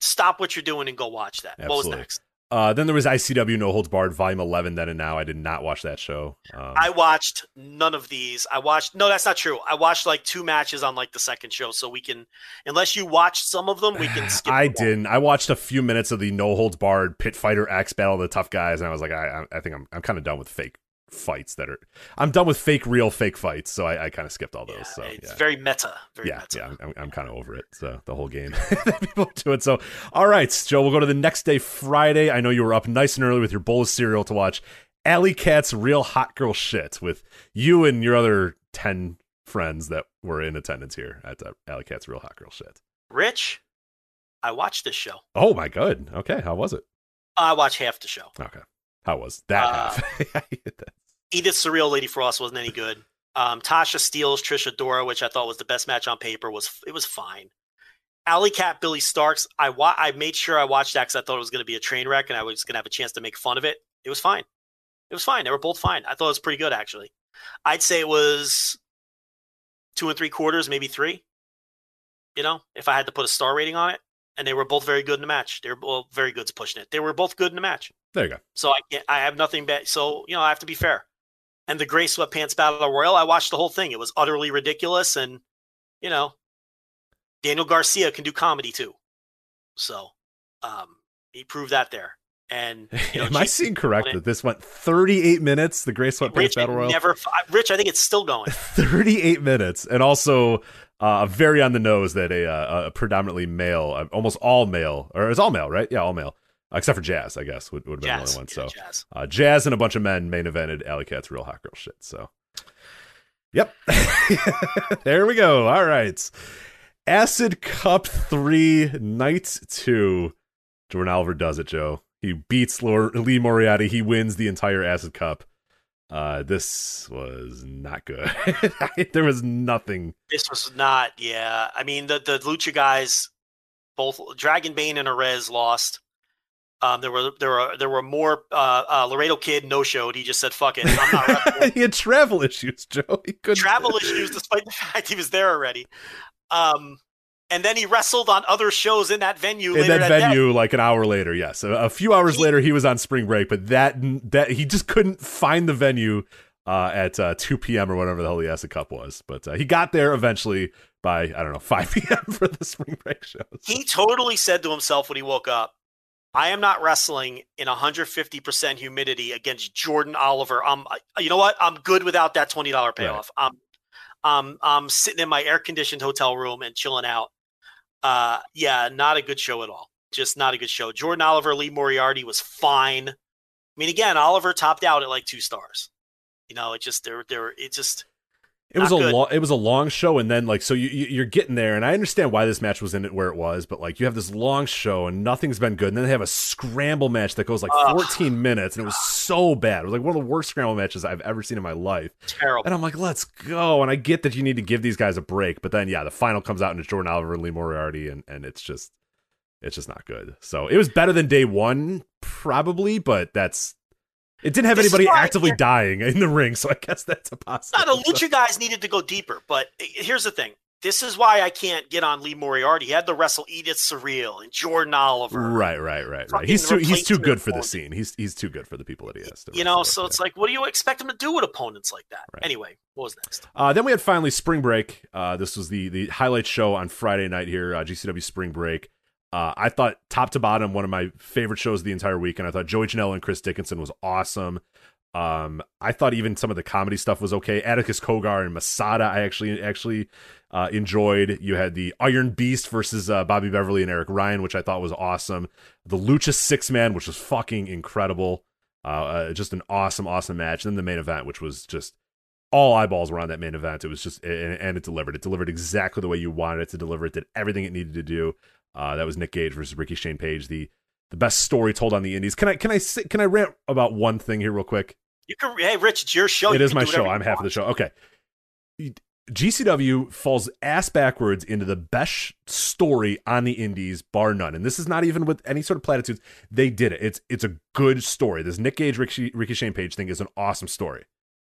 B: stop what you're doing and go watch that. What was next?
A: Uh, then there was ICW No Holds Barred Volume 11 then and now. I did not watch that show. Um,
B: I watched none of these. I watched no, that's not true. I watched like two matches on like the second show, so we can unless you watched some of them, we can skip. *sighs*
A: I didn't. I watched a few minutes of the No Holds Barred Pit Fighter X Battle of the Tough Guys, and I was like, I, I I think I'm, I'm kind of done with fake fights that are. I'm done with fake, real, fake fights. So I, I kind of skipped all those.
B: Yeah,
A: so
B: it's
A: yeah.
B: very meta. Very
A: yeah,
B: meta.
A: yeah, I'm, I'm kind of over it. So the whole game, *laughs* that people do it. So, all right, Joe, we'll go to the next day, Friday. I know you were up nice and early with your bowl of cereal to watch Allie Katch's Real Hot Girl Shit with you and your other ten friends that were in attendance here at uh, Allie Katch's Real Hot Girl Shit.
B: Rich, I watched this show.
A: Oh my god. Okay, how was it?
B: I watched half the show.
A: Okay, how was that?
B: Uh,
A: half? *laughs*
B: Edith Surreal Lady Frost wasn't any good. Um, Tasha Steelz Trish Adora, which I thought was the best match on paper, was it was fine. Allie Katch Billie Starkz, I wa- I made sure I watched that because I thought it was going to be a train wreck and I was going to have a chance to make fun of it. It was fine. It was fine. They were both fine. I thought it was pretty good actually. I'd say it was two and three quarters, maybe three. You know, if I had to put a star rating on it, and they were both very good in the match. They were well, very good's pushing it. They were both good in the match.
A: There you go.
B: So I can't. I have nothing bad. So you know, I have to be fair. And the Gray Sweatpants Battle Royal, I watched the whole thing. It was utterly ridiculous, and you know, Daniel Garcia can do comedy too. So um, he proved that there. And *laughs* you know,
A: Am I seeing correct that this went 38 minutes? The Gray Sweatpants
B: Rich
A: Battle Royal.
B: never. Rich, I think it's still going. *laughs*
A: 38 minutes, and also uh, very on the nose that a, uh, a predominantly male, uh, almost all male, or it's all male, right? Yeah, all male, uh, except for Jazz, I guess would, would have been
B: Jazz,
A: the only one.
B: yeah,
A: So
B: Jazz.
A: uh, Jazz and a bunch of men main evented Allie Katch's real hot girl shit. So, yep, *laughs* there we go. All right, Acid Cup three, night two. Jordan Oliver does it, Joe. He beats Lee Moriarty. He wins the entire Acid Cup. Uh, this was not good. *laughs* there was nothing.
B: This was not. Yeah, I mean the the Lucha guys, both Dragon Bane and Arez lost. Um, there were there were there were more. Uh, uh, Laredo Kid no showed. He just said, "Fuck it, I'm not *laughs* wrestling."
A: he had travel issues, Joe. He couldn't
B: travel issues, despite the *laughs* fact he was there already. Um, and then he wrestled on other shows in that venue.
A: in
B: later
A: that
B: day.
A: venue like an hour later. Yes, a, a few hours
B: He-
A: later he was on spring break, but that that he just couldn't find the venue uh, at uh, 2 p.m. or whatever the hell the Acid Cup was. But uh, he got there eventually by I don't know *laughs* 5 p.m. for the spring break shows.
B: He totally said to himself when he woke up, I am not wrestling in 150% humidity against Jordan Oliver. Um, I'm, you know what? I'm good without that $20 payoff. I'm, I'm, I'm sitting in my air conditioned hotel room and chilling out. Uh, yeah, not a good show at all. Just not a good show. Jordan Oliver, Lee Moriarty was fine. I mean, again, Oliver topped out at like two stars. You know, it just, there, there, it just,
A: It was
B: Not
A: a
B: good.
A: long. It was a long show, and then like so you you- you're getting there, and I understand why this match was in it where it was, but like you have this long show and nothing's been good, and then they have a scramble match that goes like
B: Ugh.
A: 14 minutes, and it was *sighs* so bad. It was like one of the worst scramble matches I've ever seen in my life.
B: terrible.
A: And I'm like, let's go. And I get that you need to give these guys a break, but then yeah, the final comes out and it's Jordan Oliver and Lee Moriarty, and and it's just it's just not good. So it was better than day one, probably, but that's it didn't have
B: This
A: anybody
B: why-
A: actively dying in the ring, so I guess that's a
B: No,
A: possibility.
B: the Lucha guys needed to go deeper. But here's the thing. This is why I can't get on Lee Moriarty. He had to wrestle Edith Surreal and Jordan Oliver.
A: Right, right, right, right. He's too he's too good for the scene. He's he's too good for the people that he has to.
B: You know, so
A: with,
B: it's
A: yeah.
B: like, what do you expect him to do with opponents like that?
A: Right.
B: Anyway, what was next?
A: Uh, then we had finally spring break. Uh, this was the the highlight show on Friday night here, uh, GCW Spring Break. Uh, I thought top to bottom one of my favorite shows of the entire week, and I thought Joey Janela and Chris Dickinson was awesome. Um, I thought even some of the comedy stuff was okay. Atticus Cogar and Masada, I actually actually uh, enjoyed. You had the Iron Beast versus uh, Bobby Beverly and Eric Ryan, which I thought was awesome. The Lucha Six Man, which was fucking incredible. Uh, uh, just an awesome, awesome match. And then the main event, which was just all eyeballs were on that main event. It was just and, and it delivered. It delivered exactly the way you wanted it to deliver. It did everything it needed to do. Uh, that was Nick Gage versus Ricky Shane Page, the the best story told on the Indies. Can I can I say, can I rant about one thing here real quick?
B: You can, hey, Rich, it's your show.
A: it
B: You
A: is my show. I'm half of the show. Okay. GCW falls ass backwards into the best story on the indies, bar none. And this is not even with any sort of platitudes. They did it. It's it's a good story. This Nick Gage Ricky, Ricky Shane Page thing is an awesome story.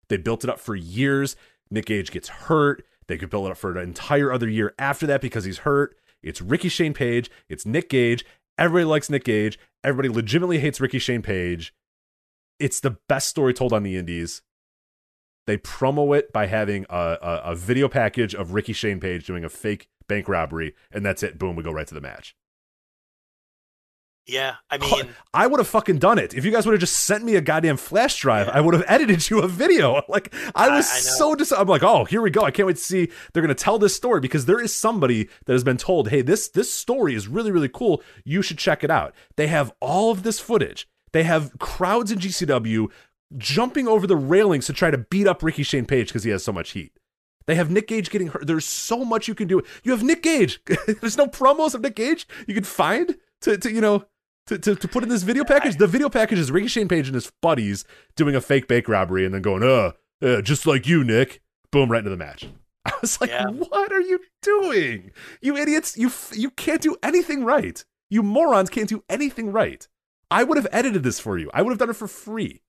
A: They built it up for years. Nick Gage gets hurt. They could build it up for an entire other year after that because he's hurt. It's Ricky Shane Page. It's Nick Gage. Everybody likes Nick Gage. Everybody legitimately hates Ricky Shane Page. It's the best story told on the indies. They promo it by having a, a, a video package of Ricky Shane Page doing a fake bank robbery, and that's it. Boom, we go right to the match.
B: Yeah, I mean,
A: I would have fucking done it. If you guys would have just sent me a goddamn flash drive, I would have edited you a video. *laughs* Like I was
B: I- I
A: so dis- I'm like, oh, here we go. I can't wait to see they're gonna tell this story because there is somebody that has been told, hey, this this story is really really cool. You should check it out. They have all of this footage. They have crowds in GCW jumping over the railings to try to beat up Ricky Shane Page because he has so much heat. They have Nick Gage getting hurt. There's so much you can do. You have Nick Gage. *laughs* There's no promos of Nick Gage you can find to, to you know to, to, to put in this video package. The video package is Ricky Shane Page and his buddies doing a fake bake robbery and then going, uh, uh just like you, Nick. Boom, right into the match. *laughs* I was like,
B: Yeah.
A: what are you doing? You idiots. You f- you can't do anything right. You morons can't do anything right. I would have edited this for you. I would have done it for free.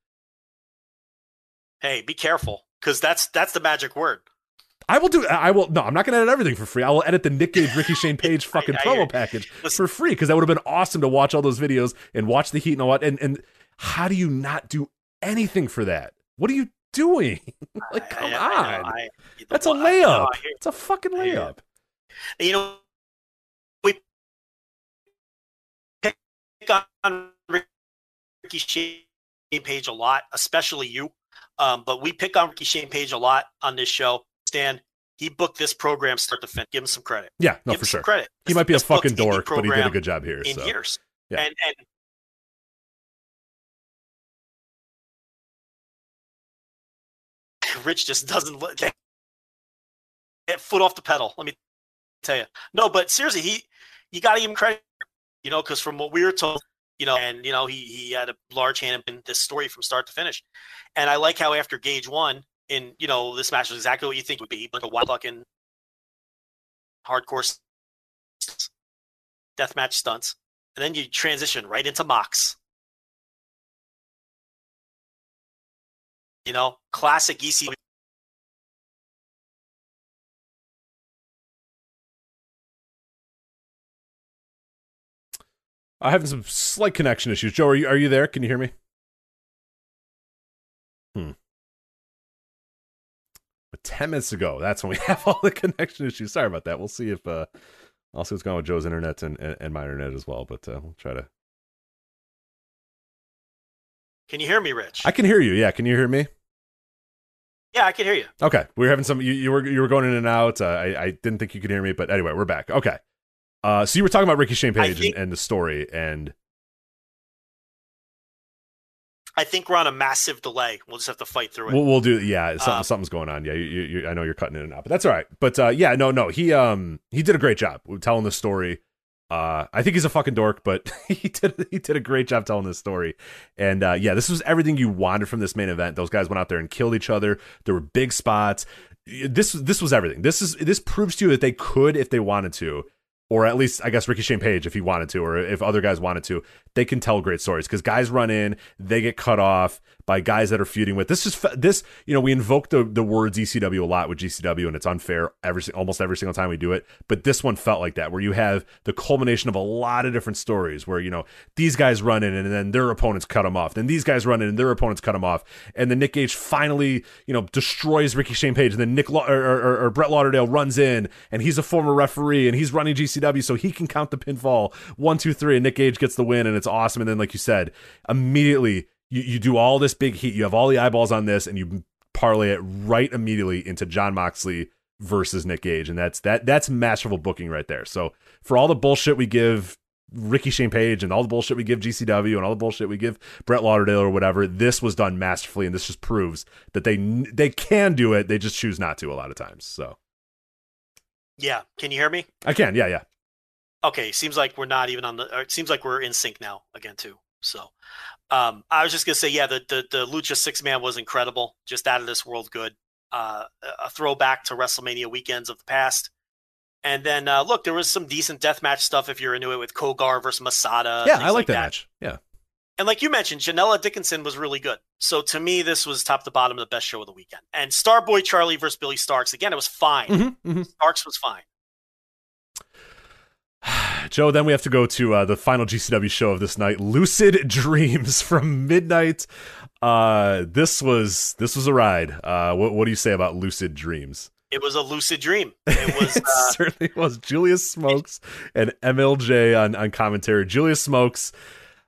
B: hey, be careful because that's that's the magic word.
A: I will do. I will. No, I'm not going to edit everything for free. I will edit the Nick Gage, Ricky Shane *laughs* Page fucking
B: I hear
A: promo package *laughs*
B: Listen.
A: for free because that would have been awesome to watch all those videos and watch the heat and all that. And and how do you not do anything for that? What are you doing? *laughs* like, come
B: I- I-
A: on.
B: I- I-
A: That's a
B: I-
A: layup.
B: I
A: It's a fucking
B: I
A: layup.
B: you know, we pick on Ricky Shane Page a lot, especially you. Um, but we pick on Ricky Shane Page a lot on this show. Stan, he booked this program start to finish. Give him some credit.
A: Yeah, no,
B: Give
A: for
B: him some
A: sure.
B: credit.
A: He might be a fucking dork, but he did a good job here.
B: in
A: so.
B: years.
A: Yeah.
B: And and *laughs* Rich just doesn't let that that foot off the pedal. Let me tell you. No, but seriously, he you got to give him credit. You know, because from what we were told, you know, and you know, he he had a large hand in this story from start to finish. And I like how after Gage won, in you know, this match was exactly what you think would be, like a wild fucking hardcore s- deathmatch stunts, and then you transition right into Mox. You know, classic ECW.
A: I'm having some slight connection issues. Joe, are you are you there? Can you hear me? Hmm. But ten minutes ago, that's when we *laughs* have all the connection issues. Sorry about that. We'll see if uh I'll see what's going on with Joe's internet and, and, and my internet as well. But uh, we'll try to.
B: Can you hear me, Rich?
A: I can hear you. Yeah, can you hear me?
B: yeah, I can hear you.
A: Okay, we were having some. You, you were you were going in and out. Uh, I I didn't think you could hear me, but anyway, we're back. Okay. Uh, so you were talking about Ricky Shane Page
B: think-
A: and, and the story, and
B: I think we're on a massive delay. We'll just have to fight through it.
A: We'll, we'll do. Yeah, something,
B: Um,
A: something's going on. Yeah, you, you, you, I know you're cutting in and out, but that's all right. But uh, yeah, no, no, he um he did a great job telling the story. Uh, I think he's a fucking dork, but *laughs* he did he did a great job telling this story. And uh, yeah, this was everything you wanted from this main event. Those guys went out there and killed each other. There were big spots. This this was everything. This is this proves to you that they could if they wanted to. Or at least, I guess Ricky Shane Page, if he wanted to, or if other guys wanted to, they can tell great stories because guys run in, they get cut off by guys that are feuding with. This is this, you know, we invoke the the words ECW a lot with GCW, and it's unfair every almost every single time we do it. But this one felt like that, where you have the culmination of a lot of different stories, where you know these guys run in and then their opponents cut them off, then these guys run in and their opponents cut them off, and then Nick Gage finally, you know, destroys Ricky Shane Page, and then Nick Law- or, or, or Brett Lauderdale runs in, and he's a former referee, and he's running GCW, so he can count the pinfall one, two, three, and Nick Gage gets the win, and it's awesome. And then, like you said, immediately you, you do all this big heat, you have all the eyeballs on this, and you parlay it right immediately into Jon Moxley versus Nick Gage, and that's that that's masterful booking right there. So for all the bullshit we give Ricky Shane Page and all the bullshit we give GCW and all the bullshit we give Brett Lauderdale or whatever, this was done masterfully, and this just proves that they they can do it. They just choose not to a lot of times. So
B: yeah, can you hear me?
A: I can, yeah, yeah.
B: Okay, seems like we're not even on the. Or it seems like we're in sync now again too. So, um, I was just gonna say, yeah, the the, the Lucha six man was incredible, just out of this world good. Uh, a throwback to WrestleMania weekends of the past. And then uh, look, there was some decent deathmatch stuff if you're into it with Cogar versus Masada.
A: yeah, I like that, match. Yeah.
B: And like you mentioned, Janela Dickinson was really good. So to me, this was top to bottom the best show of the weekend. And Starboy Charlie versus Billie Starkz again, it was fine.
A: Mm-hmm, mm-hmm.
B: Starkz was fine.
A: Joe, then we have to go to uh, the final GCW show of this night, Lucid *laughs* Dreams from midnight. Uh, this was this was a ride. Uh, what what do you say about Lucid Dreams?
B: It was a lucid dream. *laughs* It was
A: it
B: uh,
A: certainly was. Julius Smokes and MLJ on, on commentary. Julius Smokes.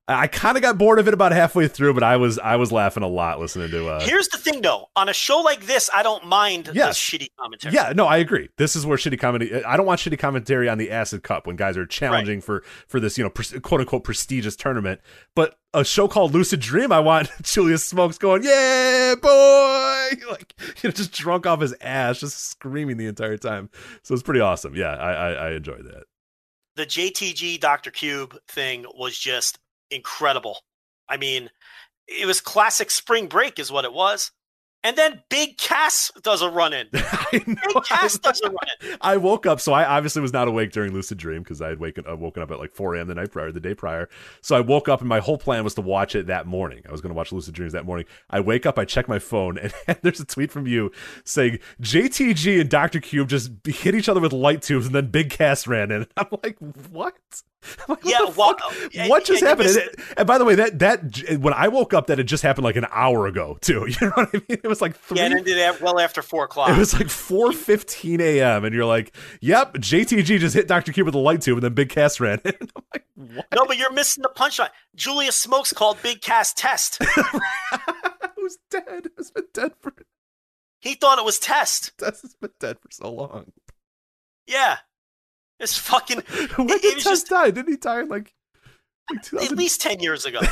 A: I kind of got bored of it about halfway through, but I was I was laughing a lot listening to. Uh,
B: Here's the thing, though. On a show like this, I don't mind
A: Yes.
B: the shitty commentary.
A: Yeah, no, I agree. This is where shitty comedy. I don't want shitty commentary on the Acid Cup when guys are challenging for for this, you know, pres- quote unquote prestigious tournament. But a show called Lucid Dream, I want *laughs* Julius Smokes going, "Yeah, boy!" *laughs* Like you know, just drunk off his ass, just screaming the entire time. So it's pretty awesome. Yeah, I I, I enjoyed that.
B: The JTG Dr. Cube thing was just incredible. I mean, it was classic spring break, is what it was. And then Big Cass does a run in. *laughs*
A: I,
B: Big Cass does a run in. *laughs*
A: I woke up, so I obviously was not awake during Lucid Dream because I had waken, uh, woken up at like 4 a.m. the night prior, the day prior. So I woke up, and my whole plan was to watch it that morning. I was going to watch Lucid Dreams that morning. I wake up, I check my phone, *laughs* and, there's a tweet from you saying JTG and Dr. Cube just hit each other with light tubes, and then Big Cass ran in. I'm like, what? Like, what
B: Yeah,
A: fuck?
B: and-
A: what just happened?
B: missed-
A: And, by the way, that that when I woke up, that had just happened like an hour ago too. *laughs* You know what I mean? It was like three.
B: Yeah, and ended at well after four o'clock. *laughs*
A: It was like 4:15 a.m. and you're like, "Yep, JTG just hit Dr. Cube with a light tube and then Big Cass ran." in." *laughs* I'm like, "What?
B: no, but you're missing the punchline. Julius Smokes called Big Cass test.
A: Who's dead? Has been dead for
B: He thought it was test.
A: Tess has been dead for so long.
B: Yeah. It's fucking *laughs*
A: When
B: It-
A: did
B: it just-
A: die? Didn't he die like, like
B: at least 10 years ago. *laughs*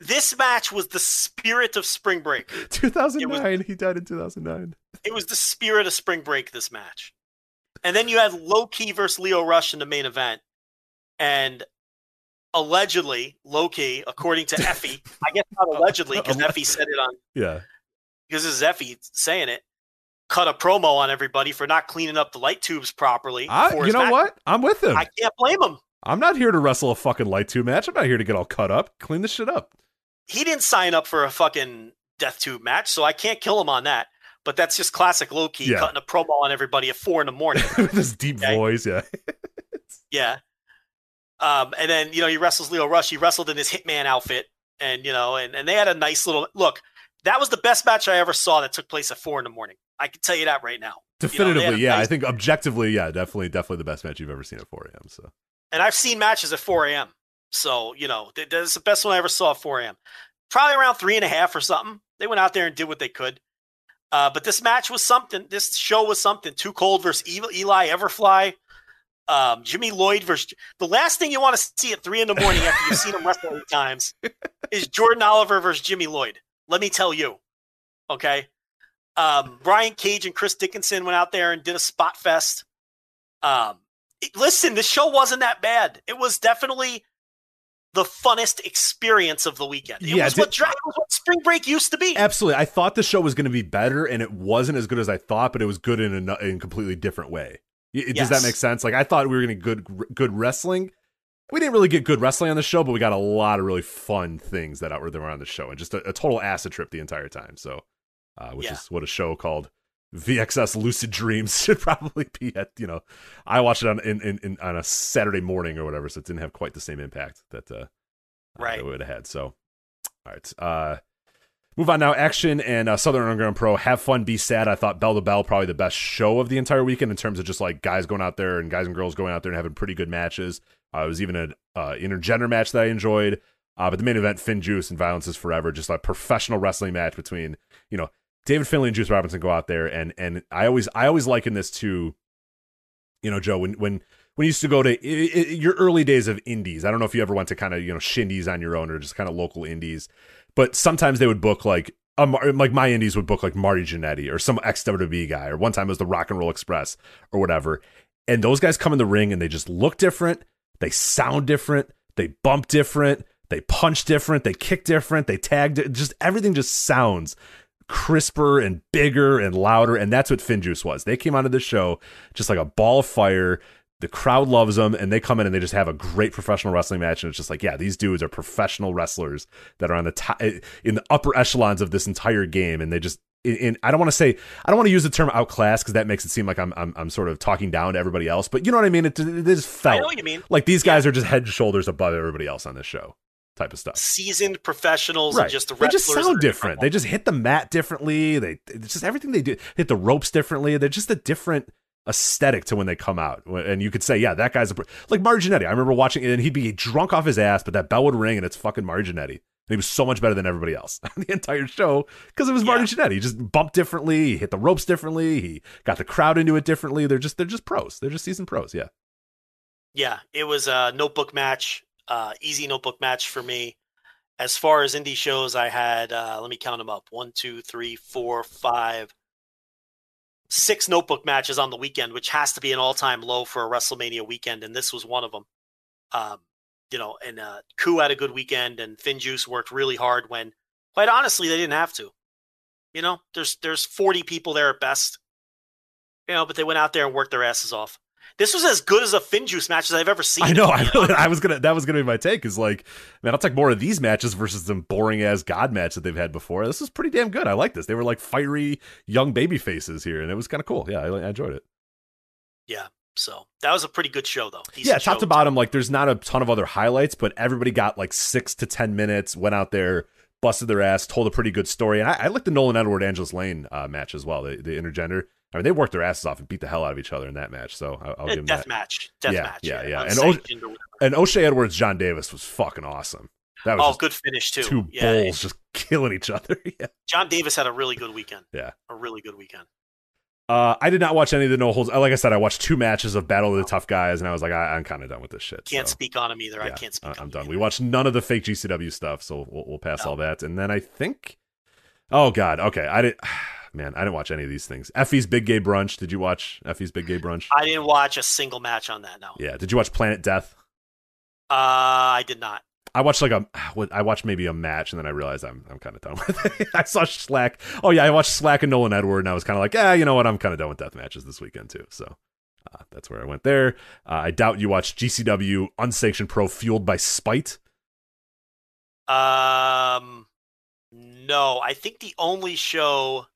B: this match was the spirit of spring break. *laughs*
A: 2009? He died in 2009.
B: It was the spirit of spring break, this match. And then you had Low Ki versus Leo Rush in the main event. And allegedly, Low Ki, according to Effie, I guess not allegedly because Effie said it on,
A: Yeah.
B: because this is Effie saying it, cut a promo on everybody for not cleaning up the light tubes properly.
A: I, you know
B: match.
A: what? I'm with him.
B: I can't blame him.
A: I'm not here to wrestle a fucking light tube match. I'm not here to get all cut up. Clean this shit up.
B: he didn't sign up for a fucking death tube match, so I can't kill him on that. But that's just classic Low Ki
A: Yeah.
B: cutting a promo on everybody at four in the morning. *laughs*
A: with this deep
B: Okay.
A: voice, yeah. *laughs*
B: yeah. Um, and then you know he wrestles Leo Rush. He wrestled in his Hitman outfit, and you know, and, and they had a nice little look. That was the best match I ever saw that took place at four in the morning. I can tell you that right now. You know,
A: Definitively, yeah. I think objectively, yeah, definitely, definitely the best match you've ever seen at 4 a.m. So
B: and I've seen matches at 4 a.m. So, you know, th- that's the best one I ever saw at 4 a.m. Probably around three and a half or something. They went out there and did what they could. Uh, but this match was something. This show was something. Too Cold versus Evil, Eli Everfly. Um, Jimmy Lloyd versus. The last thing you want to see at three in the morning after you've seen him wrestle eight *laughs* times is Jordan Oliver versus Jimmy Lloyd. Let me tell you. Okay. Um, Brian Cage and Chris Dickinson went out there and did a spot fest. Um, it- listen, the show wasn't that bad. It was definitely the funnest experience of the weekend. It
A: Yeah,
B: was
A: did-
B: what dra- it was what spring break used to be.
A: absolutely, I thought the show was going to be better, and it wasn't as good as I thought, but it was good in a in a completely different way. Y- Does that make sense? Like I thought we were going to get good good wrestling. We didn't really get good wrestling on the show, but we got a lot of really fun things that were that were on the show, and just a, a total acid trip the entire time. So, uh, which
B: Yeah.
A: is what a show called VXS Lucid Dreams *laughs* should probably be at. You know, I watched it on in, in, in on a Saturday morning or whatever, so it didn't have quite the same impact that uh,
B: Right.
A: that would have had. So, all right. Uh, move on now. Action and uh, Southern Underground Pro. Have fun, be sad. I thought Bell to Bell probably the best show of the entire weekend in terms of just like guys going out there and guys and girls going out there and having pretty good matches. Uh, it was even an uh, intergender match that I enjoyed. Uh, but the main event, FinJuice and Violence is Forever, just a professional wrestling match between you know David Finley and Juice Robinson go out there and and I always I always liken this to you know Joe when when when you used to go to i i your early days of indies. I don't know if you ever went to kind of you know shindies on your own or just kind of local indies, but sometimes they would book like um, like my indies would book like Marty Jannetty or some ex WWE guy, or one time it was the Rock and Roll Express or whatever. And those guys come in the ring and they just look different, they sound different, they bump different, they punch different, they kick different, they tag, just everything just sounds crisper and bigger and louder. And that's what FinJuice was. They came onto the show just like a ball of fire. The crowd loves them, and they come in and they just have a great professional wrestling match. And it's just like, yeah, these dudes are professional wrestlers that are on the top, eh, in the upper echelons of this entire game, and they just. In, I don't want to say I don't want to use the term outclass because that makes it seem like I'm, I'm I'm sort of talking down to everybody else, but you know what I mean. It, it just
B: I
A: felt
B: know what you mean.
A: like these guys are just head and shoulders above everybody else on this show, type of stuff
B: Seasoned professionals and just the
A: they just sound different. They just hit the mat differently. They it's just everything they do hit the ropes differently. They're just a different aesthetic to when they come out. And you could say, yeah, that guy's a, like Marty Jannetty. I remember watching it and he'd be drunk off his ass, but that bell would ring and it's fucking Marty Jannetty. And he was so much better than everybody else *laughs* on the entire show because it was
B: Yeah.
A: Jannetty. He just bumped differently. He hit the ropes differently. He got the crowd into it differently. They're just they're just pros. They're just seasoned pros. Yeah.
B: Yeah, it was a notebook match, uh, easy notebook match for me. As far as indie shows, I had uh, let me count them up: one, two, three, four, five, six notebook matches on the weekend, which has to be an all-time low for a WrestleMania weekend, and this was one of them. Um, you know, and uh, Ku had a good weekend, and FinJuice worked really hard when Quite honestly, they didn't have to. You know, there's there's 40 people there at best. You know, but they went out there and worked their asses off. This was as good as a FinJuice match as I've ever seen.
A: I know. I really, I was gonna. That was gonna be my take. Is like, man, I'll take more of these matches versus them boring ass God match that they've had before. This is pretty damn good. I like this. They were like fiery young baby faces here, and it was kind of cool. Yeah, I, I enjoyed it.
B: Yeah. So that was a pretty good show, though. Decent
A: yeah, top to bottom, like there's not a ton of other highlights, but everybody got like six to ten minutes, went out there, busted their ass, told a pretty good story. And I, I like the Nolan Edward Angelus Layne uh, match as well, the, the intergender. I mean, they worked their asses off and beat the hell out of each other in that match. So I'll, I'll
B: Eh,
A: give them
B: death
A: that.
B: match. Death
A: Yeah,
B: match.
A: yeah, yeah. And
B: Unsanctioned or whatever.
A: And O'Shay Edwards, John Davis was fucking awesome. That was
B: Oh, good finish too.
A: two
B: yeah,
A: bulls just *laughs* killing each other. *laughs* yeah.
B: John Davis had a really good weekend.
A: Yeah.
B: A really good weekend.
A: Uh, I did not watch any of the no holds. Like I said, I watched two matches of Battle of the Tough Guys, and I was like, I, I'm kind of done with this shit.
B: Can't
A: so.
B: speak on him either. I can't speak
A: I-
B: him
A: done.
B: either.
A: We watched none of the fake GCW stuff, so we'll, we'll pass
B: No.
A: all that. And then I think, oh god, okay, I did. *sighs* Man, I didn't watch any of these things. Effie's Big Gay Brunch. Did you watch Effie's Big Gay Brunch?
B: I didn't watch a single match on that, no.
A: yeah. Did you watch Planet Death?
B: Uh, I did not.
A: I watched like a, I watched maybe a match, and then I realized I'm, I'm kind of done *laughs* with it. I saw Slack. Oh yeah, I watched Slack and Nolan Edward, and I was kind of like, yeah, you know what? I'm kind of done with death matches this weekend too. So. Uh, that's where I went there. Uh, I doubt you watched GCW Unsanctioned Pro Fueled by Spite.
B: Um, no, I think the only show.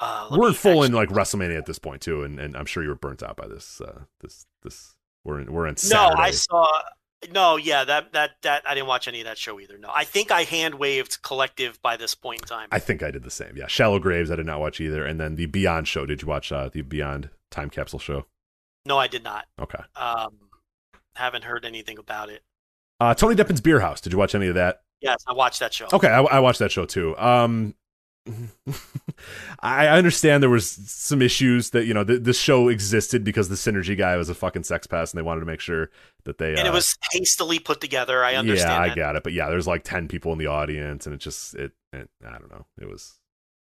B: Uh,
A: we're full in like WrestleMania at this point too, and, and I'm sure you were burnt out by this. Uh, this this we're in we're in
B: No, I saw. No, yeah, that that that I didn't watch any of that show either. No, I think I hand waved Collective by this point in time.
A: I think I did the same. Yeah, Shallow Graves I did not watch either, and then the Beyond show. Did you watch uh, the Beyond Time Capsule show?
B: no, I did not.
A: Okay.
B: Um, haven't heard anything about it.
A: Uh, Tony Deppen's Beer House. Did you watch any of that?
B: Yes, I watched that show.
A: Okay, I, I watched that show too. Um, *laughs* I understand there was some issues that you know th- this show existed because the synergy guy was a fucking sex pest, and they wanted to make sure that they
B: and
A: uh,
B: it was hastily put together. I understand.
A: Yeah, I got it, but yeah, there's like ten people in the audience, and it just it, it I don't know. It was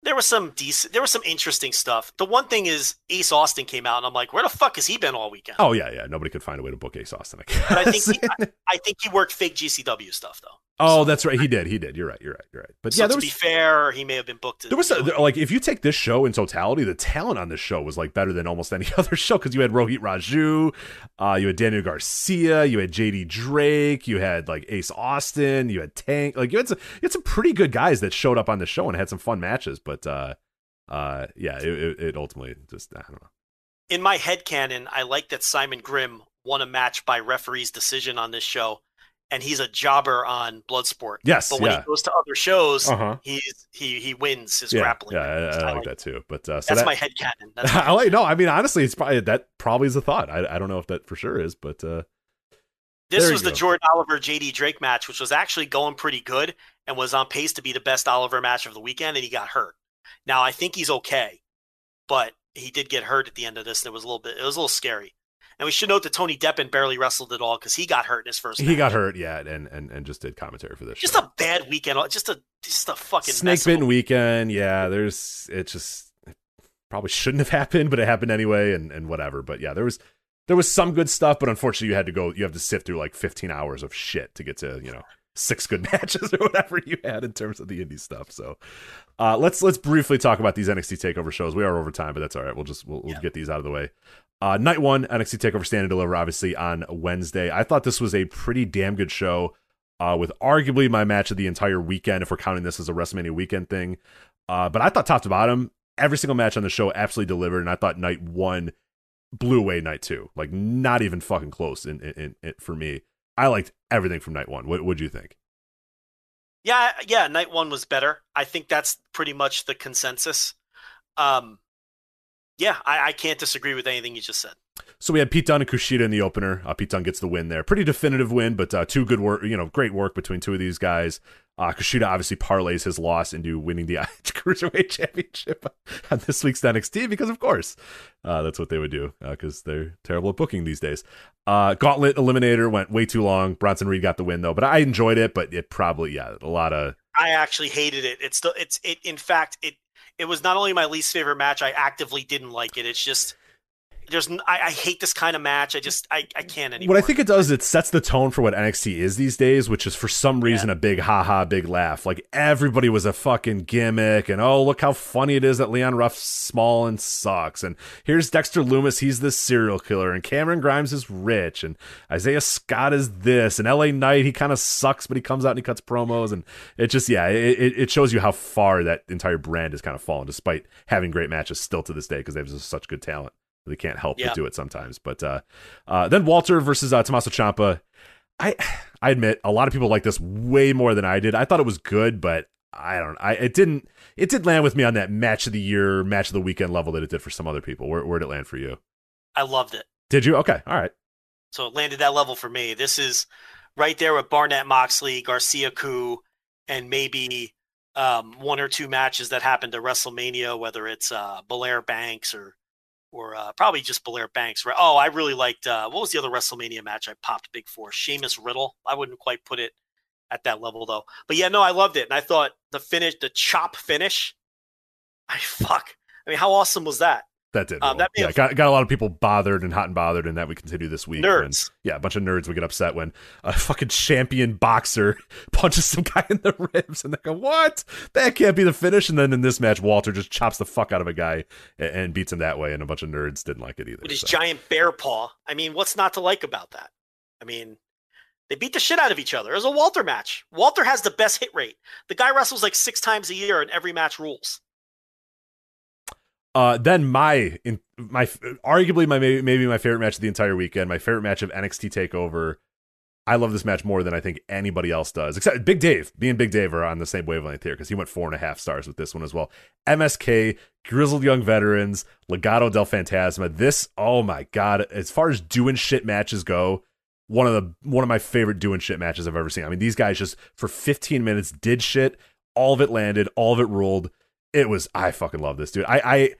B: there was some decent there was some interesting stuff the one thing is ace austin came out and i'm like where the fuck has he been all weekend
A: oh yeah yeah. Nobody could find a way to book Ace Austin. I
B: i think he, I, I think he worked fake gcw stuff though
A: oh, that's right. He did. He did. You're right. You're right. You're right. But
B: so
A: yeah,
B: to
A: there was
B: be fair he may have been booked to,
A: there was
B: you know,
A: a, like if you take this show in totality, the talent on this show was like better than almost any *laughs* other show because you had Rohit Raju, uh, you had Daniel Garcia, you had JD Drake, you had like Ace Austin, you had Tank, like you had some, you had some pretty good guys that showed up on the show and had some fun matches. But uh, uh, yeah, it, it, it ultimately just I don't know.
B: in my head canon i like that simon grimm won a match by referee's decision on this show and he's a jobber on bloodsport
A: Yes,
B: but when
A: yeah.
B: he goes to other shows
A: Uh-huh.
B: he's he he wins his
A: Yeah,
B: grappling
A: yeah, I. I
B: I
A: like
B: like-
A: that too. But uh, so
B: that's
A: that,
B: my head canon that's *laughs*
A: I like no. I mean, honestly, it's probably that probably is a thought. I, I don't know if that for sure is, but uh,
B: This was the
A: go.
B: Jordan Oliver JD Drake match, which was actually going pretty good and was on pace to be the best Oliver match of the weekend, and he got hurt. Now I think he's okay, but he did get hurt at the end of this, and it was a little bit it was a little scary. And we should note that Tony Deppen barely wrestled at all because he got hurt in his first.
A: he
B: match.
A: got hurt, yeah, and and and just did commentary for this.
B: Just
A: show.
B: a bad weekend. Just a just a fucking
A: snake bitten weekend. Yeah, there's it just it probably shouldn't have *laughs* happened, but it happened anyway, and and whatever. But yeah, there was there was some good stuff, but unfortunately, you had to go. You have to sift through like 15 hours of shit to get to you know six good *laughs* matches or whatever you had in terms of the indie stuff. So uh, let's let's briefly talk about these NXT Takeover shows. We are over time, but that's all right. We'll just we'll, we'll
B: Yeah.
A: get these out of the way. Uh, night one NXT Takeover Stand and Deliver, obviously on Wednesday. I thought this was a pretty damn good show. Uh, with arguably my match of the entire weekend, if we're counting this as a WrestleMania weekend thing. Uh, but I thought top to bottom, every single match on the show absolutely delivered, and I thought night one blew away night two, like not even fucking close. In, in, in, in- for me, I liked everything from night one. What would you think?
B: Yeah, yeah. Night one was better. I think that's pretty much the consensus. Um, yeah, I, I can't disagree with anything you just said.
A: So we had Pete Dunne and Kushida in the opener. Uh, Pete Dunne gets the win there. Pretty definitive win, but uh, two good work, you know, great work between two of these guys. Uh, Kushida obviously parlays his loss into winning the *laughs* Cruiserweight Championship on this week's NXT because, of course, uh, that's what they would do because they're terrible at booking these days. Uh, Gauntlet Eliminator went way too long. Bronson Reed got the win though, but I enjoyed it. But it probably, yeah, a lot of
B: I actually hated it. It's the it's it. In fact, it it was not only my least favorite match. I actively didn't like it. It's just there's I, I hate this kind of match. I just I, I can't anymore.
A: What I think it does, it sets the tone for what NXT is these days, which is for some reason a big haha, big laugh. Like everybody was a fucking gimmick, and oh look how funny it is that Leon Ruff's small and sucks, and here's Dexter Lumis, he's this serial killer, and Cameron Grimes is rich, and Isaiah Scott is this, and LA Knight he kind of sucks, but he comes out and he cuts promos, and it just yeah, it it shows you how far that entire brand has kind of fallen, despite having great matches still to this day because they have such good talent. They can't help
B: Yeah.
A: but do it sometimes. But uh, uh, then Walter versus uh, Tommaso Ciampa. I *sighs* I admit a lot of people like this way more than I did. I thought it was good, but I don't. I it didn't it did land with me on that match of the year, match of the weekend level that it did for some other people. Where where did it land for you?
B: I loved it.
A: Did you? Okay, all right.
B: So it landed that level for me. This is right there with Barnett Moxley, Garcia Ku, and maybe um, one or two matches that happened at WrestleMania, whether it's uh, Belair Banks or or uh, probably just Belair Banks. Right? Oh, I really liked uh, what was the other WrestleMania match I popped big for? Sheamus Riddle. I wouldn't quite put it at that level though. But yeah, no, I loved it, and I thought the finish, the chop finish. I *laughs* fuck. I mean, how awesome was that?
A: That did.
B: Um, that
A: yeah,
B: have-
A: got, got a lot of people bothered and hot and bothered, and that we continue this week. when-
B: Nerds.
A: yeah, a bunch of nerds would get upset when a fucking champion boxer *laughs* punches some guy in the ribs, and they go, "What? That can't be the finish." And then in this match, Walter just chops the fuck out of a guy and, and beats him that way, and a bunch of nerds didn't like it either.
B: with his
A: so.
B: giant bear paw. I mean, what's not to like about that? I mean, they beat the shit out of each other. It was a Walter match. Walter has the best hit rate. The guy wrestles like six times a year, and every match rules.
A: Uh, then my in my arguably my maybe, maybe my favorite match of the entire weekend, my favorite match of NXT Takeover. I love this match more than I think anybody else does, except Big Dave. Me and Big Dave are on the same wavelength here because he went four and a half stars with this one as well. MSK, Grizzled Young Veterans, Legado del Fantasma. This, oh my god! As far as doing shit matches go, one of the one of my favorite doing shit matches I've ever seen. I mean, these guys just for 15 minutes did shit. All of it landed. All of it ruled. It was I fucking love this dude. I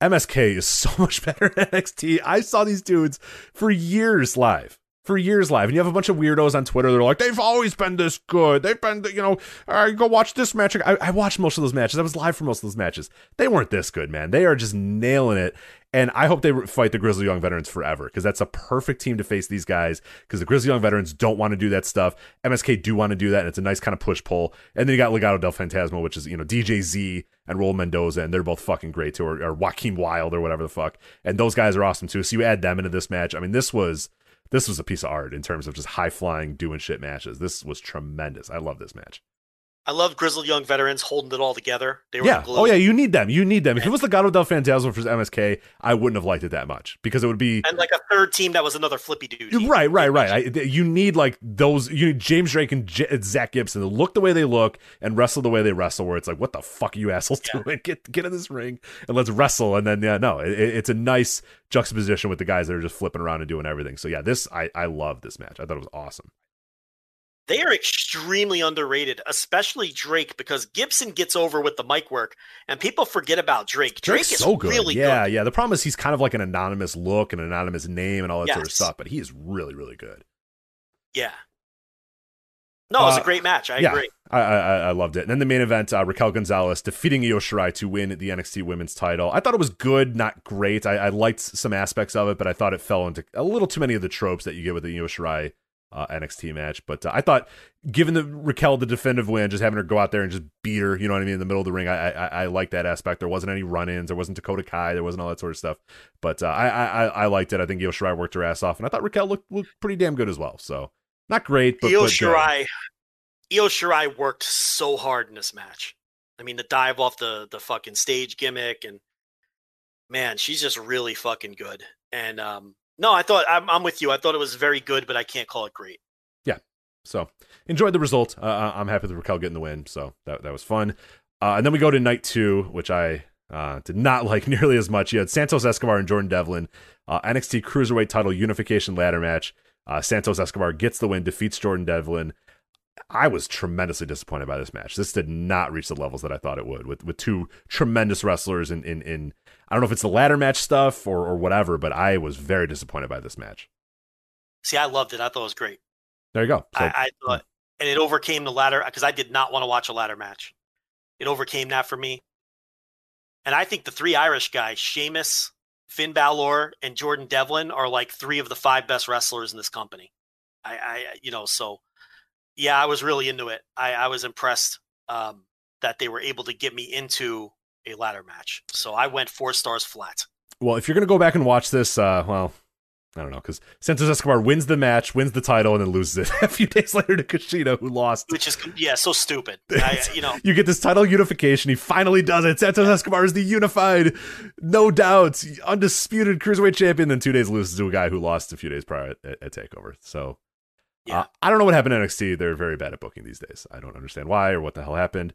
A: I MSK is so *laughs* much better than NXT. I saw these dudes for years live. For years live. And you have a bunch of weirdos on Twitter. They're like, they've always been this good. They've been, you know, uh, go watch this match. I, I watched most of those matches. I was live for most of those matches. They weren't this good, man. They are just nailing it. And I hope they fight the Grizzled Young Veterans forever because that's a perfect team to face these guys because the Grizzled Young Veterans don't want to do that stuff. MSK do want to do that, and it's a nice kind of push pull. And then you got Legado del Fantasma, which is, you know, DJ Z and Raul Mendoza, and they're both fucking great too, or, or Joaquin Wilde or whatever the fuck. And those guys are awesome too. So you add them into this match. I mean, this was this was a piece of art in terms of just high flying doing shit matches. This was tremendous. I love this match.
B: I love grizzled young veterans holding it all together. They were
A: Yeah.
B: the.
A: Oh yeah, you need them. You need them. If it was Legado del Fantasma versus MSK, I wouldn't have liked it that much because it would be
B: and like a third team that was another flippy dude.
A: Right, right, right. I, you need like those. You need James Drake and J- Zack Gibson to look the way they look and wrestle the way they wrestle. Where it's like, what the fuck are you assholes
B: Yeah.
A: doing? *laughs* Get get in this ring and let's wrestle. And then yeah, no, it, it's a nice juxtaposition with the guys that are just flipping around and doing everything. So yeah, this I I love this match. I thought it was awesome.
B: They are extremely underrated, especially Drake, because Gibson gets over with the mic work, and people forget about Drake. Drake
A: Drake's
B: is
A: so good.
B: really
A: yeah,
B: good.
A: yeah. The problem is he's kind of like an anonymous look, and an anonymous name, and all that sort of stuff. But he is really, really good.
B: Yeah. No, it was
A: Uh,
B: a great match. I
A: yeah.
B: agree.
A: I, I I loved it. And then the main event, uh, Raquel Gonzalez defeating Io Shirai to win the NXT Women's Title. I thought it was good, not great. I, I liked some aspects of it, but I thought it fell into a little too many of the tropes that you get with the Io Shirai uh, NXT match. But uh, I thought, given the Raquel the definitive win, just having her go out there and just beat her, you know what I mean, in the middle of the ring, I I, I like that aspect. There wasn't any run-ins, there wasn't Dakota Kai, there wasn't all that sort of stuff. But uh, I, I I liked it. I think Io Shirai worked her ass off, and I thought Raquel looked looked pretty damn good as well. So not great, but
B: Io
A: but good.
B: Shirai, Io Shirai worked so hard in this match. I mean, the dive off the the fucking stage gimmick, and man, she's just really fucking good. And um, no, I thought I'm, I'm with you. I thought it was very good, but I can't call it great. Yeah.
A: So enjoyed the result. Uh, I'm happy with Raquel getting the win. So that that was fun. Uh, and then we go to night two, which I uh, did not *laughs* like nearly as much. You had Santos Escobar and Jordan Devlin, uh, NXT Cruiserweight Title Unification Ladder match. Uh, Santos Escobar gets the win, defeats Jordan Devlin. I was tremendously disappointed by this match. This did not reach the levels that I thought it would, with with two tremendous wrestlers in in, in I don't know if it's the ladder match stuff or or whatever, but I was very disappointed by this match.
B: See, I loved it. I thought it was great.
A: There you go. So,
B: I, I thought, and it overcame the ladder because I did not want to watch a ladder match. It overcame that for me. And I think the three Irish guys, Sheamus, Finn Balor and Jordan Devlin are like three of the five best wrestlers in this company. I, I you know, so yeah, I was really into it. I, I was impressed um, that they were able to get me into a ladder match. So I went four stars flat.
A: Well, if you're gonna go back and watch this, uh, well, I don't know, because Santos Escobar wins the match, wins the title, and then loses it *laughs* a few days later to Kushida, who lost.
B: Which is yeah, so stupid. *laughs* I, you know,
A: you get this title unification. He finally does it. Santos Escobar is the unified, no doubt, undisputed cruiserweight champion. Then two days loses to a guy who lost a few days prior at, at Takeover. So
B: Yeah.
A: uh, I don't know what happened in NXT. They're very bad at booking these days. I don't understand why or what the hell happened.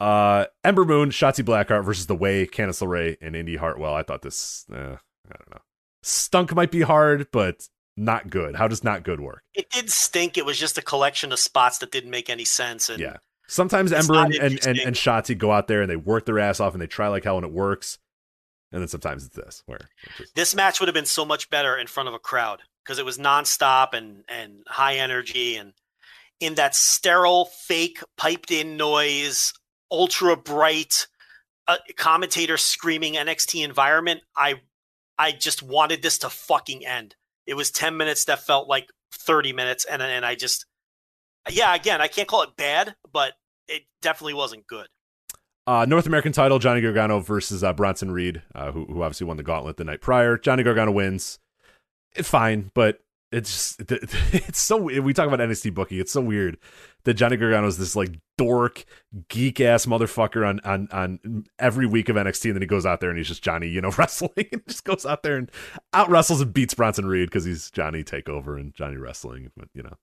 A: Uh, Ember Moon, Shotzi Blackheart versus The Way, Candice LeRae, and Indy Hartwell. I thought this, uh, I don't know. Stunk might be hard, but not good. How does not good work?
B: it did stink. It was just a collection of spots that didn't make any sense. And
A: Yeah. Sometimes Ember and, and, and, and Shotzi go out there and they work their ass off and they try like hell and it works. And then sometimes it's this where it's just,
B: this match would have been so much better in front of a crowd because it was nonstop and and high energy and in that sterile, fake, piped in noise, ultra bright uh, commentator screaming NXT environment. I I just wanted this to fucking end. It was ten minutes that felt like thirty minutes, and and I just yeah, again, I can't call it bad, but it definitely wasn't good.
A: uh, North American title Johnny Gargano versus uh, Bronson Reed, uh, who, who obviously won the gauntlet the night prior. Johnny Gargano wins. It's fine, but it's just, *laughs* it's so we talk about NXT booking. It's so weird that Johnny Gargano is this like dork, geek ass motherfucker on on on every week of NXT, and then he goes out there and he's just Johnny, you know, *laughs* wrestling, and just goes out there and out wrestles and beats Bronson Reed because he's Johnny Takeover and Johnny Wrestling. But you know,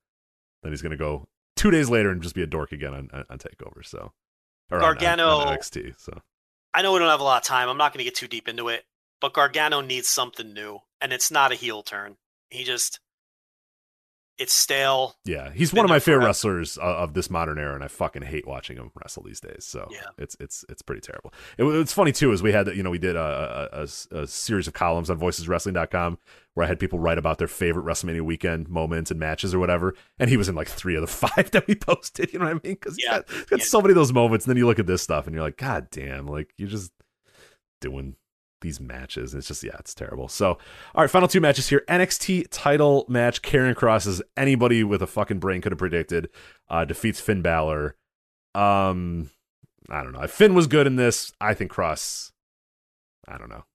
A: then he's gonna go two days later and just be a dork again on on, on Takeover. So or on- on-
B: Gargano-
A: on NXT. So
B: I know we don't have a lot of time. I'm not going to get too deep into it, but Gargano needs something new, and it's not a heel turn. He just, it's stale.
A: yeah, he's one of my favorite wrestlers of, of this modern era, and I fucking hate watching him wrestle these days. So
B: Yeah.
A: it's it's it's pretty terrible. It, it's funny too, is we had you know we did a, a, a, a series of columns on VoicesWrestling.com where I had people write about their favorite WrestleMania weekend moments and matches or whatever, and he was in like three of the *laughs* five that we posted. You know what I mean? Because
B: Yeah.
A: got, got
B: Yeah.
A: so many of those moments, and then you look at this stuff and you're like, God damn, like you're just doing these matches. It's just yeah, it's terrible. So all right, final two matches here. NXT title match. Karrion Cross as anybody with a fucking brain could have predicted. Uh, defeats Finn Balor. Um, I don't know. If Finn was good in this, I think Cross. I don't know.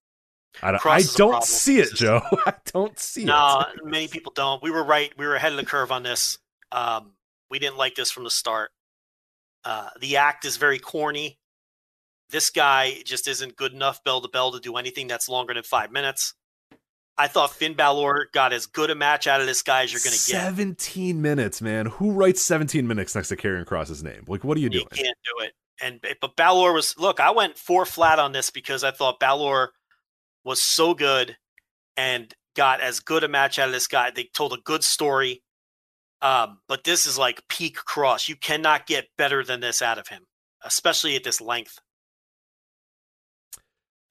A: I don't, I don't see it, Joe. *laughs* I don't see
B: No,
A: it.
B: No, many people don't. We were right. We were ahead of the curve on this. Um, we didn't like this from the start. Uh, the act is very corny. This guy just isn't good enough bell to bell to do anything that's longer than five minutes. I thought Finn Balor got as good a match out of this guy as you're going to get.
A: 17 minutes, man. Who writes 17 minutes next to Karrion Cross's name? Like, what are you
B: You
A: doing?
B: can't do it. And but Balor was look. I went four flat on this because I thought Balor was so good and got as good a match out of this guy. They told a good story. Um, but this is like peak cross. You cannot get better than this out of him, especially at this length.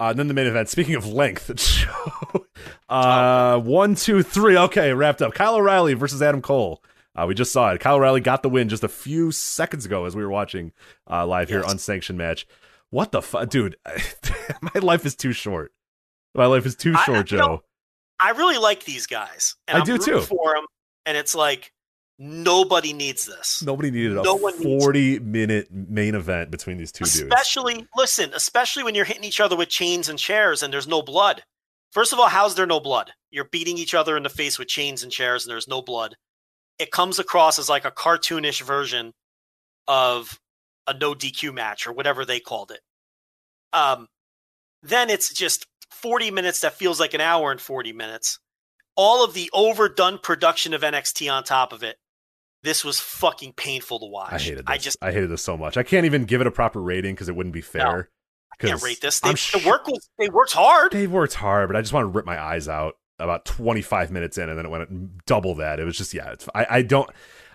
A: Uh, and then the main event. Speaking of length, *laughs* Joe, uh, one, two, three. Okay, wrapped up. Kyle O'Reilly versus Adam Cole. Uh, we just saw it. Kyle O'Reilly got the win just a few seconds ago as we were watching uh, live here,
B: Yes.
A: unsanctioned match. What the fuck, dude? *laughs* my life is too short. My life is too
B: I-
A: short,
B: you know,
A: Joe.
B: I really like these guys. And
A: I
B: I'm
A: do too.
B: For them, and it's like nobody needs this.
A: Nobody needed a
B: no one
A: forty-minute main event between these two dudes.
B: especially listen especially when you're hitting each other with chains and chairs and there's no blood. First of all how's there no blood? You're beating each other in the face with chains and chairs and there's no blood. It comes across as like a cartoonish version of a no dq match or whatever they called it. Um then it's just 40 minutes that feels like an hour and 40 minutes. All of the overdone production of nxt on top of it this was fucking painful to watch
A: I hated this.
B: i just
A: I hated this so much. I can't even give it a proper rating because it wouldn't be fair.
B: I can't rate this. They,
A: I'm
B: the work was they worked hard.
A: They worked hard, but I just want to rip my eyes out about 25 minutes in, and then it went double that. It was just, yeah, it's, I, I don't,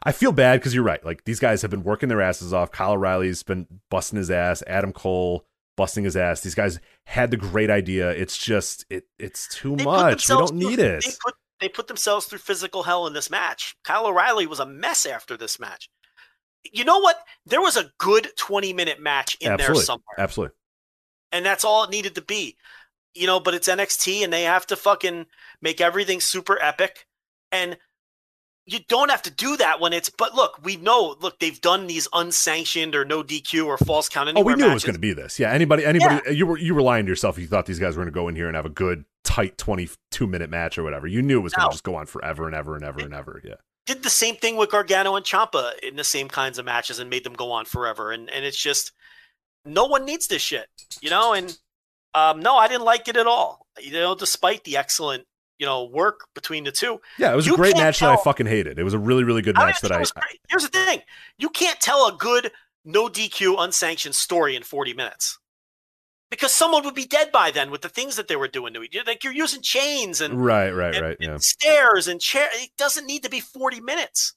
A: I feel bad because you're right. Like these guys have been working their asses off. Kyle O'Reilly's been busting his ass. Adam Cole busting his ass. These guys had the great idea. It's just, it, it's too
B: They
A: much. We don't need it.
B: They put they put themselves through physical hell in this match. Kyle O'Reilly was a mess after this match. You know what? There was a good 20 minute match in there somewhere.
A: absolutely.
B: and that's all it needed to be. you know, but it's NXT and they have to fucking make everything super epic. And you don't have to do that when it's. But look, we know. Look, they've done these unsanctioned or no DQ or false count
A: Oh, we knew it was going to be this. Yeah, anybody, anybody, you were you were lying to yourself if you thought these guys were going to go in here and have a good, tight twenty-two minute match or whatever. You knew it was going to just go on forever and ever and ever and ever. Yeah,
B: did the same thing with Gargano and Ciampa in the same kinds of matches and made them go on forever. And and it's just no one needs this shit, you know. And um, no, I didn't like it at all. You know, despite the excellent you know work between the two.
A: yeah. It was
B: You
A: a great match that I fucking hated. It was a really, really good match
B: didn't
A: that I.
B: was great. Here's the thing: you can't tell a good no DQ unsanctioned story in 40 minutes. Because someone would be dead by then with the things that they were doing to each. Like you're using chains and
A: Right, right,
B: and,
A: right.
B: and
A: Yeah.
B: stairs and chair. It doesn't need to be 40 minutes.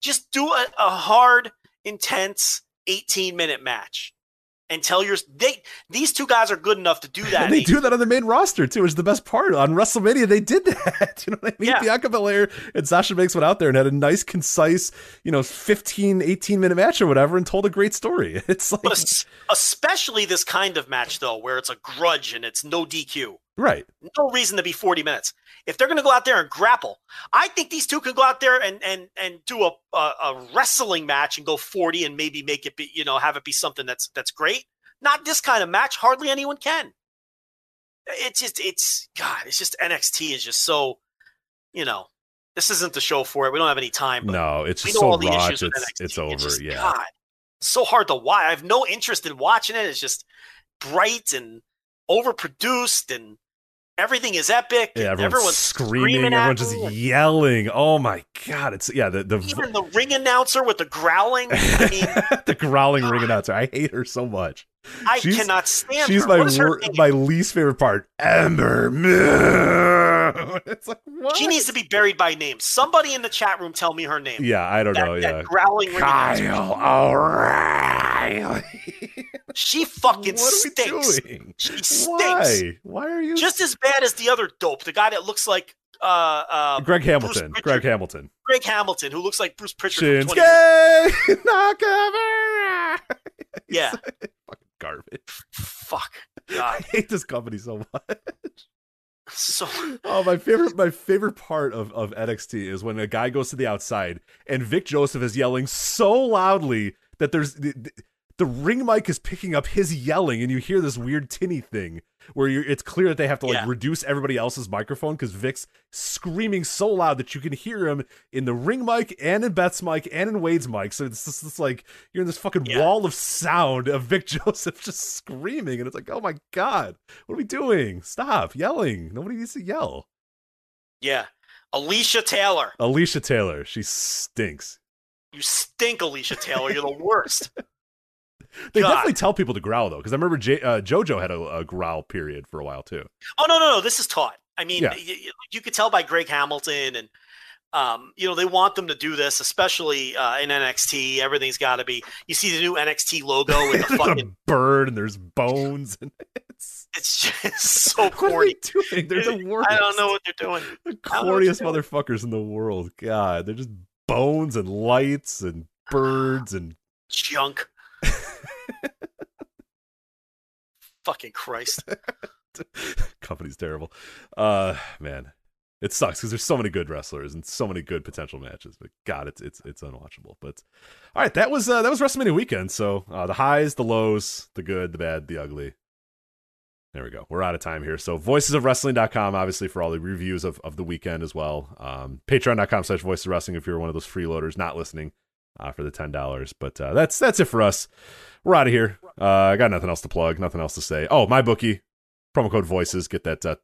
B: Just do a, a hard, intense 18 minute match and tell your they these two guys are good enough to do *laughs* that.
A: And they do that on the main roster too, which is the best part. On WrestleMania, they did that. *laughs* You know what I mean?
B: Yeah.
A: Bianca Belair and Sasha Banks went out there and had a nice, concise, you know, 15, 18 minute match or whatever and told a great story. *laughs* It's like,
B: But especially this kind of match though, where it's a grudge and it's no DQ.
A: Right.
B: no reason to be 40 minutes. If they're going to go out there and grapple, I think these two can go out there and and and do a, a a wrestling match and go 40 and maybe make it be, you know, have it be something that's that's great. Not this kind of match. Hardly anyone can. It's just it's God. It's just NXT is just so, you know, this isn't the show for it. We don't have any time. But
A: No, it's just so
B: all the
A: raw.
B: issues
A: It's, it's over.
B: just,
A: yeah.
B: God, so hard to watch. I have no interest in watching it. It's just bright and overproduced, and everything is epic.
A: Yeah, everyone's,
B: everyone's
A: screaming,
B: at
A: everyone's just
B: me,
A: yelling. Oh my god, it's yeah, the the
B: Even the ring announcer with the growling. I mean, *laughs*
A: the growling ring announcer. I hate her so much.
B: I
A: She's-
B: cannot stand
A: She's
B: her.
A: my
B: is her
A: my least favorite part. Ember Moon. *laughs* It's like what?
B: She needs to be buried by name. Somebody in the chat room tell me her name.
A: Yeah, I don't
B: that,
A: know.
B: that
A: Yeah,
B: growling ring announcer.
A: Kyle O'Reilly. *laughs*
B: She fucking
A: what
B: stinks.
A: doing?
B: She stinks.
A: Why? Why are you?
B: Just as bad as the other dope, the guy that looks like uh, uh,
A: Greg Hamilton. Greg Hamilton.
B: Greg Hamilton, who looks like Bruce Pritchard. From 20
A: Shinsuke *laughs* *laughs* Nakamura.
B: Yeah. *laughs*
A: Fucking garbage.
B: Fuck. God.
A: I hate this company so much.
B: So
A: Oh, my favorite my favorite part of, of NXT is when a guy goes to the outside and Vic Joseph is yelling so loudly that there's the, ring mic is picking up his yelling and you hear this weird tinny thing where you're, it's clear that they have to like
B: Yeah.
A: reduce everybody else's microphone because Vic's screaming so loud that you can hear him in the ring mic and in Beth's mic and in Wade's mic. So it's just it's like you're in this fucking
B: Yeah.
A: wall of sound of Vic *laughs* Joseph just screaming and it's like, oh my god, what are we doing? Stop yelling. Nobody needs to yell.
B: yeah. Alicia Taylor.
A: Alicia Taylor, she stinks.
B: You stink, Alicia Taylor. You're the worst. *laughs*
A: They
B: God.
A: definitely tell people to growl though, because I remember J- uh, JoJo had a, a growl period for a while too.
B: Oh no, no, no. This is taught. I mean,
A: Yeah.
B: y- y- you, could tell by Greg Hamilton, and um, you know they want them to do this, especially uh, in NXT. Everything's got to be. You see the new NXT logo *laughs* with the fucking.
A: bird and there's bones and *laughs* it's
B: It's just *laughs* so
A: what are
B: corny.
A: they doing? They're the worst.
B: I don't know what they're doing.
A: The
B: I don't know what they're
A: corniest
B: doing.
A: motherfuckers in the world. God, they're just bones and lights and *sighs* birds and
B: Junk. Fucking Christ. *laughs*
A: company's terrible. Uh, man, it sucks because there's so many good wrestlers and so many good potential matches. But God, it's it's it's unwatchable. But all right, that was uh, that was WrestleMania weekend. So uh, the highs, the lows, the good, the bad, the ugly. There we go. We're out of time here. So voicesofwrestling.com, obviously, for all the reviews of, of the weekend as well. Um, Patreon.com slash voices wrestling if you're one of those freeloaders not listening uh, for the $10. But uh, that's that's it for us. We're out of here. Uh, I got nothing else to plug, nothing else to say. Oh, my bookie, promo code voices, get that uh,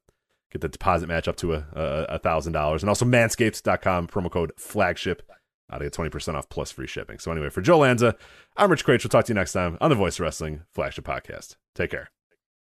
A: get the deposit match up to a thousand dollars. And also manscaped.com, promo code flagship. Uh, to get 20% off plus free shipping. So anyway, for Joe Lanza, I'm Rich Kraetsch. We'll talk to you next time on the Voice Wrestling Flagship Podcast. Take care.